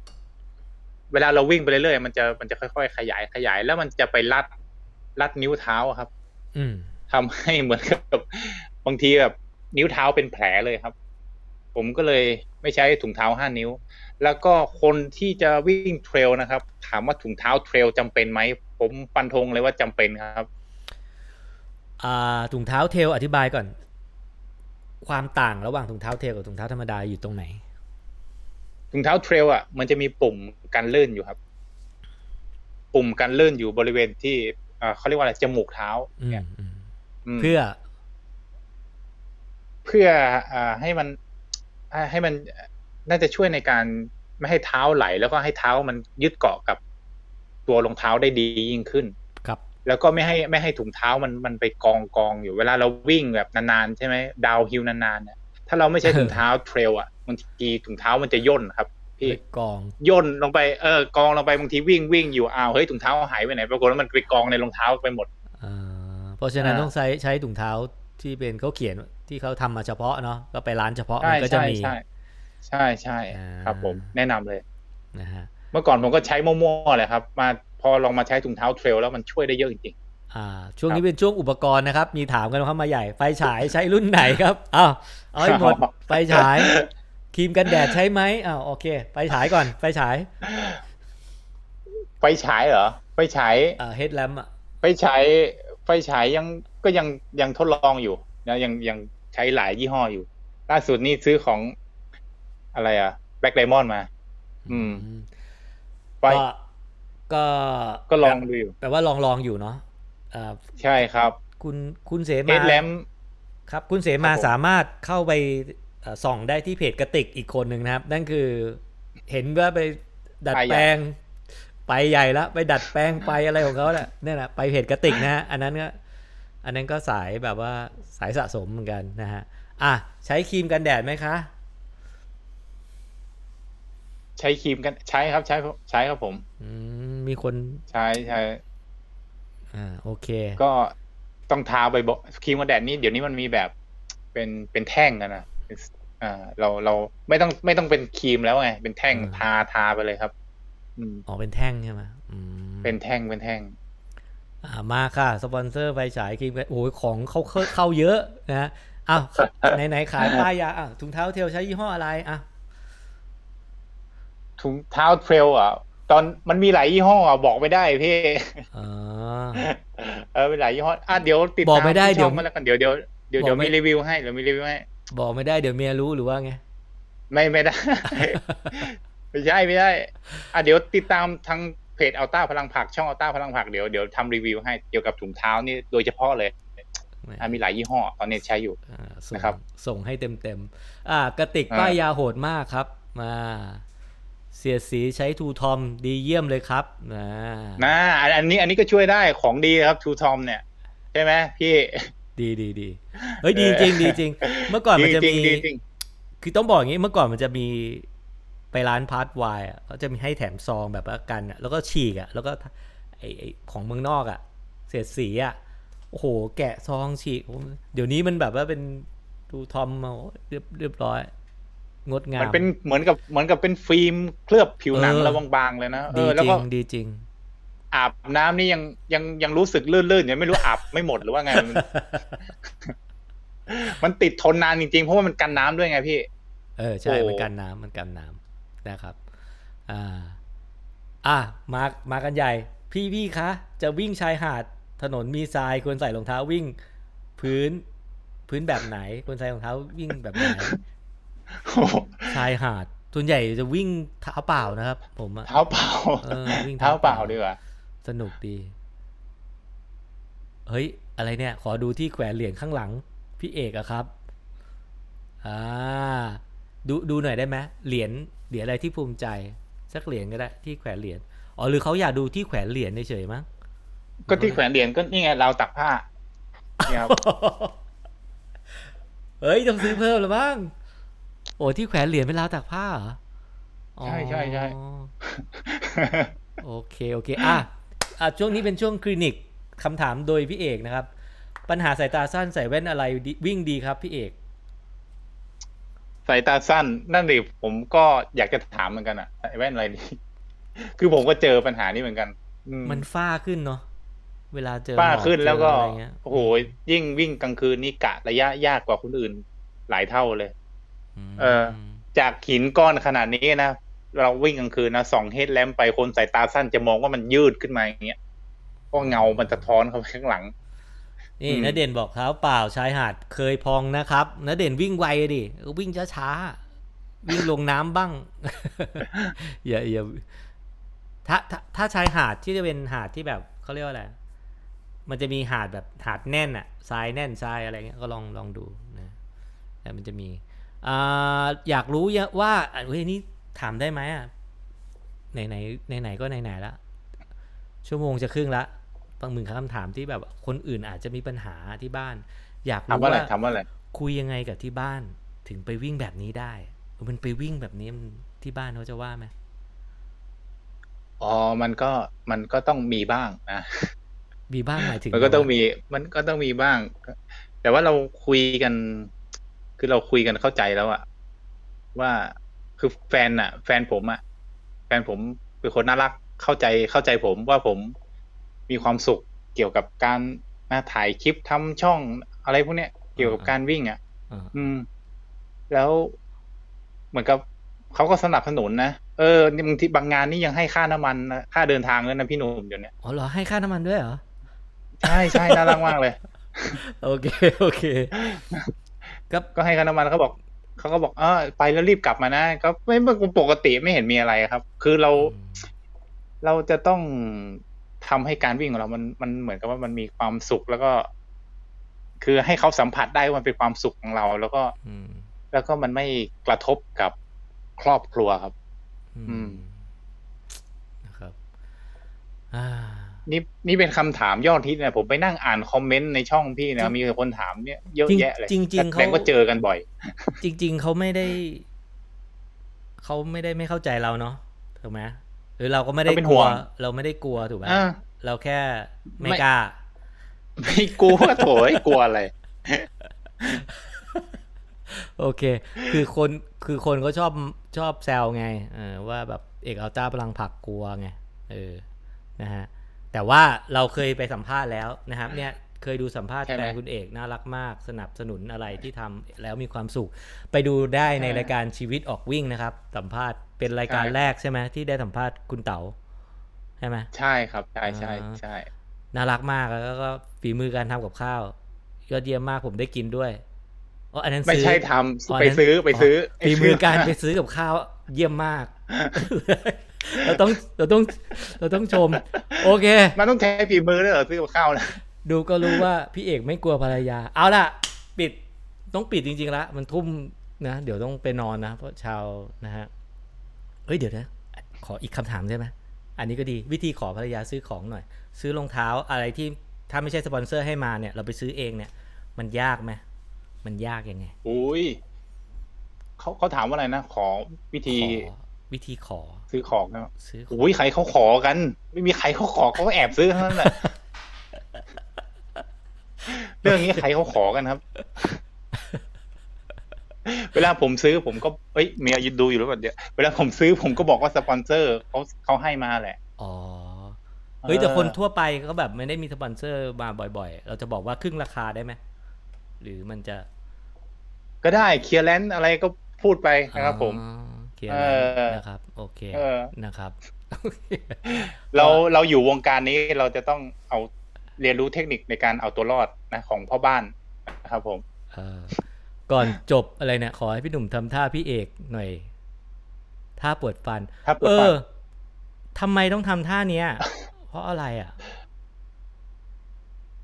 เวลาเราวิ่งไปเรื่อยๆมันจะมันจะค่อยๆขยายขยาย แล้วมันจะไปรัดรัดนิ้วเท้าครับ อืมทำให้เหมือนกับบางทีแบบนิ้วเท้าเป็นแผลเลยครับ ผมก็เลยไม่ใช้ถุงเท้าห้านิ้ว แล้วก็คนที่จะวิ่งเทรลนะครับ ถามว่าถุงเท้าเทรลจำเป็นไหมผมฟันธงเลยว่าจำเป็นครับอ่าถุงเท้าเทรลอธิบายก่อน ความต่างระหว่างถุงเท้าเทรลกับถุงเท้าธรรมดาอยู่ตรงไหน ถุงเท้าเทรลอะมันจะมีปุ่มกันลื่นอยู่ครับ ปุ่มกันลื่นอยู่บริเวณที่เขาเรียกว่าอะไรจมูกเท้าเนี่ยเพื่อ เพื่ออให้มันให้มันน่าจะช่วยในการไม่ให้เท้าไหล แล้วก็ให้เท้ามันยึดเกาะกับตัวรองเท้าได้ดียิ่งขึ้น ครับ แล้วก็ไม่ให้ไม่ให้ถุงเท้ามันมันไปกองกองอยู่เวลาเราวิ่งแบบนานๆใช่ไหมดาวฮิลนานๆเนี่ยถ้าเราไม่ใช้ถุงเท้าเทรลอะ บางทีถุงเท้ามันจะย่นครับ พี่กองย่นลงไปเออกองลงไปบางทีวิ่งวิ่งอยู่อ้าวเฮ้ยถุงเท้าหายไปไหนปรากฏว่ามันไปกองในรองเท้าไปหมดเพราะฉะนั้นต้องใช้ใช้ถุงเท้าที่เป็นเขาเขียนที่เขาทำมาเฉพาะเนาะก็ไปร้านเฉพาะมันก็จะมีใช่ใช่ใช่ครับผมแนะนำเลยนะฮะเมื่อก่อนผมก็ใช้มั่วๆเลยครับ มาพอลองมาใช้ถุงเท้าเทรลแล้วมันช่วยได้เยอะจริงๆอ่าช่วงนี้เป็นช่วงอุปกรณ์นะครับ มีถามกันเข้ามาใหญ่ ไฟฉายใช้รุ่นไหนครับอ้าวเอาให้หมดไฟฉาย ครีมกันแดดใช้ไหมอ้าวโอเคไฟฉายก่อนไฟฉายไฟฉายเหรอไฟฉายอ่าเฮดแลมอะไฟฉายไฟฉายยังก็ยังยังทดลองอยู่นะยังยังใช้หลายยี่ห้ออยู่ ล่าสุดนี่ซื้อของอะไรอะแบ็คไดมอนด์มา อืมไฟก็ก็ลองดูอยู่แปลว่าลองลองอยู่เนาะอ่าใช่ครับ คุณคุณเสมาเฮดแลมครับ คุณเสมาสามารถเข้าไป ส่องได้ที่เพจกระติกอีกคนหนึ่งนะครับ นั่นคือเห็นว่าไปดัดแปลง ไปใหญ่แล้วไปดัดแปลงไปอะไรของเขาแหละเนี่ยนะไปเพจกระติกนะฮะอันนั้นก็อันนั้นก็สายแบบว่าสายสะสมเหมือนกันนะฮะอะใช้ครีมกันแดดไหมคะ ใช้ครีมกันใช้ครับใช้ใช้ครับผมอืมมีคนใช้ใช้อ่าโอเค ก็ต้องทาไปบอกครีมกันแดดนี่เดี๋ยวนี้มันมีแบบเป็นเป็นแท่งกันนะ อ่าเราเราไม่ต้องไม่ต้องเป็นครีมแล้วไง เป็นแท่งทาทาไปเลยครับอ๋อเป็นแท่งใช่ไหมเป็นแท่งเป็นแท่งอ่ามาค่ะ สปอนเซอร์ไฟฉายครีมโอ้ยของเขาเข้าเยอะนะอ้าวไหนไหนขายป้ายยาอะถุงเท้าเทลใช้ยี่ห้ออะไรอะถุงเท้าเทรลอะตอนมันมีหลายยี่ห้ออะบอกไม่ได้พี่อ๋อเออเป็นหลายยี่ห้ออะเดี๋ยวติดบอกไม่ได้เดี๋ยวมาแล้วกันเดี๋ยวเดี๋ยวเดี๋ยวเดี๋ยวมีรีวิวให้เดี๋ยวมีรีวิวให้ บอกไม่ได้เดี๋ยวเมียรู้หรือว่าไง ไม่ไม่ได้ ไม่ใช่ไม่ใช่อะเดี๋ยวติดตามทางเพจอัลต้าพลังผักช่องอัลต้าพลังผักเดี๋ยวเดี๋ยวทำรีวิวให้เกี่ยวกับถุงเท้านี่โดยเฉพาะเลยมีหลายยี่ห้อตอนนี้ใช้อยู่นะครับ ส่งให้เต็มเต็มอ่ากระติกป้ายยาโหดมากครับ มาเสียสีใช้ทูทอมดีเยี่ยมเลยครับนะนะอันนี้อันนี้ก็ช่วยได้ของดีครับทูทอมเนี่ย ใช่ไหมพี่ ดีดีดีเฮ้ยดีจริงดีจริง เมื่อก่อนมันจะมีคือต้องบอกอย่างนี้เมื่อก่อนมันจะมีไปร้านพาร์ทวายอะเขาจะมีให้แถมซองแบบกันอะแล้วก็ฉีกอะแล้วก็ไอของเมืองนอกอะเสียดสีอะโอ้โห แกะซองฉีกเดี๋ยวนี้มันแบบว่าเป็นดูทอมมาเรียบเรียบร้อยงดงามมันเป็นเหมือนกับเหมือนกับเป็นฟิล์มเคลือบผิวหนังแล้วบางๆเลยนะเออแล้วก็ดีจริง อาบน้ำนี่ยังยังยังรู้สึกลื่นๆยังไม่รู้อาบไม่หมดหรือว่าไง มันติดทนนานจริงๆ เพราะว่ามันกันน้ำด้วยไงพี่ เออใช่ มันกันน้ำมันกันน้ำนะครับ อ่า อะมามากันใหญ่ พี่พี่คะ จะวิ่งชายหาดถนนมีทรายควรใส่รองเท้าวิ่ง พื้น พื้นแบบไหนควรใส่รองเท้าวิ่งแบบไหนชายหาดส่วนใหญ่จะวิ่งเท้าเปล่านะครับ ผมเท้าเปล่าเท้าเปล่าดีกว่า สนุกดี เฮ้ย อะไรเนี่ย ขอดูที่แขวนเหรียญข้างหลัง พี่เอกอะครับ อ่า ดูดูหน่อยได้ไหมเหรียญเหเหรียญอะไรที่ภูมิใจ สักเหรียญก็ได้ที่แขวนเหรียญ อ๋อหรือเขาอยากดูที่แขวนเหรียญเฉยๆมั้ง ก็ที่แขวนเหรียญก็นี่ไงราวตักผ้าเนี่ยครับเฮ้ยต้องซื้อเพิ่มแล้วบ้าง โอ้ที่แขวนเหรียญเป็นราวตากผ้าเหรอ ใช่ใช่ใช่อ๋อโอเค โอเค อะอะ ช่วงนี้เป็นช่วงคลินิกคำถามโดยพี่เอกนะครับ ปัญหาสายตาสั้นใส่แว่นอะไรดีวิ่งดีครับพี่เอกสายตาสั้นนั่นดิผมก็อยากจะถามเหมือนกันอะไอ้แว่นอะไรนี่คือผมก็เจอปัญหานี้เหมือนกันอืมมันฝ้าขึ้นเนาะเวลาเจอป้าหมอกขึ้นแล้วก็เจออะไรเงี้ยโอ้โหยิ่งวิ่งกลางคืนนี่กะระยะยากกว่าคนอื่น หลายเท่าเลยมเออ จากหินก้อนขนาดนี้นะ เราวิ่งกลางคืนนะส่องเฮดแลมไปคนสายตาสั้นจะมองว่ามันยืดขึ้นมาอย่างเงี้ยเพราะเงามันสะท้อนเข้าไปข้างหลัง นี่อืมนเด่นบอกเท้าเปล่าชายหาดเคยพองนะครับนเด่นวิ่งไวดิวิ่งช้าๆวิ่งลงน้ำบ้างอย่าอย่าถ้าถ้าถ้าชายหาดที่จะเป็นหาดที่แบบเขาเรียกว่าอะไรมันจะมีหาดแบบหาดแน่นอะทรายแน่นทรายอะไรเงี้ยก็ลองลองดูนะแต่มันจะมีอ่าอยากรู้ว่าอะเฮ้ยนี่ ถามได้ไหมอะไหนไหนไหนไหนก็ไหนไหนละชั่วโมงจะครึ่งละบางมึงคำถามที่แบบคนอื่นอาจจะมีปัญหาที่บ้าน อยากถามรู้ว่าอะไรว่าถามว่าอะไรคุยยังไงกับที่บ้านถึงไปวิ่งแบบนี้ได้เออมันไปวิ่งแบบนี้มันที่บ้านเขาจะว่าไหมอ๋อ มันก็มันก็ต้องมีบ้างนะ มีบ้างหมายถึง มันก็ต้องว่ามี มันก็ต้องมีบ้าง แต่ว่าเราคุยกัน คือเราคุยกันเข้าใจแล้วอะว่า คือแฟนอะแฟนผมอะแฟนผมเป็นคนน่ารักเข้าใจเข้าใจผมว่าผมมีความสุขเกี่ยวกับการมาถ่ายคลิปทำช่องอะไรพวกเนี้ยเกี่ยวกับการวิ่งอะอ่าอืม แล้วเหมือนกับเขาก็สนับสนุนนะเออนี่บางทีบางงานนี่ยังให้ค่าน้ำมันนะค่าเดินทางแล้วนะพี่หนุ่มเดี๋ยวนี้อ๋อเหรอให้ค่าน้ำมันด้วยเหรอใช่ใช่น่ารักมากเลย โอเค โอเคก็ก็ให้ค่าน้ำมันเขาบอก เขาก็บอกเออไปแล้วรีบกลับมานะก็ไม่ไม่ปกติไม่เห็นมีอะไรครับ คือเราเราจะต้องทำให้การวิ่งของเรา มันมันเหมือนกับว่ามันมีความสุขแล้วก็ คือให้เขาสัมผัสได้ว่ามันเป็นความสุขของเรา แล้วก็อืมแล้วก็มันไม่กระทบกับครอบครัวครับ อือืมมนะครับอ่า นี่นี่เป็นคำถามยอดฮิตนะผมไปนั่งอ่านคอมเมนต์ในช่องพี่นะมีคนถามเนี่ยเยอะแยะเลยจริงจริงๆแสเขาดงว่าเจอกันบ่อย จริง ๆเขาไม่ได้เขาไม่ได้ไม่เข้าใจเราเนาะถูกไหมหรือเราก็ไม่ได้เขาเป็นกลัวห่วงเราไม่ได้กลัวถูกไหมอ่าเราแค่ไม่ไม่กล้า ไม่กลัวโถยกลัวอะไร โอเค คือคนคือคนก็ชอบชอบแซวไง เออว่าแบบเอกอัลต้าพลังผลักกลัวไง เออ นะฮะ แต่ว่าเราเคยไปสัมภาษณ์แล้วนะครับ เนี่ยเคยดูสัมภาษณ์ใช่ไหแฟมนคุณเอกน่ารักมาก สนับสนุนอะไรที่ทำแล้วมีความสุข ไปดูได้ในใช่รายการชีวิตออกวิ่งนะครับ สัมภาษณ์เป็นรายการใช่แรกใช่ไหมที่ได้สัมภาษณ์คุณเต๋าใช่ไหมใช่ครับใช่ใช่อ่าใช่น่ารักมากแล้วก็ฝีมือการทำกับข้าวยอดเยี่ยมมากผมได้กินด้วยอ๋ออันนั้นไม่ซื้อใช่ทอ๋อำไปนั้นซื้อไปซื้อฝีมือการไปซื้อกับข้าวเยี่ยมมาก เราต้องเราต้องเราต้องชม โอเค มันต้องใช้ฝีมือด้วยเหรอซื้อกับข้าวนะดูก็รู้ว่าพี่เอกไม่กลัวภรรยา เอาล่ะ ปิดต้องปิดจริงๆละมันทุ่มนะเดี๋ยวต้องไปนอนนะเพราะชาวนะฮะเฮ้ยเดี๋ยวนะ ขออีกคำถามได้ไหมอันนี้ก็ดีวิธีขอภรรยาซื้อของหน่อย ซื้อรองเท้าอะไรที่ถ้าไม่ใช่สปอนเซอร์ให้มาเนี่ย เราไปซื้อเองเนี่ย มันยากไหมมันยากยังไงอุ้ยเขาเขาถามว่าอะไรนะ ขอวิธีขอ วิธีขอ ซื้อของนะซื้อของอุ้ยใครเขาขอกัน ไม่มีใครเขาขอเขาก็แอบซื้อเท่านั้นแหละเรื่องนี้ใครเขาขอกันครับ เวลาผมซื้อผมก็เอ้ยเมียยืนดูอยู่หรือเปล่าเดี๋ยวเวลาผมซื้อผมก็บอกว่าสปอนเซอร์เขาเขาให้มาแหละอ๋อเฮ้ยแต่เออคนทั่วไปก็แบบไม่ได้มีสปอนเซอร์มาบ่อย ๆ เราจะบอกว่าครึ่งราคาได้ไหมหรือมันจะ ก็ได้ clearance อะไรก็พูดไปนะครับผม อ๋อเคลียร์เอแล้วอนะครับ โอเคเออนะครับเราเราอยู่วงการนี้เราจะต้องเอาเรียนรู้เทคนิคในการเอาตัวรอดนะของพ่อบ้านนะครับผมเออก่อนจบอะไรเนี่ยขอให้พี่หนุ่มทำท่าพี่เอกหน่อยท่าปวดฟันถ้าปวดเอฟันอทำไมต้องทำท่าเนี้ย เพราะอะไรอะ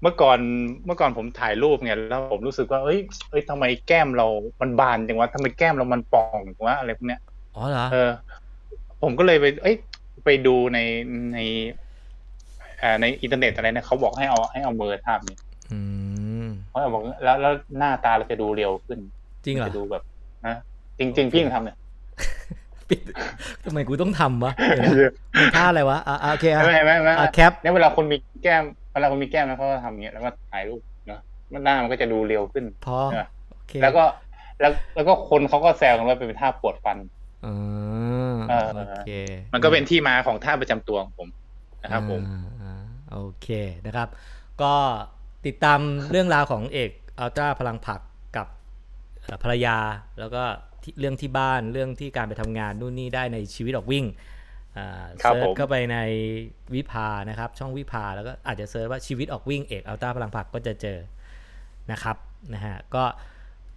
เมื่อก่อนเมื่อก่อนผมถ่ายรูปไงแล้วผมรู้สึกว่าเอ้ยเอ้ยทำไมแก้มเรา มันบานจังวะทำไมแก้มเรามันป่องจังวะอะไรพวกเนี้ย อ๋อเหรอเออ ผมก็เลยไป เอ้ย ไปดูในในอ่าในอินเทอร์เน็ตอะไรเนี่ยเขาบอกให้เอาให้เอามือทาบนี่อืมเขาบอกแล้วแล้วหน้าตาเราจะดูเร็วขึ้น จริงเหรอจะดูแบบนะจริงๆพี่ยังทำเนี่ยปิดทำไมกูต้องทำวะเดี๋ยวนะมันท่าอะไรวะอ่าโอเคอะไม่ไม่ไม่อะไม่แคปเนี่ยเวลาคนมีแก้มเวลาคนมีแก้มนะเขาก็ทำอย่างเงี้ยแล้วก็ถ่ายรูปเนาะมันหน้ามันก็จะดูเร็วขึ้นพอใช่ไหมโอเคแล้วก็แล้วแล้วก็คนเขาก็แซวกันว่าเป็นท่าปวดฟัน อ่าเออโอเค มันก็เป็นที่มาของท่าประจำตัวของผมนะครับผมอ่าอ่าโอเคนะครับ ก็ติดตามเรื่องราวของเอกอัลตร้าพลังผักกับเอ่อภรรยา แล้วก็ที่เรื่องที่บ้านเรื่องที่การไปทำงานนู่นนี่ได้ในชีวิตออกวิ่งอ่าครับ search ผมเข้าไปในวิภานะครับ ช่องวิภาแล้วก็อาจจะ search ว่าชีวิตออกวิ่งเอกอัลตร้าพลังผักก็จะเจอนะครับนะฮะก็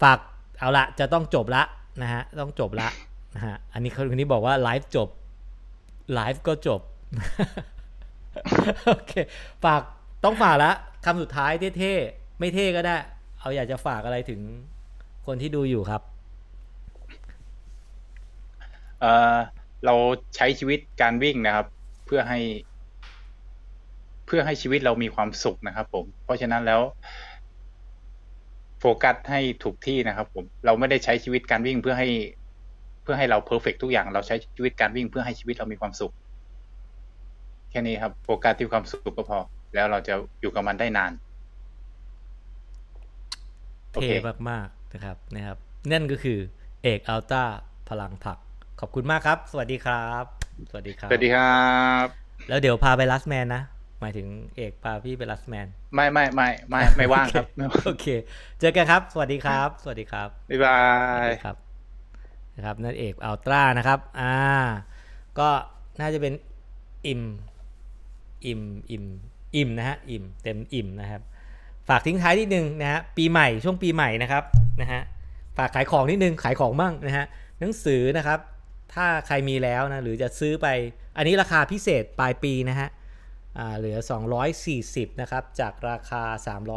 ฝากเอาละจะต้องจบละนะฮะต้องจบละ นะฮะอันนี้คนนี้บอกว่าไลฟ์จบไลฟ์ก็จบโอเคฝากต้องฝากล้วคำสุดท้ายเท่ๆไม่เท่ก็ได้ เอาอยากจะฝากอะไรถึงคนที่ดูอยู่ครับเออเราใช้ชีวิตการวิ่งนะครับ เพื่อให้ เพื่อให้ชีวิตเรามีความสุขนะครับ ผม เพราะฉะนั้นแล้ว โฟกัสให้ถูกที่นะครับ ผม เราไม่ได้ใช้ชีวิตการวิ่งเพื่อให้ เพื่อให้เรา perfect ทุกอย่างเราใช้ชีวิตการวิ่งเพื่อให้ชีวิตเรามีความสุข แค่นี้ครับโฟกัสที่ความสุขก็พอ แล้วเราจะอยู่กับมันได้นานโอเท่มากๆนะครับนะครับ นั่นก็คือเอกอัลตร้าพลังผัก ขอบคุณมากครับ สวัสดีครับ สวัสดีครับ สวัสดีครับ แล้วเดี๋ยวพาไป Last Man นะ หมายถึงเอกพาพี่ไป Last Man ไม่ไม่ไม่ไม่ไม่ว่างครับ โอเค เจอกันครับ สวัสดีครับ สวัสดีครับ บ๊ายบาสวัสยดีครับ นะครับนั่นเอกอัลตร้านะครับอ่าก็น่าจะเป็นอิ่มอิ่มอิ่มอิ่มนะฮะอิ่มเต็มอิ่มนะครับ ฝากทิ้งท้ายนิดนึงนะฮะปีใหม่ช่วงปีใหม่นะครับนะฮะฝากขายของนิดนึงขายของบ้างนะฮะหนังสือนะครับ ถ้าใครมีแล้วนะหรือจะซื้อไป อันนี้ราคาพิเศษปลายปีนะฮะอ่าเหลือ 240 นะครับ จากราคา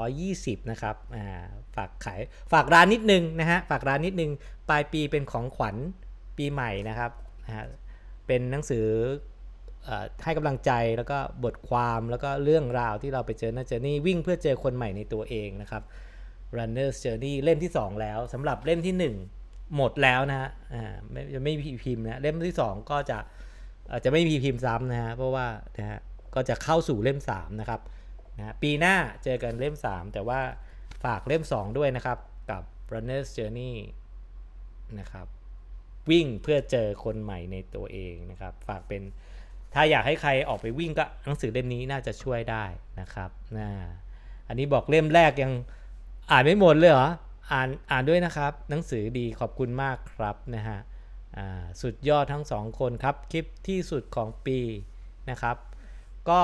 320 นะครับอ่า ฝากขายฝากร้านนิดนึงนะฮะฝากร้านนิดนึงปลายปีเป็นของขวัญปีใหม่นะครับนะฮะเป็นหนังสืออให้กำลังใจแล้วก็บทความแล้วก็เรื่องราวที่เราไปเจอหน่าเจอนี่วิ่งเพื่อเจอคนใหม่ในตัวเองนะครับ Runner's Journey เล่มที่ 2 แล้วสำหรับเล่มที่ 1 หมดแล้วนะฮะอ่าไม่จะไม่มีพิมพ์นะเล่มที่ 2 ก็จะอาจจะไม่มีพิมพ์ซ้ำนะฮะเพราะว่านะฮะก็จะเข้าสู่เล่ม 3 นะครับนะฮะปีหน้าเจอกันเล่ม 3 แต่ว่า ฝากเล่ม 2 ด้วยนะครับ กับ Runner's Journey นะครับ วิ่งเพื่อเจอคนใหม่ในตัวเองนะครับ ฝากเป็นถ้าอยากให้ใครออกไปวิ่งก็หนังสือเล่มนี้น่าจะช่วยได้นะครับนะอันนี้บอกเล่มแรกยังอ่านไม่หมดเลยเหรอ อ่านอ่านด้วยนะครับ หนังสือดีขอบคุณมากครับนะฮะสุดยอดทั้งสองคนครับ คลิปที่สุดของปีนะครับ ก็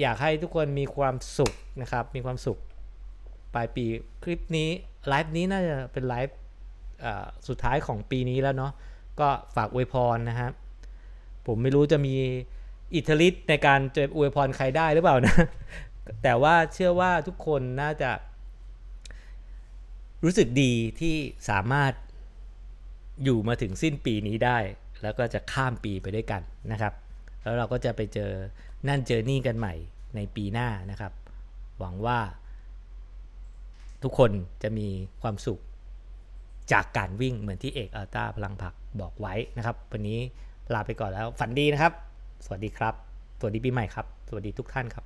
อยากให้ทุกคนมีความสุขนะครับ มีความสุข ปลายปีคลิปนี้ไลฟ์นี้น่าจะเป็นไลฟ์สุดท้ายของปีนี้แล้วเนาะก็ฝากอวยพรนะครับผมไม่รู้จะมีอิทธิฤทธิ์ในการจะอวยพรใครได้หรือเปล่านะ แต่ว่าเชื่อว่าทุกคนน่าจะ รู้สึกดีที่สามารถอยู่มาถึงสิ้นปีนี้ได้ แล้วก็จะข้ามปีไปด้วยกันนะครับ แล้วเราก็จะไปเจอนั่นเจอนี่กันใหม่ในปีหน้านะครับ หวังว่า ทุกคนจะมีความสุขจากการวิ่งเหมือนที่เอกอัลต้าพลังผักบอกไว้นะครับ วันนี้ลาไปก่อนแล้วฝันดีนะครับ สวัสดีครับ สวัสดีปีใหม่ครับ สวัสดีทุกท่านครับ